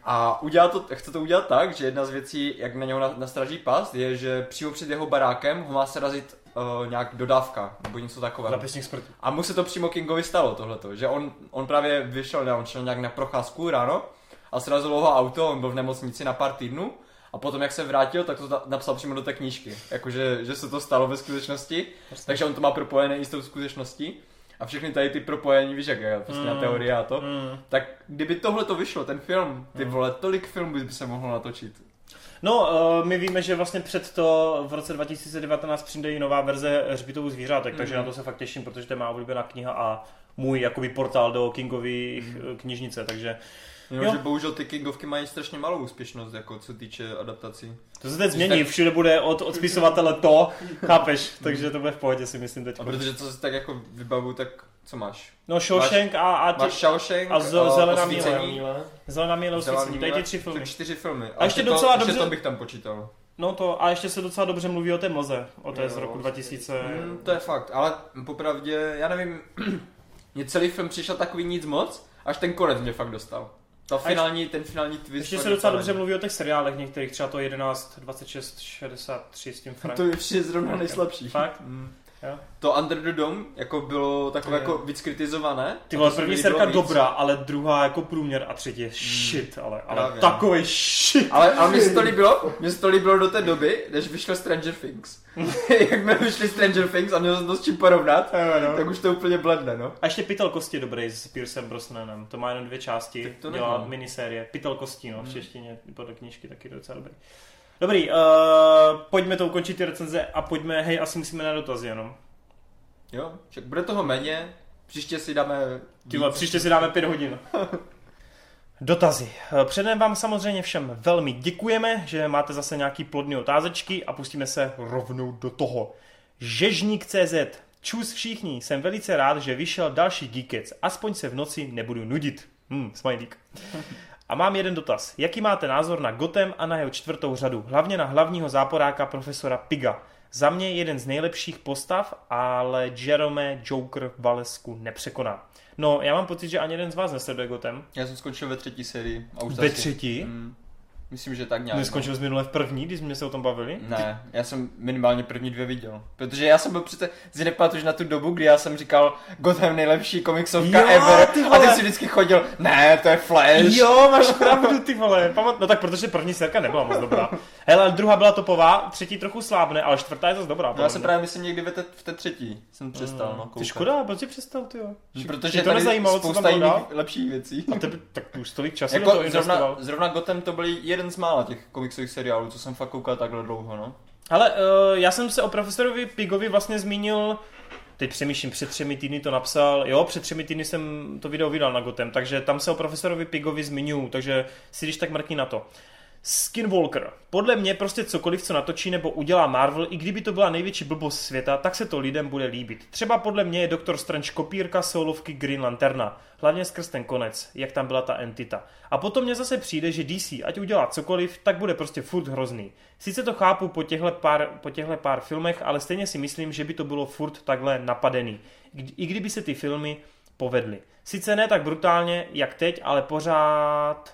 A udělá to, chce to udělat tak, že jedna z věcí, jak na něho na- nastraží past, je, že přímo před jeho barákem ho má se razit uh, nějak dodávka, nebo něco takového. Zapisník smrti. A mu se to přímo Kingovi stalo tohleto, že on, on právě vyšel, ne, on šel nějak na procházku ráno a srazilo ho auto, on byl v nemocnici na pár týdnů a potom jak se vrátil, tak to na- napsal přímo do té knížky, jakože že se to stalo ve skutečnosti, takže on to má propojené i s tou skutečností a všechny tady ty propojení, víš jak je, prostě na Mm. teorie a to, Mm. tak kdyby tohle to vyšlo, ten film, ty vole, tolik filmů by se mohlo natočit. No, uh, my víme, že vlastně před to v roce 2019 přijde i nová verze Hřbitovů zvířátek, takže Mhm. na to se fakt těším, protože to je má oblíbená kniha a můj jakoby portál do Kingových mm. knižnice, takže Jo, Jo. že bohužel ty Kingovky mají strašně malou úspěšnost, jako co týče adaptací. to se teď změní, všude bude od, od spisovatele to, chápeš, takže to bude v pohodě si myslím teď. A protože co si tak jako vybavu, tak co máš? No Shawshank a, a Máš ty, Shawshank, a z- Zelená Osvícení, Míle. Zelená míle Zelená osvícení, tady ty tři filmy. To čtyři filmy. A ještě to, docela ještě dobře- to bych tam počítal. No to, a ještě se docela dobře mluví o té mlze, o té z Jo, roku 2000. Mm, to je fakt, ale popravdě, já nevím, mně celý film přišel takový nic moc, až ten konec mě fakt dostal. Ta finální, ten finální twist. Ještě se docela dobře mluví o těch seriálech některých, třeba to 11, 26, 63 s tím Frank. To je přijde zrovna nejslabší. Fakt? Mm. Jo. To Under the Dome jako bylo takové jako víc kritizované. Ty vole, mi první serka dobrá, ale druhá jako průměr a třetí je shit, ale, ale Právě. takový shit. Ale, ale mně se to líbilo, mně se to líbilo do té doby, než vyšlo Stranger Things. Jak jsme vyšli Stranger Things a měl jsem to s čím porovnat, Jo, no. tak už to úplně bledne, no. A ještě Pytel kosti je dobrý s Piercem Brosnanem, to má jenom dvě části, Tak to dělá minisérie. Pytel kostí, no, v Hmm. češtině podle knížky taky docela dobrý. Dobrý, uh, pojďme to ukončit ty recenze a pojďme, hej, asi musíme na dotazy jenom. Jo, však bude toho méně, příště si dáme... Ty vole, příště si dáme pět hodin. Dotazy. Eh, Předem vám samozřejmě všem velmi děkujeme, že máte zase nějaký plodný otázečky a pustíme se rovnou do toho. Žežník.cz Čus všichni, jsem velice rád, že vyšel další Geekec, aspoň se v noci nebudu nudit. Hm, smajlík. A mám jeden dotaz. Jaký máte názor na Gotem a na jeho čtvrtou řadu? Hlavně na hlavního záporáka profesora Piga. Za mě jeden z nejlepších postav, ale Jerome Joker Valesku nepřekoná. No, já mám pocit, že ani jeden z vás nesleduje Gotem. Já jsem skončil ve třetí sérii. A už Ve třetí? Mm, myslím, že tak nějak. My skončil z minule v první, když jsme se o tom bavili. Ne, já jsem minimálně první dvě viděl. Protože já jsem byl přece, si nepamatuju na tu dobu, kdy já jsem říkal Gotham nejlepší komiksovka Jo, ever. ty A vole. ty si vždycky chodil, ne, to je Flash. Jo, máš pravdu, ty vole. No tak protože první serka nebyla moc dobrá. Hele, ale druhá byla topová, třetí trochu slábne, ale čtvrtá je zase dobrá. No, já jsem právě myslím někdy ve té, v té třetí jsem přestal, no, Hmm. Ty škoda, proč jsi přestal, ty jo? No, Protože to nezajímalo, co tam jiných lepších věcí. A tebe, tak už tolik času Jako investoval. zrovna, zrovna Gotham to byl jeden z mála těch komiksových seriálů, co jsem fakt koukal takhle dlouho, no. Ale uh, já jsem se o profesorovi Pigovi vlastně zmínil, teď přemýšlím, před třemi týdny to napsal, jo, před třemi týdny jsem to video vydal na Gotem, takže tam se o profesorovi Pigovi zmiňuju, takže si když tak mrkni na to. Skinwalker. Podle mě prostě cokoliv, co natočí nebo udělá Marvel, i kdyby to byla největší blbost světa, tak se to lidem bude líbit. Třeba podle mě je Doktor Strange kopírka solovky Green Lanterna. Hlavně skrz ten konec, jak tam byla ta entita. A potom mně zase přijde, že DC, ať udělá cokoliv, tak bude prostě furt hrozný. Sice to chápu po těchto pár, po těchto pár filmech, ale stejně si myslím, že by to bylo furt takhle napadený. I kdyby se ty filmy povedly. Sice ne tak brutálně, jak teď, ale pořád,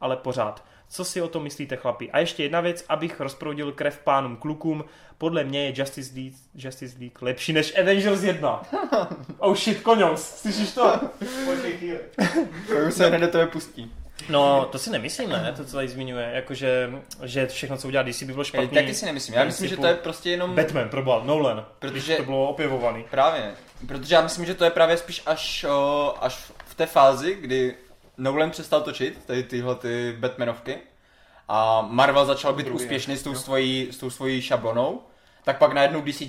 ale pořád. Co si o tom myslíte, chlapi? A ještě jedna věc, abych rozproudil krev pánům klukům. Podle mě je Justice League, Justice League lepší než Avengers 1. oh shit, koňous, slyšíš to? Počkej chvíli. To už se hned do tebe pustí. No, to si nemyslím, ne? To, co tady zmiňuje. Jakože, že všechno, co udělá DC, by bylo špatný. taky si nemyslím, já myslím, že to je prostě jenom... Batman, probal, Nolan. Protože- Protože... to bylo opěvovaný. Právě, protože já myslím, že to je právě spíš až, o, až v té fázi, kdy Nolan přestal točit tady tyhle ty Batmanovky a Marvel začal být Druhý, úspěšný s tou, svojí, s tou svojí šablonou, tak pak najednou DC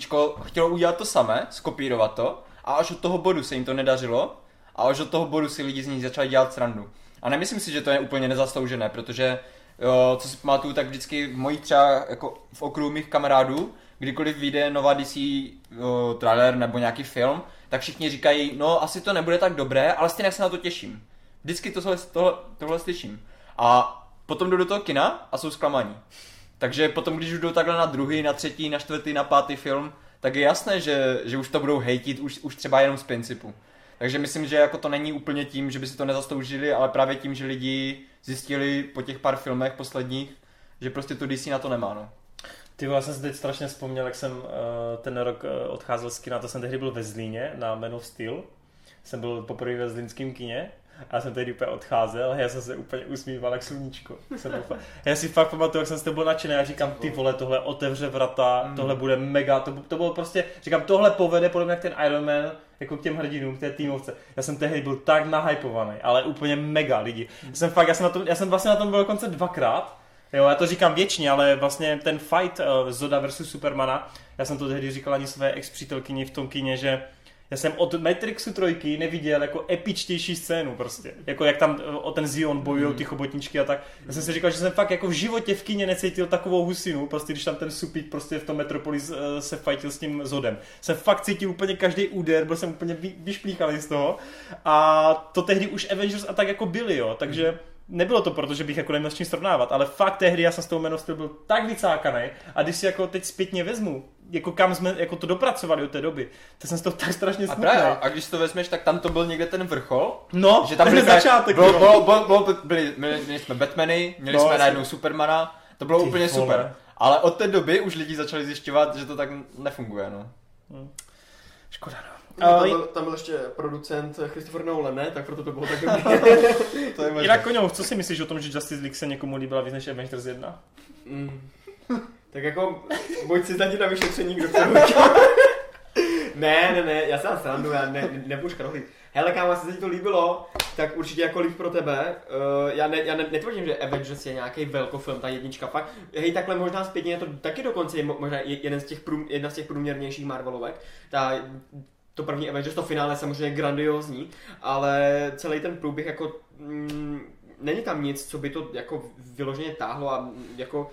chtělo udělat to samé, skopírovat to a až od toho bodu se jim to nedařilo a až od toho bodu si lidi z ní začali dělat srandu. A nemyslím si, že to je úplně nezasloužené, protože jo, co si pamatuju, tak vždycky v mojich třeba jako v okruhu mých kamarádů, kdykoliv vyjde nová DC jo, trailer nebo nějaký film, tak všichni říkají, no asi to nebude tak dobré, ale stejně se na to těším. Vždycky tohle, tohle, tohle slyším. A potom jdu do toho kina a jsou zklamaní. Takže potom, když už jdou takhle na druhý, na třetí, na čtvrtý, na pátý film, tak je jasné, že, že už to budou hejtit, už, už třeba jenom z principu. Takže myslím, že jako to není úplně tím, že by si to nezastoužili, ale právě tím, že lidi zjistili po těch pár filmech posledních, že prostě to DC na to nemá, no. Ty já jsem si teď strašně vzpomněl, jak jsem uh, ten rok uh, odcházel z kina, to jsem tehdy byl ve Zlíně na Man of Steel. Jsem byl poprvé ve zlínském kině a já jsem tehdy úplně odcházel a já jsem se úplně usmíval jak sluníčko. Jsem já si fakt pamatuju, jak jsem z toho byl nadšený a říkám, ty vole, tohle otevře vrata, Mm. tohle bude mega, to, to bylo prostě, říkám, tohle povede podobně jak ten Iron Man, jako k těm hrdinům, k té týmovce. Já jsem tehdy byl tak nahypovaný, ale úplně mega lidi. Já jsem fakt, já jsem, na tom, já jsem vlastně na tom byl dokonce dvakrát, Jo, já to říkám věčně, ale vlastně ten fight uh, Zoda versus Supermana, já jsem to tehdy říkal ani své ex-přítelkyni v tom kině, že já jsem od Matrixu trojky neviděl jako epičtější scénu prostě. Jako jak tam eh, o ten Zion bojují ty chobotničky a tak. Já jsem si říkal, že jsem fakt jako v životě v kině necítil takovou husinu, prostě když tam ten Supík prostě v tom Metropolis eh, se fightil s tím Zodem. Jsem fakt cítil úplně každý úder, byl jsem úplně vy, vyšplíchaný z toho. A to tehdy už Avengers a tak jako byli, jo, takže nebylo to proto, že bych jako neměl s čím srovnávat, ale fakt tehdy já jsem s tou Steel byl tak vycákaný a když si jako teď zpětně vezmu, jako kam jsme jako to dopracovali od té doby, tak jsem z toho tak strašně A smutný. právě, a když to vezmeš, tak tam to byl někde ten vrchol, No, že tam byli začátek. bylo, bylo, bylo, bylo, byli, měli, měli jsme Batmany, měli No, jsme najednou Supermana, to bylo Ty úplně vole. super. Ale od té doby už lidi začali zjišťovat, že to tak nefunguje, no. Škoda, no. No, tam, byl, tam byl ještě producent Christopher Nolan, ne? Tak proto to bylo tak. To je možné. jinak Koňou, co si myslíš o tom, že Justice League se někomu líbila víc než Avengers 1? Mm. Tak jako, buď si tady na vyšetření, kdo to Ne, ne, ne, já se vám srandu, já ne, ne, nebudu škrohlit. Hele, kámo, jestli se ti to líbilo, tak určitě jako líp pro tebe. Uh, já ne, já ne, netvrdím, že Avengers je nějaký velkofilm, ta jednička, fakt. Hej, takhle možná zpětně je to taky dokonce je mo- možná je- jeden z těch prům, jedna z těch průměrnějších Marvelovek. Ta, to první Avengers, to finále je samozřejmě grandiozní, ale celý ten průběh jako mm, není tam nic, co by to jako vyloženě táhlo a mm, jako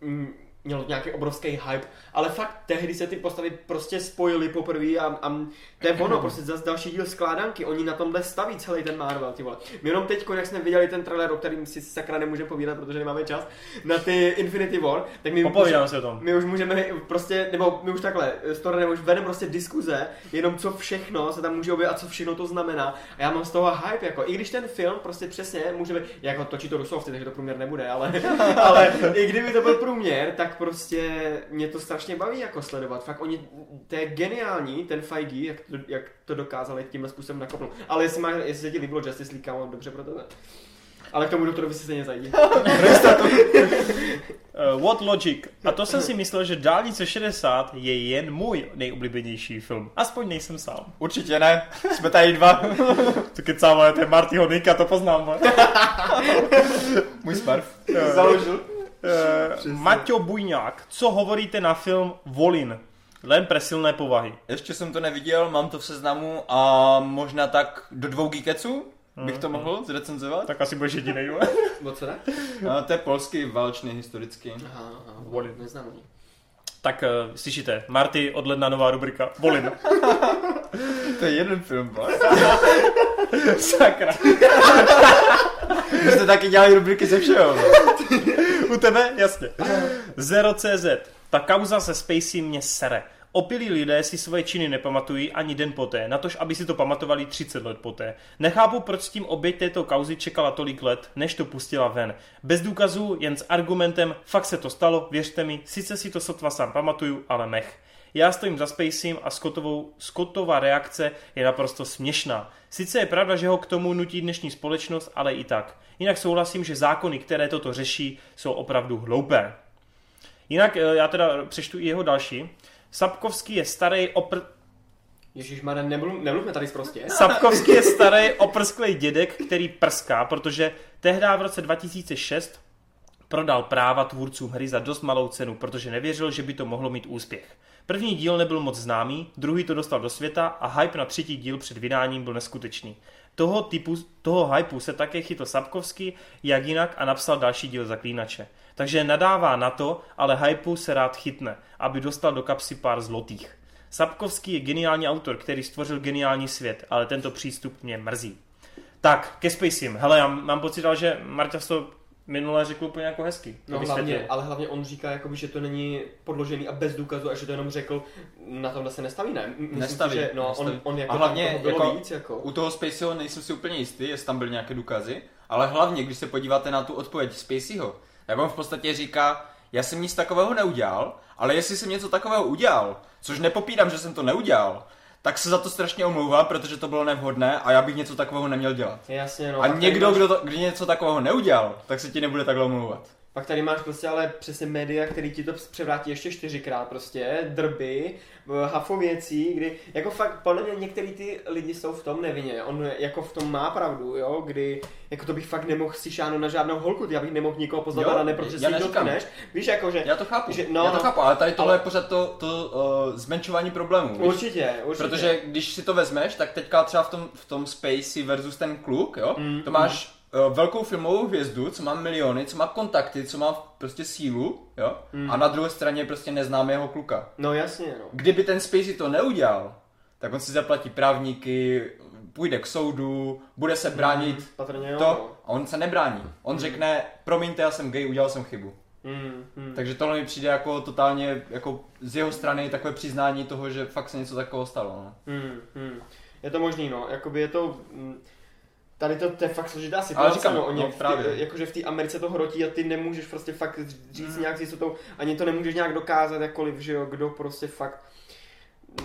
mm, mělo nějaký obrovský hype, ale fakt tehdy se ty postavy prostě spojily poprvé a, a to je ono, prostě zase další díl skládanky, oni na tomhle staví celý ten Marvel, ty vole. My jenom teď, jak jsme viděli ten trailer, o kterým si sakra nemůžeme povídat, protože nemáme čas, na ty Infinity War, tak my Popovídám se o tom. my už můžeme prostě, nebo my už takhle, s Tornem už vedeme prostě diskuze, jenom co všechno se tam může objevit a co všechno to znamená. A já mám z toho hype, jako, i když ten film prostě přesně může být, jako točí to rusovci, takže to průměr nebude, ale, ale i kdyby to byl průměr, tak prostě mě to strašně baví jako sledovat. Fakt oni, to je geniální, ten Feige, jak to, jak to dokázali tímhle způsobem nakopnout. Ale jestli, má, jestli se ti líbilo Justice League, kámo, dobře pro tebe. Ale k tomu doktorovi si stejně zajdi. Uh, What Logic. A to jsem si myslel, že Dálnice 60 je jen můj nejoblíbenější film. Aspoň nejsem sám. Určitě ne, jsme tady dva. To kecám, ale to je Marty Honika, to poznám. Můj smurf. Založil. Uh, Maťo Bujňák, co hovoríte na film Volin? Len pre silné povahy. Ještě jsem to neviděl, mám to v seznamu a možná tak do dvou geekeců bych to mohl zrecenzovat. Tak asi budeš jediný. jo? O co ne? A to je polský válečný historický. Aha, aha, Volin. tak uh, slyšíte, Marty od ledna nová rubrika Volin. To je jeden film? Sakra. Vy jste taky dělali rubriky ze všeho. U tebe? Jasně. Zero.cz. Ta kauza se Spacey mě sere. Opilí lidé si svoje činy nepamatují ani den poté, natož aby si to pamatovali 30 let poté. Nechápu, proč s tím oběť této kauzy čekala tolik let, než to pustila ven. Bez důkazů, jen s argumentem, fakt se to stalo, věřte mi, sice si to sotva sám pamatuju, ale mech. Já stojím za Spacem a Scottovou, Scottová reakce je naprosto směšná. Sice je pravda, že ho k tomu nutí dnešní společnost, ale i tak. Jinak souhlasím, že zákony, které toto řeší, jsou opravdu hloupé. Jinak eh, já teda přečtu i jeho další. Sapkovský je starý opr... Ježíš Mare, nemluvme tady prostě. Sapkovský je starý oprsklej dědek, který prská, protože tehdy v roce 2006 prodal práva tvůrcům hry za dost malou cenu, protože nevěřil, že by to mohlo mít úspěch. První díl nebyl moc známý, druhý to dostal do světa a hype na třetí díl před vydáním byl neskutečný. Toho typu, toho hypeu se také chytl Sapkovský, jak jinak a napsal další díl Zaklínače. Takže nadává na to, ale hypeu se rád chytne, aby dostal do kapsy pár zlotých. Sapkovský je geniální autor, který stvořil geniální svět, ale tento přístup mě mrzí. Tak, ke Spacem. Hele, já mám pocit, že Marta to minule řekl úplně jako hezky. No hlavně, ale hlavně on říká, jakoby, že to není podložený a bez důkazu a že to jenom řekl, na tomhle se nestaví, ne? Myslím Nestaví, Si, že, no, nestaví. on, on jako A hlavně, tam toho bylo jako- víc, jako. U toho Spaceyho nejsem si úplně jistý, jestli tam byly nějaké důkazy, ale hlavně, když se podíváte na tu odpověď Spaceyho, tak on v podstatě říká, já jsem nic takového neudělal, ale jestli jsem něco takového udělal, což nepopírám, že jsem to neudělal, tak se za to strašně omlouvám, protože to bylo nevhodné a já bych něco takového neměl dělat. Jasně, no. A pak někdo, kdo, to, kdo něco takového neudělal, tak se ti nebude takhle omlouvat. Pak tady máš prostě ale přesně média, který ti to převrátí ještě čtyřikrát prostě, drby, hafo věcí, kdy, jako fakt, podle mě některý ty lidi jsou v tom nevinně, on jako v tom má pravdu, jo, kdy, jako to bych fakt nemohl si šáhnout na žádnou holku, já bych nemohl nikoho pozvat Jo, na ne, protože já si dotkneš, víš, jako, že, Já to chápu, Že- no, já to no. chápu, ale tady tohle Ale- je pořád to, to uh, zmenšování problémů. víš? určitě, určitě. Protože když si to vezmeš, tak teďka třeba v tom, v tom Spacey versus ten kluk, jo, Mm, to máš uh, velkou filmovou hvězdu, co má miliony, co má kontakty, co má prostě sílu, jo, Mm. a na druhé straně prostě neznámého kluka. No jasně, no. Kdyby ten Spacey to neudělal, tak on si zaplatí právníky, půjde k soudu, bude se bránit Mm, patrně jo, to no. a on se nebrání. On řekne, promiňte, já jsem gay, udělal jsem chybu. Mm, mm. Takže tohle mi přijde jako totálně, jako z jeho strany takové přiznání toho, že fakt se něco takového stalo. No. Hmm, hmm. Je to možný, no. Jakoby je to... mm, Tady to, to je fakt složitá situace, říkám, no, oni no, v právě. Ty, jakože v té Americe to hrotí a ty nemůžeš prostě fakt říct Hmm. mm. nějak s jistotou, ani to nemůžeš nějak dokázat jakkoliv, že jo, kdo prostě fakt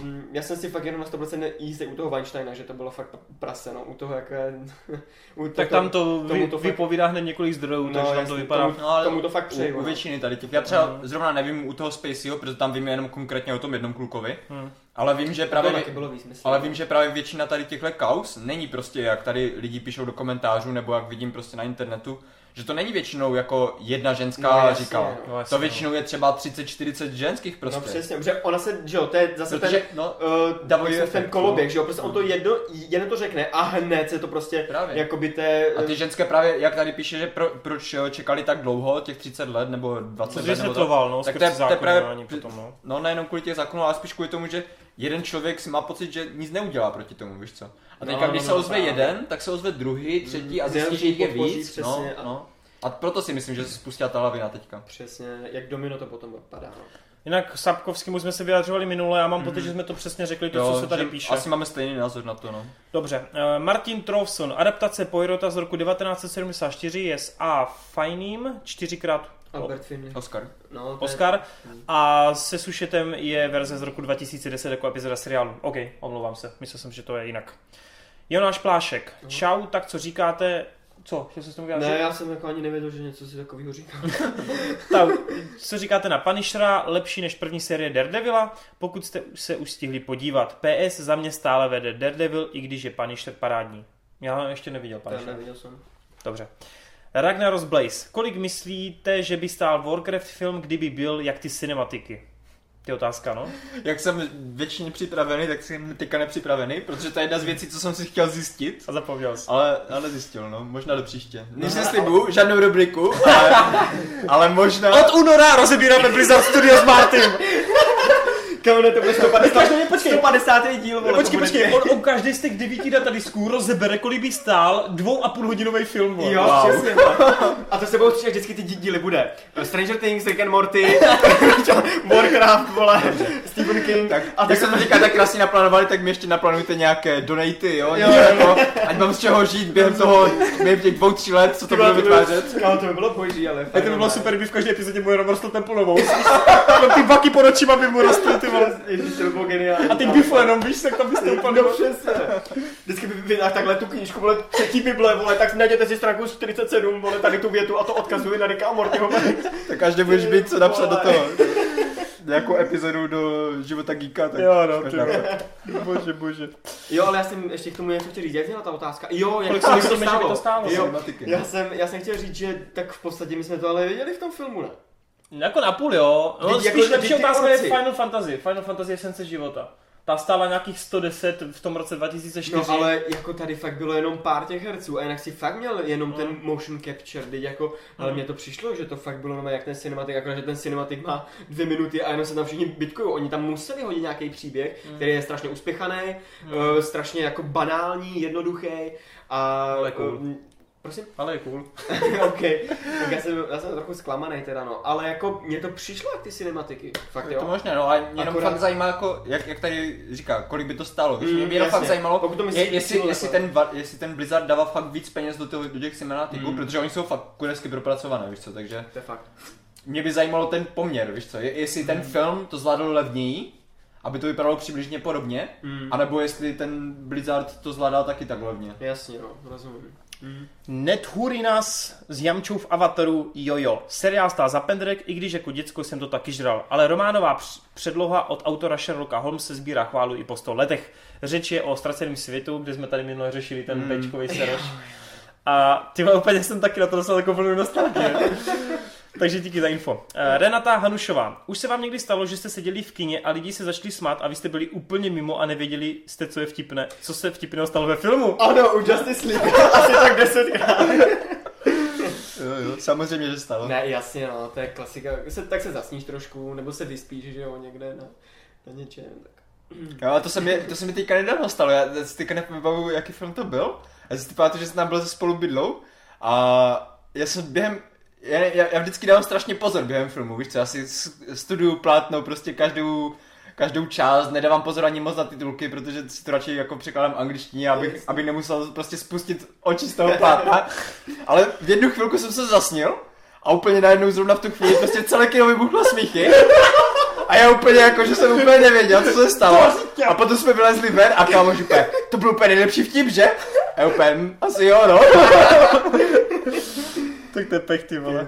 Mm, Já jsem si fakt jenom na 100% jistý u toho Weinsteina, že to bylo fakt prase, no, u toho jak je... u Tak tam to, vy, to fakt- vypovídá hned několik zdrojů, No, takže tam to vypadá... tomu- No, ale tomu to fakt přeju, u, u no. většiny tady těch. Já třeba Mhm. zrovna nevím u toho Spaceyho, protože tam vím jenom konkrétně o tom jednom klukovi, Hmm. Ale vím, že Právě taky bylo. Ale vím, že právě většina tady těchto kaus není prostě, jak tady lidi píšou do komentářů, nebo jak vidím prostě na internetu, že to není většinou jako jedna ženská No, jasně, říkala. no. No, jasně, To většinou je třeba 30-40 ženských prostě. No přesně, protože ona se, že jo, to je zase Protože, ten, no, uh, Davový ten efekt, koloběh, no. že jo, prostě on to jedno, jen to řekne a hned se to prostě, Právě. jakoby té, A ty ženské právě, jak tady píše, že pro, proč jo, čekali tak dlouho, těch 30 let nebo 20 To let nebo tak. no, Tak to je- to je právě- no, potom, no. No nejenom kvůli těch zákonů, ale spíš kvůli tomu, že jeden člověk si má pocit, že nic neudělá proti tomu, víš co. A No, teďka, no, když no, se no, ozve právě. jeden, tak se ozve druhý, třetí a Mm, zjistí, že jich je víc. No, přesně, a- no. A proto si myslím, že se spustila ta lavina teďka. přesně, jak domino to potom vypadá, no. Jinak Sapkovskému jsme se vyjadřovali minule a mám pocit, že jsme to přesně řekli, to, co se tady píše. Asi máme stejný názor na to, no. Dobře, eh, Martin Trowson, adaptace Poirota z roku 1974 je s A. Fajným, čtyřikrát Albert Finney. Oscar. No, je- Oscar a se Sušetem je verze z roku 2010 jako epizoda seriálu. OK, omlouvám se, myslel jsem, že to je jinak. Jonáš Plášek, čau, tak co říkáte, co, že se s tomu vyjádřil? Ne, já jsem jako ani nevěděl, že něco si takového říkal. Tak, co říkáte na Punishera, lepší než první série Daredevila, pokud jste se už stihli podívat. PS za mě stále vede Daredevil, i když je Punisher parádní. Já ještě neviděl To Punisher. neviděl jsem. Dobře. Ragnaros Blaze. Kolik myslíte, že by stál Warcraft film, kdyby byl jak ty cinematiky? To je otázka, no? Jak jsem většině připravený, tak jsem teďka nepřipravený, protože to je jedna z věcí, co jsem si chtěl zjistit. A zapomněl jsi. Ale, ale zjistil, no, možná do příště. Než si slibuju, žádnou rubriku, ale, ale možná... Od února rozebíráme Blizzard Studios Martin. Ne, to bude 150, Počkej, počkej. 150. díl, vole. Počkej, bude- počkej, on, on každý z těch devíti datadisků rozebere, kolik by stál dvou a půl hodinový film. vole. Jo, Wow. přesně. A to se budou střídat vždycky ty dí- díly bude. Stranger Things, Rick and Morty, Warcraft, vole, Stephen King. Tak, a jak jsme to teďka tak krásně naplánovali, tak mi ještě naplánujte nějaké donaty, jo? Jo, jo, jo. Ať mám z čeho žít během toho, během těch dvou, tří let, co to budu vytvářet. Kámo, to by bylo boží, ale Tak to by bylo super, kdyby v každé epizodě mu jenom rostl ten polovou. ty baky pod očima by mu rostly, ty Ježiš, to by bylo geniální. A ty bifle jenom, víš, tak tam byste úplně... No přesně. Vždycky by vydáš takhle tu knížku, vole, třetí Bible, vole, tak najděte si stránku 47, vole, tady tu větu a to odkazuje na Ricka a Mortyho. Tak každý budeš mít co napsat do toho. Nějakou epizodu do života geeka, tak Jo, no, Bože, bože. Jo, ale já jsem ještě k tomu něco chtěl říct, jak zněla ta otázka? Jo, jak Kolik kolik si to stálo? Jo, já jsem, já jsem chtěl říct, že tak v podstatě my jsme to ale viděli v tom filmu, ne? Jako na půl, jo. No, Vždyť spíš jako- lepší otázka je. Final Fantasy. Final Fantasy je sence života. Ta stála nějakých 110 v tom roce 2004. No ale jako tady fakt bylo jenom pár těch herců a jinak si fakt měl jenom ten Mm. motion capture, teď jako, ale Mm. mně to přišlo, že to fakt bylo jenom jak ten cinematik, jako že ten cinematik má dvě minuty a jenom se tam všichni bitkují, oni tam museli hodit nějaký příběh, Mm. který je strašně uspěchaný, Mm. eh, strašně jako banální, jednoduchý a Ale cool. eh, Prosím? Ale je cool. OK, tak já jsem, já jsem trochu zklamaný teda, no. Ale jako mně to přišlo jak ty cinematiky. Fakt Je to jo. možné, no, ale mě jenom Akorát- fakt zajímá, jako, jak, jak tady říká, kolik by to stálo. Víš, Mm, mě by jenom fakt zajímalo, Pokud to myslíš je, jestli, jestli, ten, jestli ten Blizzard dává fakt víc peněz do, toho, do těch cinematiků, Mm. protože oni jsou fakt kuresky propracované, víš co, takže To je fakt. mě by zajímalo ten poměr, víš co, je, jestli ten film to zvládl levněji, aby to vypadalo přibližně podobně, Mm. anebo jestli ten Blizzard to zvládal taky tak levně. Jasně, no, rozumím. Mm. Nethurinas z Jamčů v Avataru Jojo. Seriál stál za pendrek, i když jako děcko jsem to taky žral. Ale románová př- předloha od autora Sherlocka Holmese sbírá chválu i po 100 letech. Řeč je o ztraceném světu, kde jsme tady minule řešili ten Mm. pečkový seroš. A ty úplně jsem taky na to dostal takovou vlnu nostalgie. Takže díky za info. Eh, Renata Hanušová. Už se vám někdy stalo, že jste seděli v kině a lidi se začali smát a vy jste byli úplně mimo a nevěděli jste, co je vtipné. Co se vtipného stalo ve filmu? Ano, u Justice League. Asi tak desetkrát. Jo, jo, samozřejmě, že stalo. Ne, jasně, no, to je klasika. Se, tak se zasníš trošku, nebo se vyspíš, že jo, někde na, na něčem. Tak. Jo, a to se mi, to se mi teďka nedávno stalo, já si teďka nevybavuju, jaký film to byl. Já si pamatuju, že jsem tam byl se spolu bydlou a já jsem během, já, já, já vždycky dávám strašně pozor během filmu, víš co, já si studuju plátno prostě každou, každou část, nedávám pozor ani moc na titulky, protože si to radši jako překládám angličtině, abych, abych nemusel prostě spustit oči z toho plátna. Ale v jednu chvilku jsem se zasnil a úplně najednou zrovna v tu chvíli prostě celé kino vybuchlo smíchy. A já úplně jako, že jsem úplně nevěděl, co se stalo. A potom jsme vylezli ven a kámoš úplně, to byl úplně nejlepší vtip, že? A úplně, "Hm, asi jo, no. Tak to je pech, ty vole.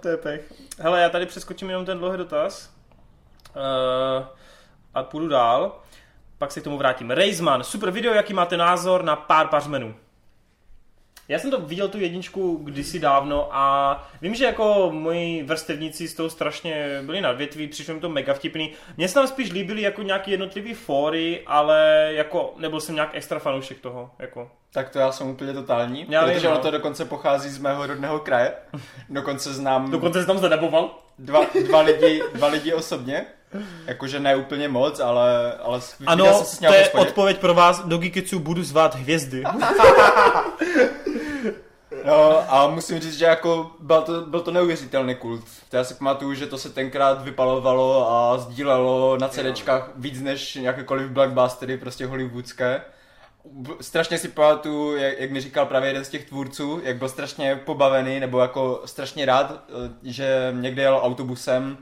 To, je pech. Hele, já tady přeskočím jenom ten dlouhý dotaz. Uh, a půjdu dál. Pak se k tomu vrátím. Reisman, super video, jaký máte názor na pár pařmenů? Já jsem to viděl tu jedničku kdysi dávno a vím, že jako moji vrstevníci z toho strašně byli nadvětví, přišlo mi to mega vtipný. Mně se tam spíš líbily jako nějaký jednotlivý fóry, ale jako nebyl jsem nějak extra fanoušek toho. Jako. Tak to já jsem úplně totální, Já vím, protože no. ono to dokonce pochází z mého rodného kraje. Dokonce znám Dokonce se tam zadaboval. dva, dva, lidi, dva lidi osobně. Jakože ne úplně moc, ale, ale Ano, jsem to je hospodě. odpověď pro vás. Do Giketsu budu zvát hvězdy. No a musím říct, že jako byl to, byl to neuvěřitelný kult. To já si pamatuju, že to se tenkrát vypalovalo a sdílelo na CDčkách víc než jakékoliv blockbustery, prostě hollywoodské. Strašně si pamatuju, jak, jak mi říkal právě jeden z těch tvůrců, jak byl strašně pobavený, nebo jako strašně rád, eh, že někde jel autobusem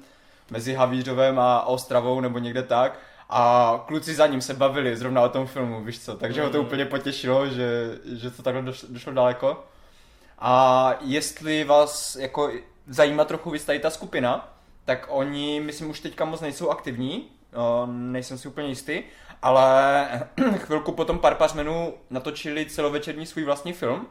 mezi Havířovem a Ostravou, nebo někde tak. A kluci za ním se bavili zrovna o tom filmu, víš co, takže ho to Mm. úplně potěšilo, že, že to takhle došlo, došlo daleko. A jestli vás jako zajímá trochu víc tady ta skupina, tak oni, myslím, už teďka moc nejsou aktivní, o, nejsem si úplně jistý, ale chvilku potom pár pařmenů natočili celovečerní svůj vlastní film,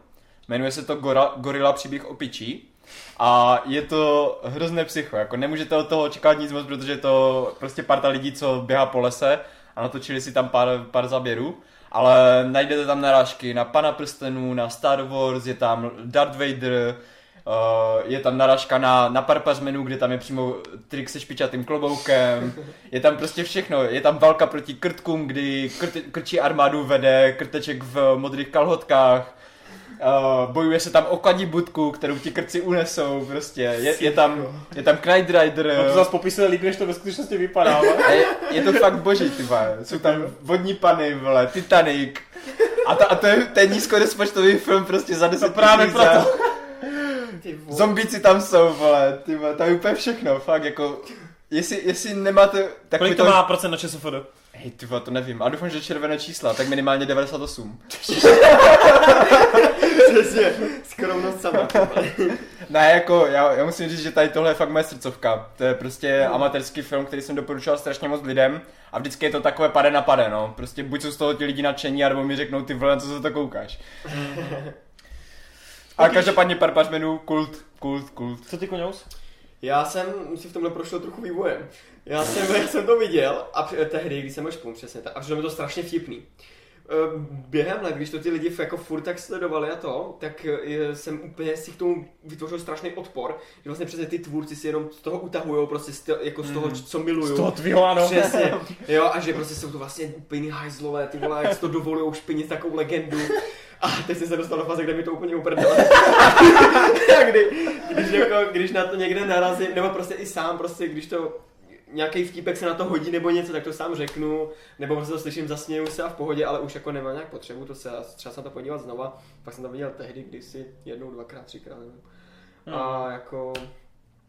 jmenuje se to Gora, Gorila příběh o pičí. A je to hrozné psycho, jako nemůžete od toho očekávat nic moc, protože je to prostě parta lidí, co běhá po lese a natočili si tam pár, pár záběrů, ale najdete tam narážky na Pana prstenů, na Star Wars, je tam Darth Vader, je tam narážka na, na pár pařmenů, kde tam je přímo trik se špičatým kloboukem, je tam prostě všechno, je tam válka proti krtkům, kdy krt, krčí armádu vede krteček v modrých kalhotkách, Uh, bojuje se tam o budku, kterou ti krci unesou, prostě. Je, je tam, je tam Knight Rider. No to zase popisuje líp, než to ve skutečnosti vypadá. je, je, to fakt boží, ty. Jsou tam vodní pany, vole, Titanic. A to, a to, je, je nízkorozpočtový film prostě za 10 No právě tisíc proto. Ty vole. Zombíci tam jsou, vole, ty vole, tam je úplně všechno, fakt jako... Jestli, jestli nemáte takový Kolik to má procent na ČSFD? Hej, ty vole, to nevím. A doufám, že červené čísla, tak minimálně 98. Přesně, skromnost sama. Ne, jako, já, já musím říct, že tady tohle je fakt moje srdcovka. To je prostě amatérský film, který jsem doporučoval strašně moc lidem a vždycky je to takové pade na pade, no. Prostě buď jsou z toho ti lidi nadšení, nebo mi řeknou ty vole, na co se to koukáš. A každopádně pár pařmenů, kult, kult, kult. Co ty koňous? Já jsem si v tomhle prošel trochu vývojem. Já jsem, já jsem to viděl a při- tehdy, když jsem byl přesně tak. A přišlo mi to strašně vtipný. Eh, Během let, když to ty lidi jako furt tak sledovali a to, tak eh, jsem úplně si k tomu vytvořil strašný odpor, že vlastně přesně ty tvůrci si jenom z toho utahují, prostě z toho, jako z toho, Mhm. co milují. Z toho tvýho, ano. Přesně. Jo, a že prostě jsou to vlastně úplně hajzlové, ty vole, jak si to dovolují špinit takovou legendu. A teď jsem se dostal do fáze, kde mi to úplně uprdele. A kdy, když, jako, když na to někde narazím, nebo prostě i sám, prostě když to nějaký vtípek se na to hodí nebo něco, tak to sám řeknu, nebo prostě to slyším, zasměju se a v pohodě, ale už jako nemá nějak potřebu to se, třeba se na to podívat znova, pak jsem to viděl tehdy, kdysi jednou, dvakrát, třikrát, nevím. A jako,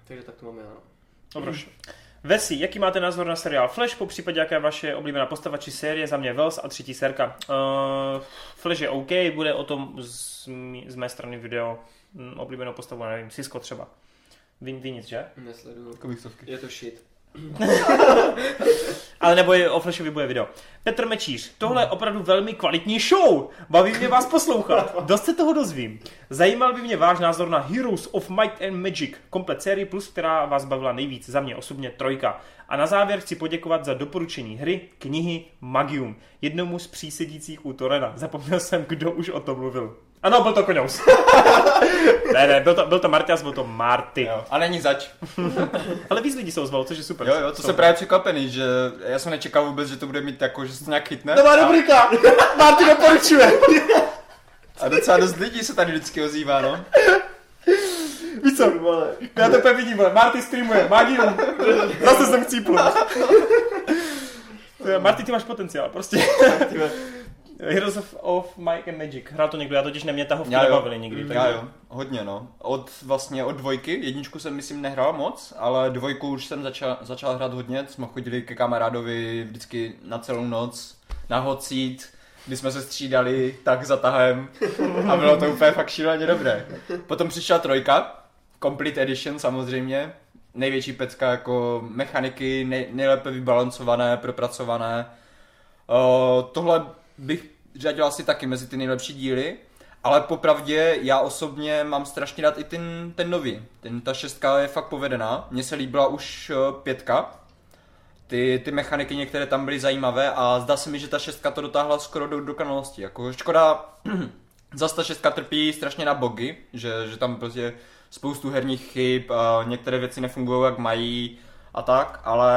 takže tak to máme já. no. Dobroš. Vesi, jaký máte názor na seriál Flash, po případě jaká je vaše oblíbená postava či série, za mě Wells a třetí serka. Uh, Flash je OK, bude o tom z, mý- z mé strany video mm, oblíbenou postavu, nevím, Cisco třeba. Vy, vy nic, že? Nesleduju. Komiksovky. Je to shit. Ale nebo je o Flashovi bude video. Petr Mečíř, tohle je opravdu velmi kvalitní show. Baví mě vás poslouchat. Dost se toho dozvím. Zajímal by mě váš názor na Heroes of Might and Magic, komplet série plus, která vás bavila nejvíc. Za mě osobně trojka. A na závěr chci poděkovat za doporučení hry, knihy Magium. Jednomu z přísedících u Torena. Zapomněl jsem, kdo už o tom mluvil. Ano, byl to Koňous. ne, ne, byl to, byl to Martias, byl to Marty. Jo. A není zač. Ale víc lidí se ozvalo, což je super. Jo, jo, to jsem právě překvapený, že já jsem nečekal vůbec, že to bude mít jako, že se to nějak chytne. Nová rubrika! Marty doporučuje! A docela dost lidí se tady vždycky ozývá, no. Víš co? Já to úplně vidím, vole. Marty streamuje, Magium. Zase jsem chcípl. To Marty, ty máš potenciál, prostě. Heroes of, of Mike and Magic. Hrál to někdo, já totiž nemě tahovky Já nebavili nikdy. Já takže- jo, hodně no. Od vlastně od dvojky, jedničku jsem myslím nehrál moc, ale dvojku už jsem začal, začal hrát hodně, jsme chodili ke kamarádovi vždycky na celou noc, na hot seat, kdy jsme se střídali tak za tahem a bylo to úplně fakt šíleně dobré. Potom přišla trojka, Complete Edition samozřejmě, největší pecka jako mechaniky, nej, nejlépe vybalancované, propracované. Uh, tohle bych řadil asi taky mezi ty nejlepší díly, ale popravdě já osobně mám strašně rád i ten, ten nový. Ten, ta šestka je fakt povedená. Mně se líbila už uh, pětka. Ty, ty mechaniky některé tam byly zajímavé a zdá se mi, že ta šestka to dotáhla skoro do dokonalosti. Jako škoda, zase ta šestka trpí strašně na bogy, že, že tam prostě spoustu herních chyb, a některé věci nefungují jak mají a tak, ale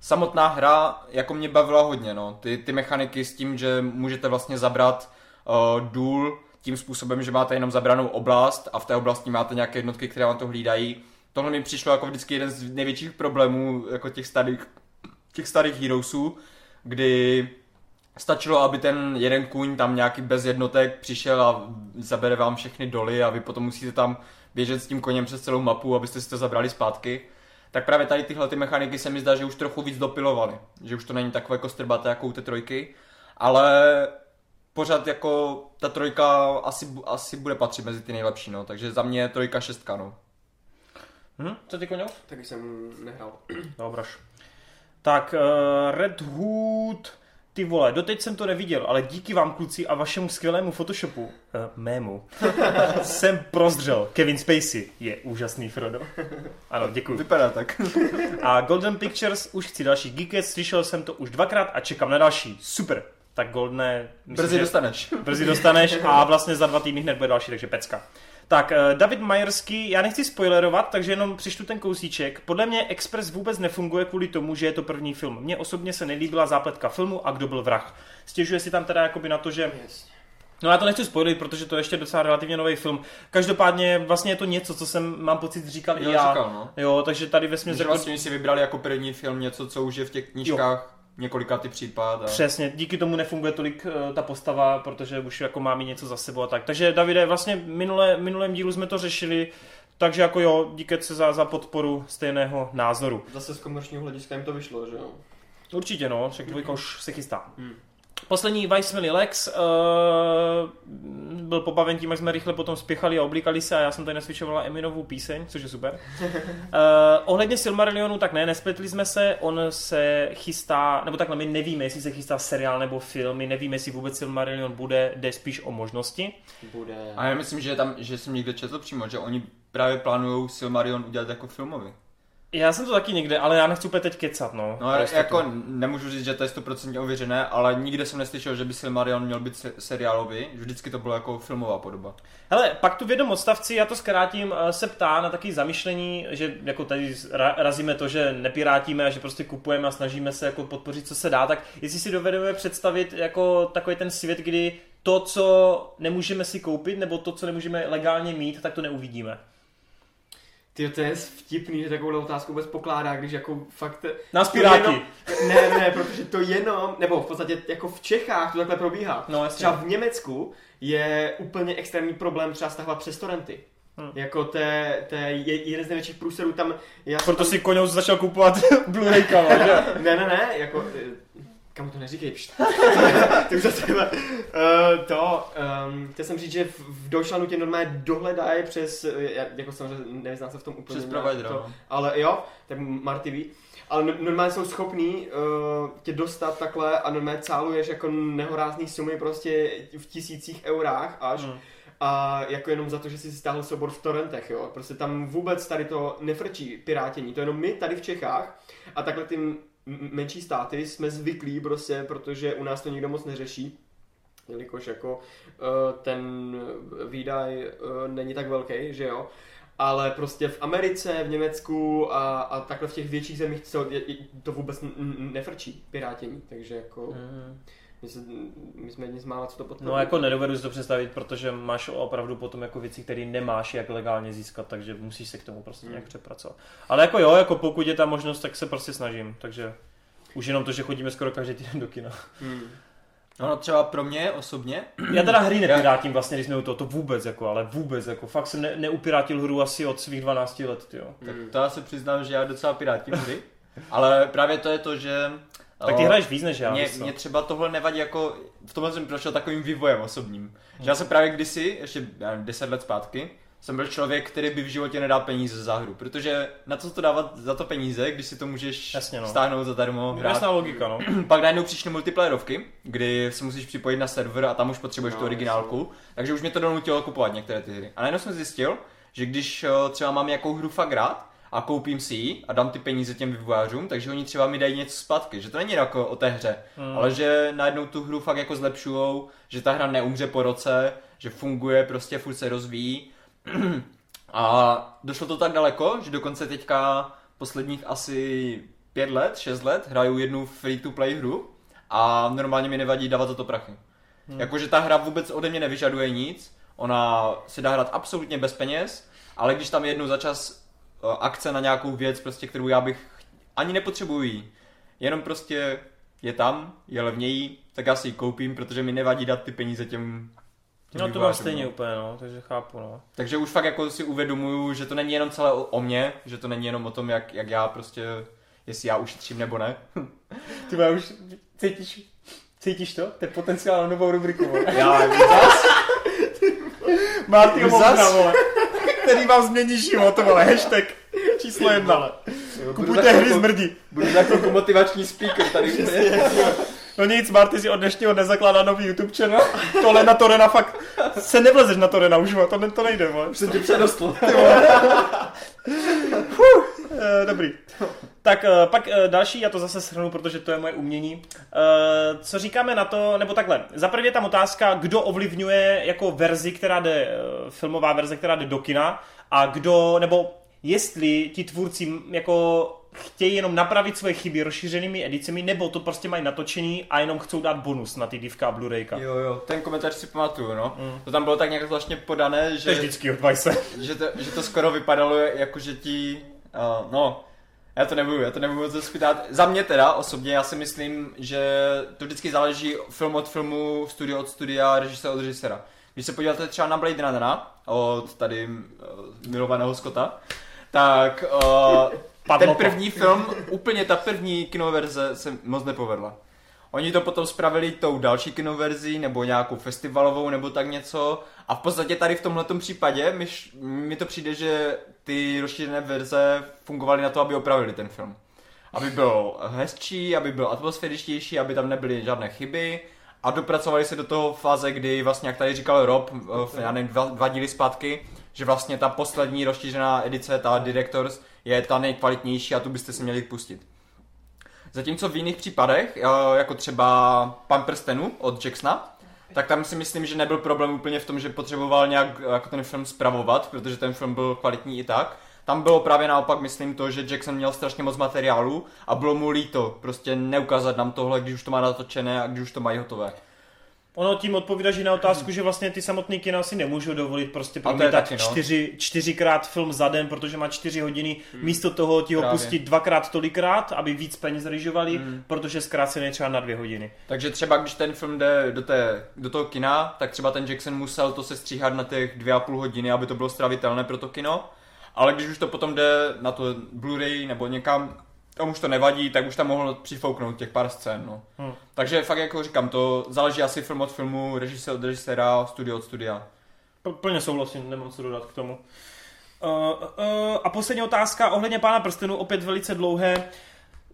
samotná hra jako mě bavila hodně, no. Ty, ty mechaniky s tím, že můžete vlastně zabrat uh, důl tím způsobem, že máte jenom zabranou oblast a v té oblasti máte nějaké jednotky, které vám to hlídají. Tohle mi přišlo jako vždycky jeden z největších problémů jako těch starých, těch starých heroesů, kdy stačilo, aby ten jeden kůň tam nějaký bez jednotek přišel a zabere vám všechny doly a vy potom musíte tam běžet s tím koněm přes celou mapu, abyste si to zabrali zpátky. Tak právě tady tyhle ty mechaniky se mi zdá, že už trochu víc dopilovaly. Že už to není takové kostrbaté jako u té trojky. Ale pořád jako ta trojka asi, asi bude patřit mezi ty nejlepší, no. Takže za mě trojka, šestka, no. Hm? Co ty Koňous? Taky jsem nehrál. Dobraš. Tak, uh, Red Hood, ty vole, doteď jsem to neviděl, ale díky vám kluci a vašemu skvělému Photoshopu, uh, mému, jsem prozřel. Kevin Spacey je úžasný Frodo. Ano, děkuji. Vypadá tak. A Golden Pictures, už chci další Geekets, slyšel jsem to už dvakrát a čekám na další. Super. Tak Goldne, myslím, Brzy že dostaneš. brzy dostaneš a vlastně za dva týdny hned bude další, takže pecka. Tak, eh, David Majerský, já nechci spoilerovat, takže jenom přečtu ten kousíček. Podle mě Express vůbec nefunguje kvůli tomu, že je to první film. Mně osobně se nelíbila zápletka filmu a kdo byl vrah. Stěžuje si tam teda jakoby na to, že Yes. No já to nechci spoilit, protože to je ještě docela relativně nový film. Každopádně vlastně je to něco, co jsem, mám pocit, říkal i Jo, já. říkal, no. Jo, takže tady ve směs Že vlastně si vybrali jako první film něco, co už je v těch knížkách několikátý případ. A... Přesně, díky tomu nefunguje tolik uh, ta postava, protože už jako má mít něco za sebou a tak. Takže Davide, vlastně minule, minulém dílu jsme to řešili, takže jako jo, díky se za, za podporu stejného názoru. Zase z komerčního hlediska jim to vyšlo, že jo? Určitě no, však dvojka už se chystá. Hmm. Poslední Vice Millie Lex uh, byl pobaven tím, jak jsme rychle potom spěchali a oblíkali se a já jsem tady nasvičovala Eminovou píseň, což je super. Uh, ohledně Silmarillionu, tak ne, nespletli jsme se, on se chystá, nebo takhle, my nevíme, jestli se chystá seriál nebo film, my nevíme, jestli vůbec Silmarillion bude, jde spíš o možnosti. Bude... a já myslím, že, tam, že jsem někde četl přímo, že oni právě plánují Silmarion udělat jako filmový. Já jsem to taky někde, ale já nechci úplně teď kecat, no. No jako nemůžu říct, že to je 100% ověřené, ale nikde jsem neslyšel, že by Silmarion měl být se- seriálový, vždycky to bylo jako filmová podoba. Hele, pak tu v jednom odstavci, já to zkrátím, eh, se ptá na takové zamyšlení, že jako tady ra- razíme to, že nepirátíme a že prostě kupujeme a snažíme se jako podpořit, co se dá, tak jestli si dovedeme představit jako takový ten svět, kdy to, co nemůžeme si koupit, nebo to, co nemůžeme legálně mít, tak to neuvidíme. Ty to je vtipný, že takovou otázku vůbec pokládá, když jako fakt... Nás to piráti. Jenom, ne, ne, protože to jenom, nebo v podstatě jako v Čechách to takhle probíhá. No, jasně. Třeba v Německu je úplně extrémní problém třeba stahovat přes torrenty. Hm. Jako to je, to je je- jeden z největších průserů tam. Já Proto tam, si Koňous začal kupovat Blu-raykama, že? Ne, ne, ne, jako... eh, Kam to neříkej, pšt. Ty už zase uh, to, um, chtěl jsem říct, že v, v Deutschlandu tě normálně dohledají přes, eh, jako samozřejmě nevyznám se v tom úplně. Přes to, no. ale jo, tak Marty ví. Ale no- normálně jsou schopní uh, tě dostat takhle a normálně cáluješ jako nehorázný sumy prostě v tisících eurách až. Hmm. A jako jenom za to, že jsi si stáhl soubor v torrentech, jo. Prostě tam vůbec tady to nefrčí pirátění. To jenom my tady v Čechách a takhle ty m- m- menší státy jsme zvyklí prostě, protože u nás to nikdo moc neřeší. Jelikož jako eh, ten výdaj eh, není tak velký, že jo. Ale prostě v Americe, v Německu a, a takhle v těch větších zemích je- to vůbec nefrčí pirátění. Takže jako Hmm. My, se, my jsme jedni z mála, co to podporují. No jako nedovedu si to představit, protože máš opravdu potom jako věci, které nemáš jak legálně získat, takže musíš se k tomu prostě Hmm. nějak přepracovat. Ale jako jo, jako pokud je ta možnost, tak se prostě snažím, takže už jenom to, že chodíme skoro každý týden do kina. Hmm. No, no třeba pro mě osobně, Já teda hry nepirátím vlastně, když jsme u toho, to vůbec jako, ale vůbec jako, fakt jsem ne, neupirátil hru asi od svých 12 let, jo. tak Hmm. to já se přiznám, že já docela pirátím hry, ale právě to je to, že... Tak ty hraješ víc než já, mě, mě třeba tohle nevadí jako, v tomhle jsem prošel takovým vývojem osobním. Že já jsem právě kdysi, ještě já nevím, 10 let zpátky, jsem byl člověk, který by v životě nedal peníze za hru, protože na co to dávat za to peníze, když si to můžeš Jasně, no. stáhnout zadarmo, hrát. Jasná logika, no. Pak najednou přišly multiplayerovky, kdy se musíš připojit na server a tam už potřebuješ No, tu originálku, takže už mě to donutilo kupovat některé ty hry. A najednou jsem zjistil, že když eh, třeba mám nějakou hru fakt rád a koupím si ji a dám ty peníze těm vývojářům, takže oni třeba mi dají něco zpátky, že to není jako o té hře, Hmm. ale že najednou tu hru fakt jako zlepšujou, že ta hra neumře po roce, že funguje, prostě furt se rozvíjí. A došlo to tak daleko, že dokonce teďka posledních asi pět let, šest let hraju jednu free-to-play hru a normálně mi nevadí dávat za to prachy. Hmm. Jakože ta hra vůbec ode mě nevyžaduje nic, ona se dá hrát absolutně bez peněz, ale když tam jednou za čas akce na nějakou věc, prostě, kterou já bych ani nepotřebuji, jenom prostě je tam, je levněji, tak já si ji koupím, protože mi nevadí dát ty peníze těm, těm No to mám stejně no. úplně, no, takže chápu, no. Takže už fakt jako si uvědomuju, že to není jenom celé o, o mně, že to není jenom o tom, jak, jak já prostě, jestli já ušetřím nebo ne. Ty už cítíš, cítíš to? To je potenciál na novou rubriku. Já zas, Marty Už zas? vole. Který vám změní život, vole, hashtag číslo jedna. Kupujte hry zmrdí. budu chvilku motivační speaker tady. No nic, Marty si od dnešního nezakládá nový YouTube channel. Tohle na Torena fakt se nevlezeš na Torena už, to, ne, to nejde, vole. Už jsem tě předostl. Eh, dobrý. Tak eh, pak eh, další, já to zase shrnu, protože to je moje umění. Co říkáme na to, nebo takhle. Za prvé je tam otázka, kdo ovlivňuje jako verzi, která jde, filmová verze, která jde do kina a kdo, nebo jestli ti tvůrci jako chtějí jenom napravit svoje chyby rozšířenými edicemi, nebo to prostě mají natočený a jenom chcou dát bonus na ty divka a Blu-rayka. Jo, jo, ten komentář si pamatuju, no. Mm. To tam bylo tak nějak zvláštně podané, To je že, vždycky od Vice. že, to, že to skoro vypadalo jako, že ti, uh, no, já to nebudu, já to nebudu moc zpítat. Za mě teda osobně, já si myslím, že to vždycky záleží film od filmu, studio od studia, režisér od režisera. Když se podíváte třeba na Blade Runnera, od tady uh, milovaného Scotta, tak uh, ten první film, úplně ta první kinoverze se moc nepovedla. Oni to potom spravili tou další kinoverzí, nebo nějakou festivalovou, nebo tak něco. A v podstatě tady v tomhle případě mi, mi to přijde, že ty rozšířené verze fungovaly na to, aby opravili ten film. Aby byl hezčí, aby byl atmosféričtější, aby tam nebyly žádné chyby. A dopracovali se do toho fáze, kdy vlastně, jak tady říkal Rob, v, já nevím, dva, dva díly zpátky, že vlastně ta poslední rozšířená edice, ta Directors, je ta nejkvalitnější a tu byste si měli pustit. Zatímco v jiných případech, eh, jako třeba Pan od Jacksona, tak tam si myslím, že nebyl problém úplně v tom, že potřeboval nějak eh, jako ten film spravovat, protože ten film byl kvalitní i tak. Tam bylo právě naopak, myslím to, že Jackson měl strašně moc materiálu a bylo mu líto prostě neukázat nám tohle, když už to má natočené a když už to mají hotové. Ono tím odpovídáš i na otázku, že vlastně ty samotný kina si nemůžou dovolit prostě promítat no. čtyři, čtyřikrát film za den, protože má čtyři hodiny, místo toho ti ho Právě. pustit dvakrát tolikrát, aby víc peněz ryžovali, Hmm. protože zkrácený je třeba na dvě hodiny. Takže třeba když ten film jde do, té, do toho kina, tak třeba ten Jackson musel to se stříhat na těch dvě a půl hodiny, aby to bylo stravitelné pro to kino. Ale když už to potom jde na to Blu-ray nebo někam, tam už to nevadí, tak už tam mohl přifouknout těch pár scén. No. Hmm. Takže fakt jako říkám, to záleží asi film od filmu, režisér od režiséra, studio od studia. Plně souhlasím, nemám co dodat k tomu. Uh, uh, a poslední otázka ohledně Pána prstenů, opět velice dlouhé.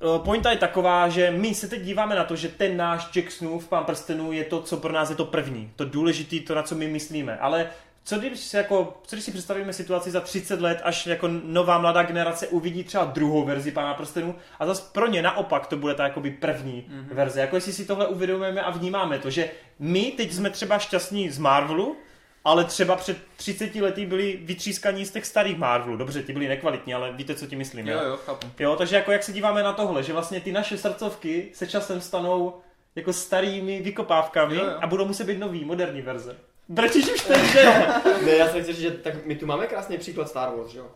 Uh, pointa je taková, že my se teď díváme na to, že ten náš Jacksonův Pán prstenů je to, co pro nás je to první. To důležitý, to, na co my myslíme. Ale co když, si jako, co když si představíme situaci za 30 let, až jako nová mladá generace uvidí třeba druhou verzi Pána prstenů a zase pro ně naopak to bude ta jakoby první Mhm. mm-hmm. verze. Jako jestli si tohle uvědomujeme a vnímáme to, že my teď jsme třeba šťastní z Marvelu, ale třeba před 30 lety byli vytřískaní z těch starých Marvelů. Dobře, ty byli nekvalitní, ale víte, co ti myslím. Jo, jo? jo, chápu. jo, takže jako jak se díváme na tohle, že vlastně ty naše srdcovky se časem stanou jako starými vykopávkami Jo, jo. a budou muset být nový, moderní verze. Brečíš už teď, že? Ne, já jsem chtěl říct, že tak my tu máme krásný příklad Star Wars, že jo?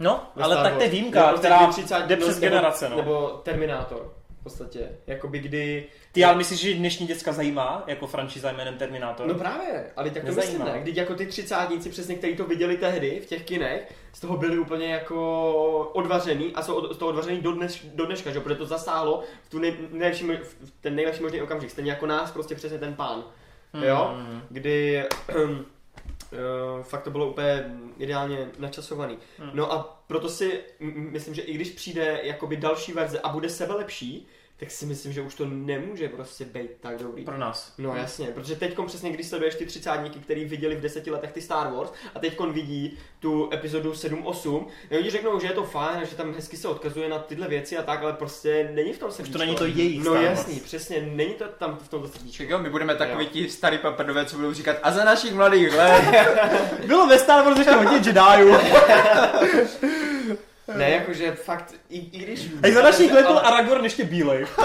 No, Ve ale Star tak to je výjimka, Jo, prostě která 30 jde přes nebo- generace, no. Nebo Terminátor, v podstatě. Jakoby kdy... Ty ale myslíš, že dnešní děcka zajímá, jako franšíza jménem Terminátor? No právě, ale tak to myslím ne. Když jako ty třicátníci přesně, kteří to viděli tehdy v těch kinech, z toho byli úplně jako odvařený a jsou od, z toho odvařený do, dnes, do dneška, že? protože to zasáhlo v, tu nej, nejlepší, v ten nejlepší možný okamžik, stejně jako nás prostě přesně ten pán. Hmm. Jo? Kdy uh, fakt to bylo úplně ideálně načasovaný. Hmm. No a proto si myslím, že i když přijde jakoby další verze a bude sebe lepší, tak si myslím, že už to nemůže prostě být tak dobrý. Pro nás. No jasně, protože teď přesně, když sleduješ ty třicátníky, který viděli v deseti letech ty Star Wars a teď vidí tu epizodu 7-8, no oni řeknou, že je to fajn, že tam hezky se odkazuje na tyhle věci a tak, ale prostě není v tom srdíčko. to není to jejich No Star Wars. jasný, přesně, není to tam v tom srdíčko. Však jo, my budeme takový Jo. ti starý paprdové, co budou říkat a za našich mladých let. Bylo ve Star Wars ještě hodně Jediů. Ne, jakože fakt, i, i když... A za našich let byl Ale- Aragorn ještě bílej.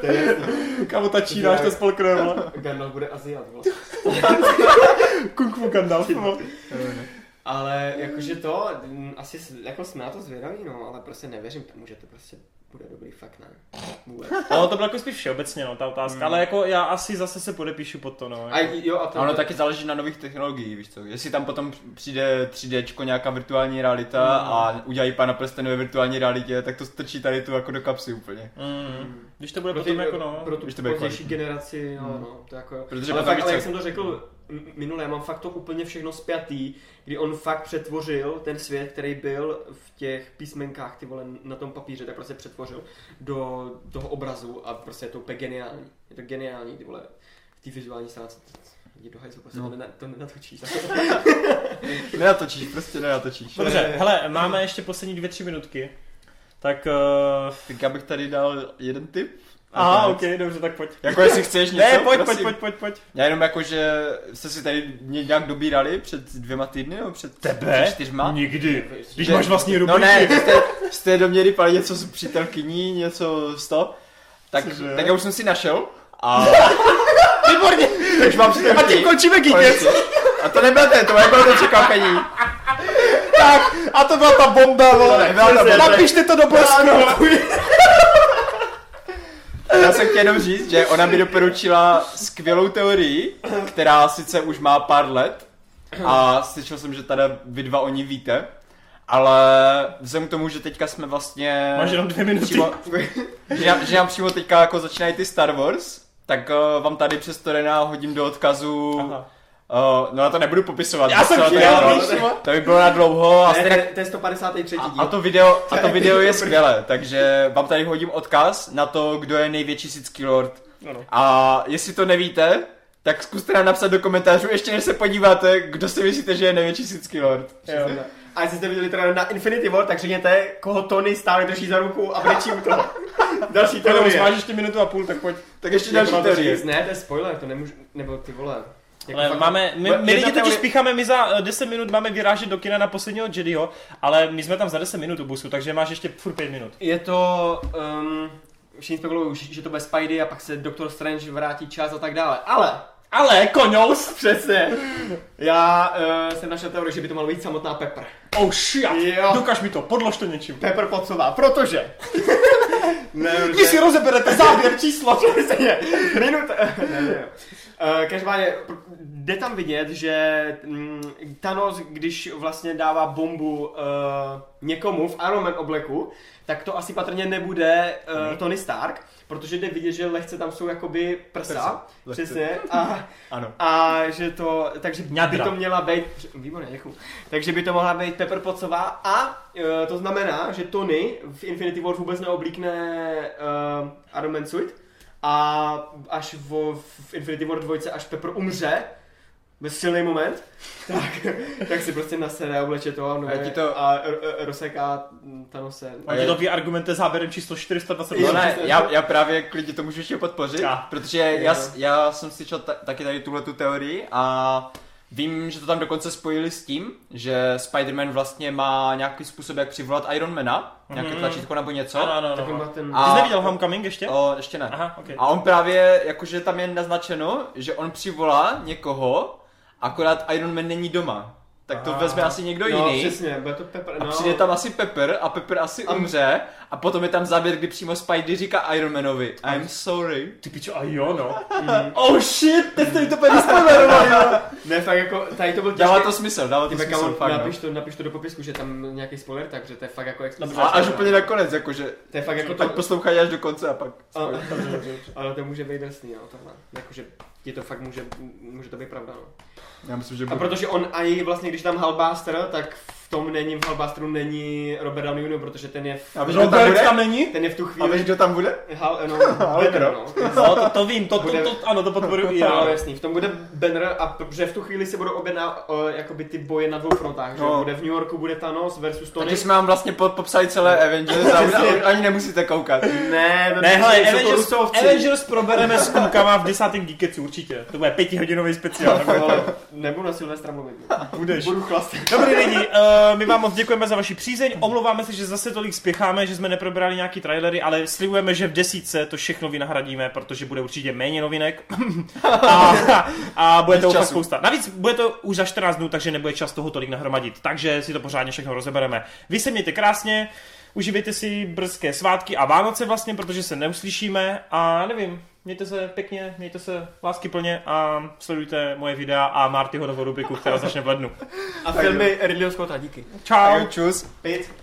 To je jasný. Kámo, ta Čína, až to spolkne, vole. Gandalf bude Aziat. Kung Fu Gandalf. Ale jakože to, asi jako jsme na to zvědaví, no, ale prostě nevěřím tomu, že to prostě bude dobrý fakt, ne. Vůbec. No, to bylo jako spíš všeobecně, no, ta otázka, Hmm. ale jako já asi zase se podepíšu pod to, no. A jo, a to... A ono taky záleží na nových technologiích, víš co. Jestli tam potom přijde 3D, nějaká virtuální realita a udělají pana prstenu ve virtuální realitě, tak to strčí tady tu jako do kapsy úplně. Mm. Když to bude pro, potom ty, jako no. pro tu když to bude pozdější kvalitní. generaci, jo, no, to jako jo. Protože ale potom fakt, ale co- jak jsem to řekl minule, já mám fakt to úplně všechno spjatý, kdy on fakt přetvořil ten svět, který byl v těch písmenkách, ty vole, na tom papíře, tak prostě přetvořil do toho obrazu a prostě je to úplně geniální. Je to geniální, ty vole, v té vizuální stránce. Jdi do hajzlu, prostě No. to, nena- to nenatočíš. Nenatočíš, prostě nenatočíš. Dobře, hele, máme ještě poslední dvě, tři minutky. Tak, uh... Tak já bych tady dal jeden tip. Aha, ok, dobře, tak pojď. Jako jestli chceš něco, Ne, pojď, pojď, prosím. pojď, pojď, pojď. Já jenom jako, že jste si tady nějak dobírali před dvěma týdny, nebo před Tebe? před čtyřma? Nikdy. Když máš vlastní No rubriky. ne, jste, jste do mě rypali něco s přítelkyní, něco z to. Tak, Cože? tak já už jsem si našel. A... Výborně! Už mám přítelkyni. A tím končíme Geekec. A to nebyl ten, to bylo to překvapení. Tak, a to byla ta bomba, vole. Napište to do blesku. Já jsem chtěl jenom říct, že ona mi doporučila skvělou teorii, která sice už má pár let a slyšel jsem, že tady vy dva o ní víte, ale vzhledem k tomu, že teďka jsme vlastně... Máš jenom dvě minuty. přímo, že, nám, že nám přímo teďka jako začínají ty Star Wars, tak uh, vám tady přes Torena hodím do odkazu... Aha. Uh, no já to nebudu popisovat. Já jsem chtěl, no. To by bylo na dlouho a Ne, stejně to je 153. a, díl. a to video, a to video je skvělé, takže vám tady hodím odkaz na to, kdo je největší Sithský Lord. Ano. A jestli to nevíte, tak zkuste nám napsat do komentářů, ještě než se podíváte, kdo si myslíte, že je největší Sithský Lord. Jo. A jestli jste viděli teda na Infinity War, tak řekněte, koho Tony stále drží za ruku a brečí u toho. Další teorie. máš ještě minutu a půl, tak pojď. Tak ještě další teorie. Ne, to je spoiler, to nemůžu, nebo ty vole. Jako Ale fakt- máme, my, my lidi totiž teorie- spícháme, my za eh, 10 minut máme vyrážet do kina na posledního Jediho, ale my jsme tam za 10 minut u busu, takže máš ještě furt 5 minut. Je to, um, všichni spekulují, že to bude Spidey a pak se Doctor Strange vrátí čas a tak dále. Ale, Ale, konous! přesně, já uh, jsem našel teorii, že by to malo být samotná Pepper. Oh shit! Jo. Dokaž mi to, podlož to něčím. Pepper Pottsová, protože... ne, Vy si rozeberete záběr číslo. Přesně, minut... ne, ne. Uh, každopádně jde tam vidět, že mm, Thanos, když vlastně dává bombu uh, někomu v Iron Man obleku, tak to asi patrně nebude uh, Tony Stark, protože jde vidět, že lehce tam jsou jakoby prsa, Prsa, lehce. přesně, a, Ano. a že to, takže by Ňadra. to měla být, výborně, děkuju, takže by to mohla být Pepper Pottsová a uh, to znamená, že Tony v Infinity War vůbec neoblíkne uh, Iron Man suit a až v, v Infinity War 2, až Pepper umře, ve silný moment, tak, tak si prostě nasede, obleče to, no, A ti to- a r- rozseká Thanose. A ti to vyargumente záběrem číslo 420. No ne, já, já právě klidně to můžu ještě podpořit, Já. protože já, já jsem slyšel ta, taky tady tuhle tu teorii a vím, že to tam dokonce spojili s tím, že Spider-Man vlastně má nějaký způsob, jak přivolat Ironmana, nějaké Mhm. tlačítko nebo něco. Ano, ano, ano. ten... A- Ty jsi neviděl Homecoming ještě? O, ještě ne. Aha, ok. A on právě, jakože tam je naznačeno, že on přivolá někoho, akorát Iron Man není doma. Tak to A. vezme asi někdo no, jiný. přesně, bude to Pepper, A no. přijde tam asi Pepper a Pepper asi A- umře a potom je tam záběr, kdy přímo Spidey říká Iron Manovi I'm sorry. Ty pičo, a jo, no. Oh shit, teď jste mi to úplně vyspomenovali, jo. Ne, fakt jako, tady to byl Dává těžký- to smysl, dává to Ty smysl, fakt, napiš, no. to, napiš to do popisku, že tam nějaký spoiler, takže to je fakt jako explicitní. A až úplně nakonec, jakože, To je fakt jako to, ať poslouchají až do konce a pak. a, ale to může být drsný, no, tohle. Jakože ti to fakt může, může to být pravda, no. Já myslím, že A protože on a i vlastně, když tam Halbaster, tak tom není, v Halbasteru není Robert Downey Jr., protože ten je v, A víš, tam bude? tam není? ten je v tu A víš, chvíli, kdo tam bude? Hal, no, Ale Banner, no. No, to, to vím, to, to, Bude- to, ano, to podporuji i Jo, já. jasný, v tom bude Banner a protože v tu chvíli se budou obě na, o, jakoby ty boje na dvou frontách, že No. bude v New Yorku bude Thanos versus Tony. Takže jsme vám vlastně po, popsali celé Avengers a už ani nemusíte koukat. Ne, to Ne, hele, Avengers. Avengers probereme s klukama v desátém Geeketsu, určitě. To bude pětihodinový speciál. Nebudu na Silvestra mluvit. Budeš. Budu chlastat. Dobrý lidi, uh, my vám moc děkujeme za vaši přízeň, omlouváme se, že zase tolik spěcháme, že jsme neprobrali nějaký trailery, ale slibujeme, že v desítce to všechno vynahradíme, protože bude určitě méně novinek. A, a bude toho fakt spousta. Navíc bude to už za 14 dnů, takže nebude čas toho tolik nahromadit, takže si to pořádně všechno rozebereme. Vy se mějte krásně, uživejte si brzké svátky a Vánoce vlastně, protože se neuslyšíme. A nevím, mějte se pěkně, mějte se lásky plně a sledujte moje videa a Martyho novou rubriku, která začne v lednu. A filmy Ridleyho Scotta, díky. Čau. Čus. Pět.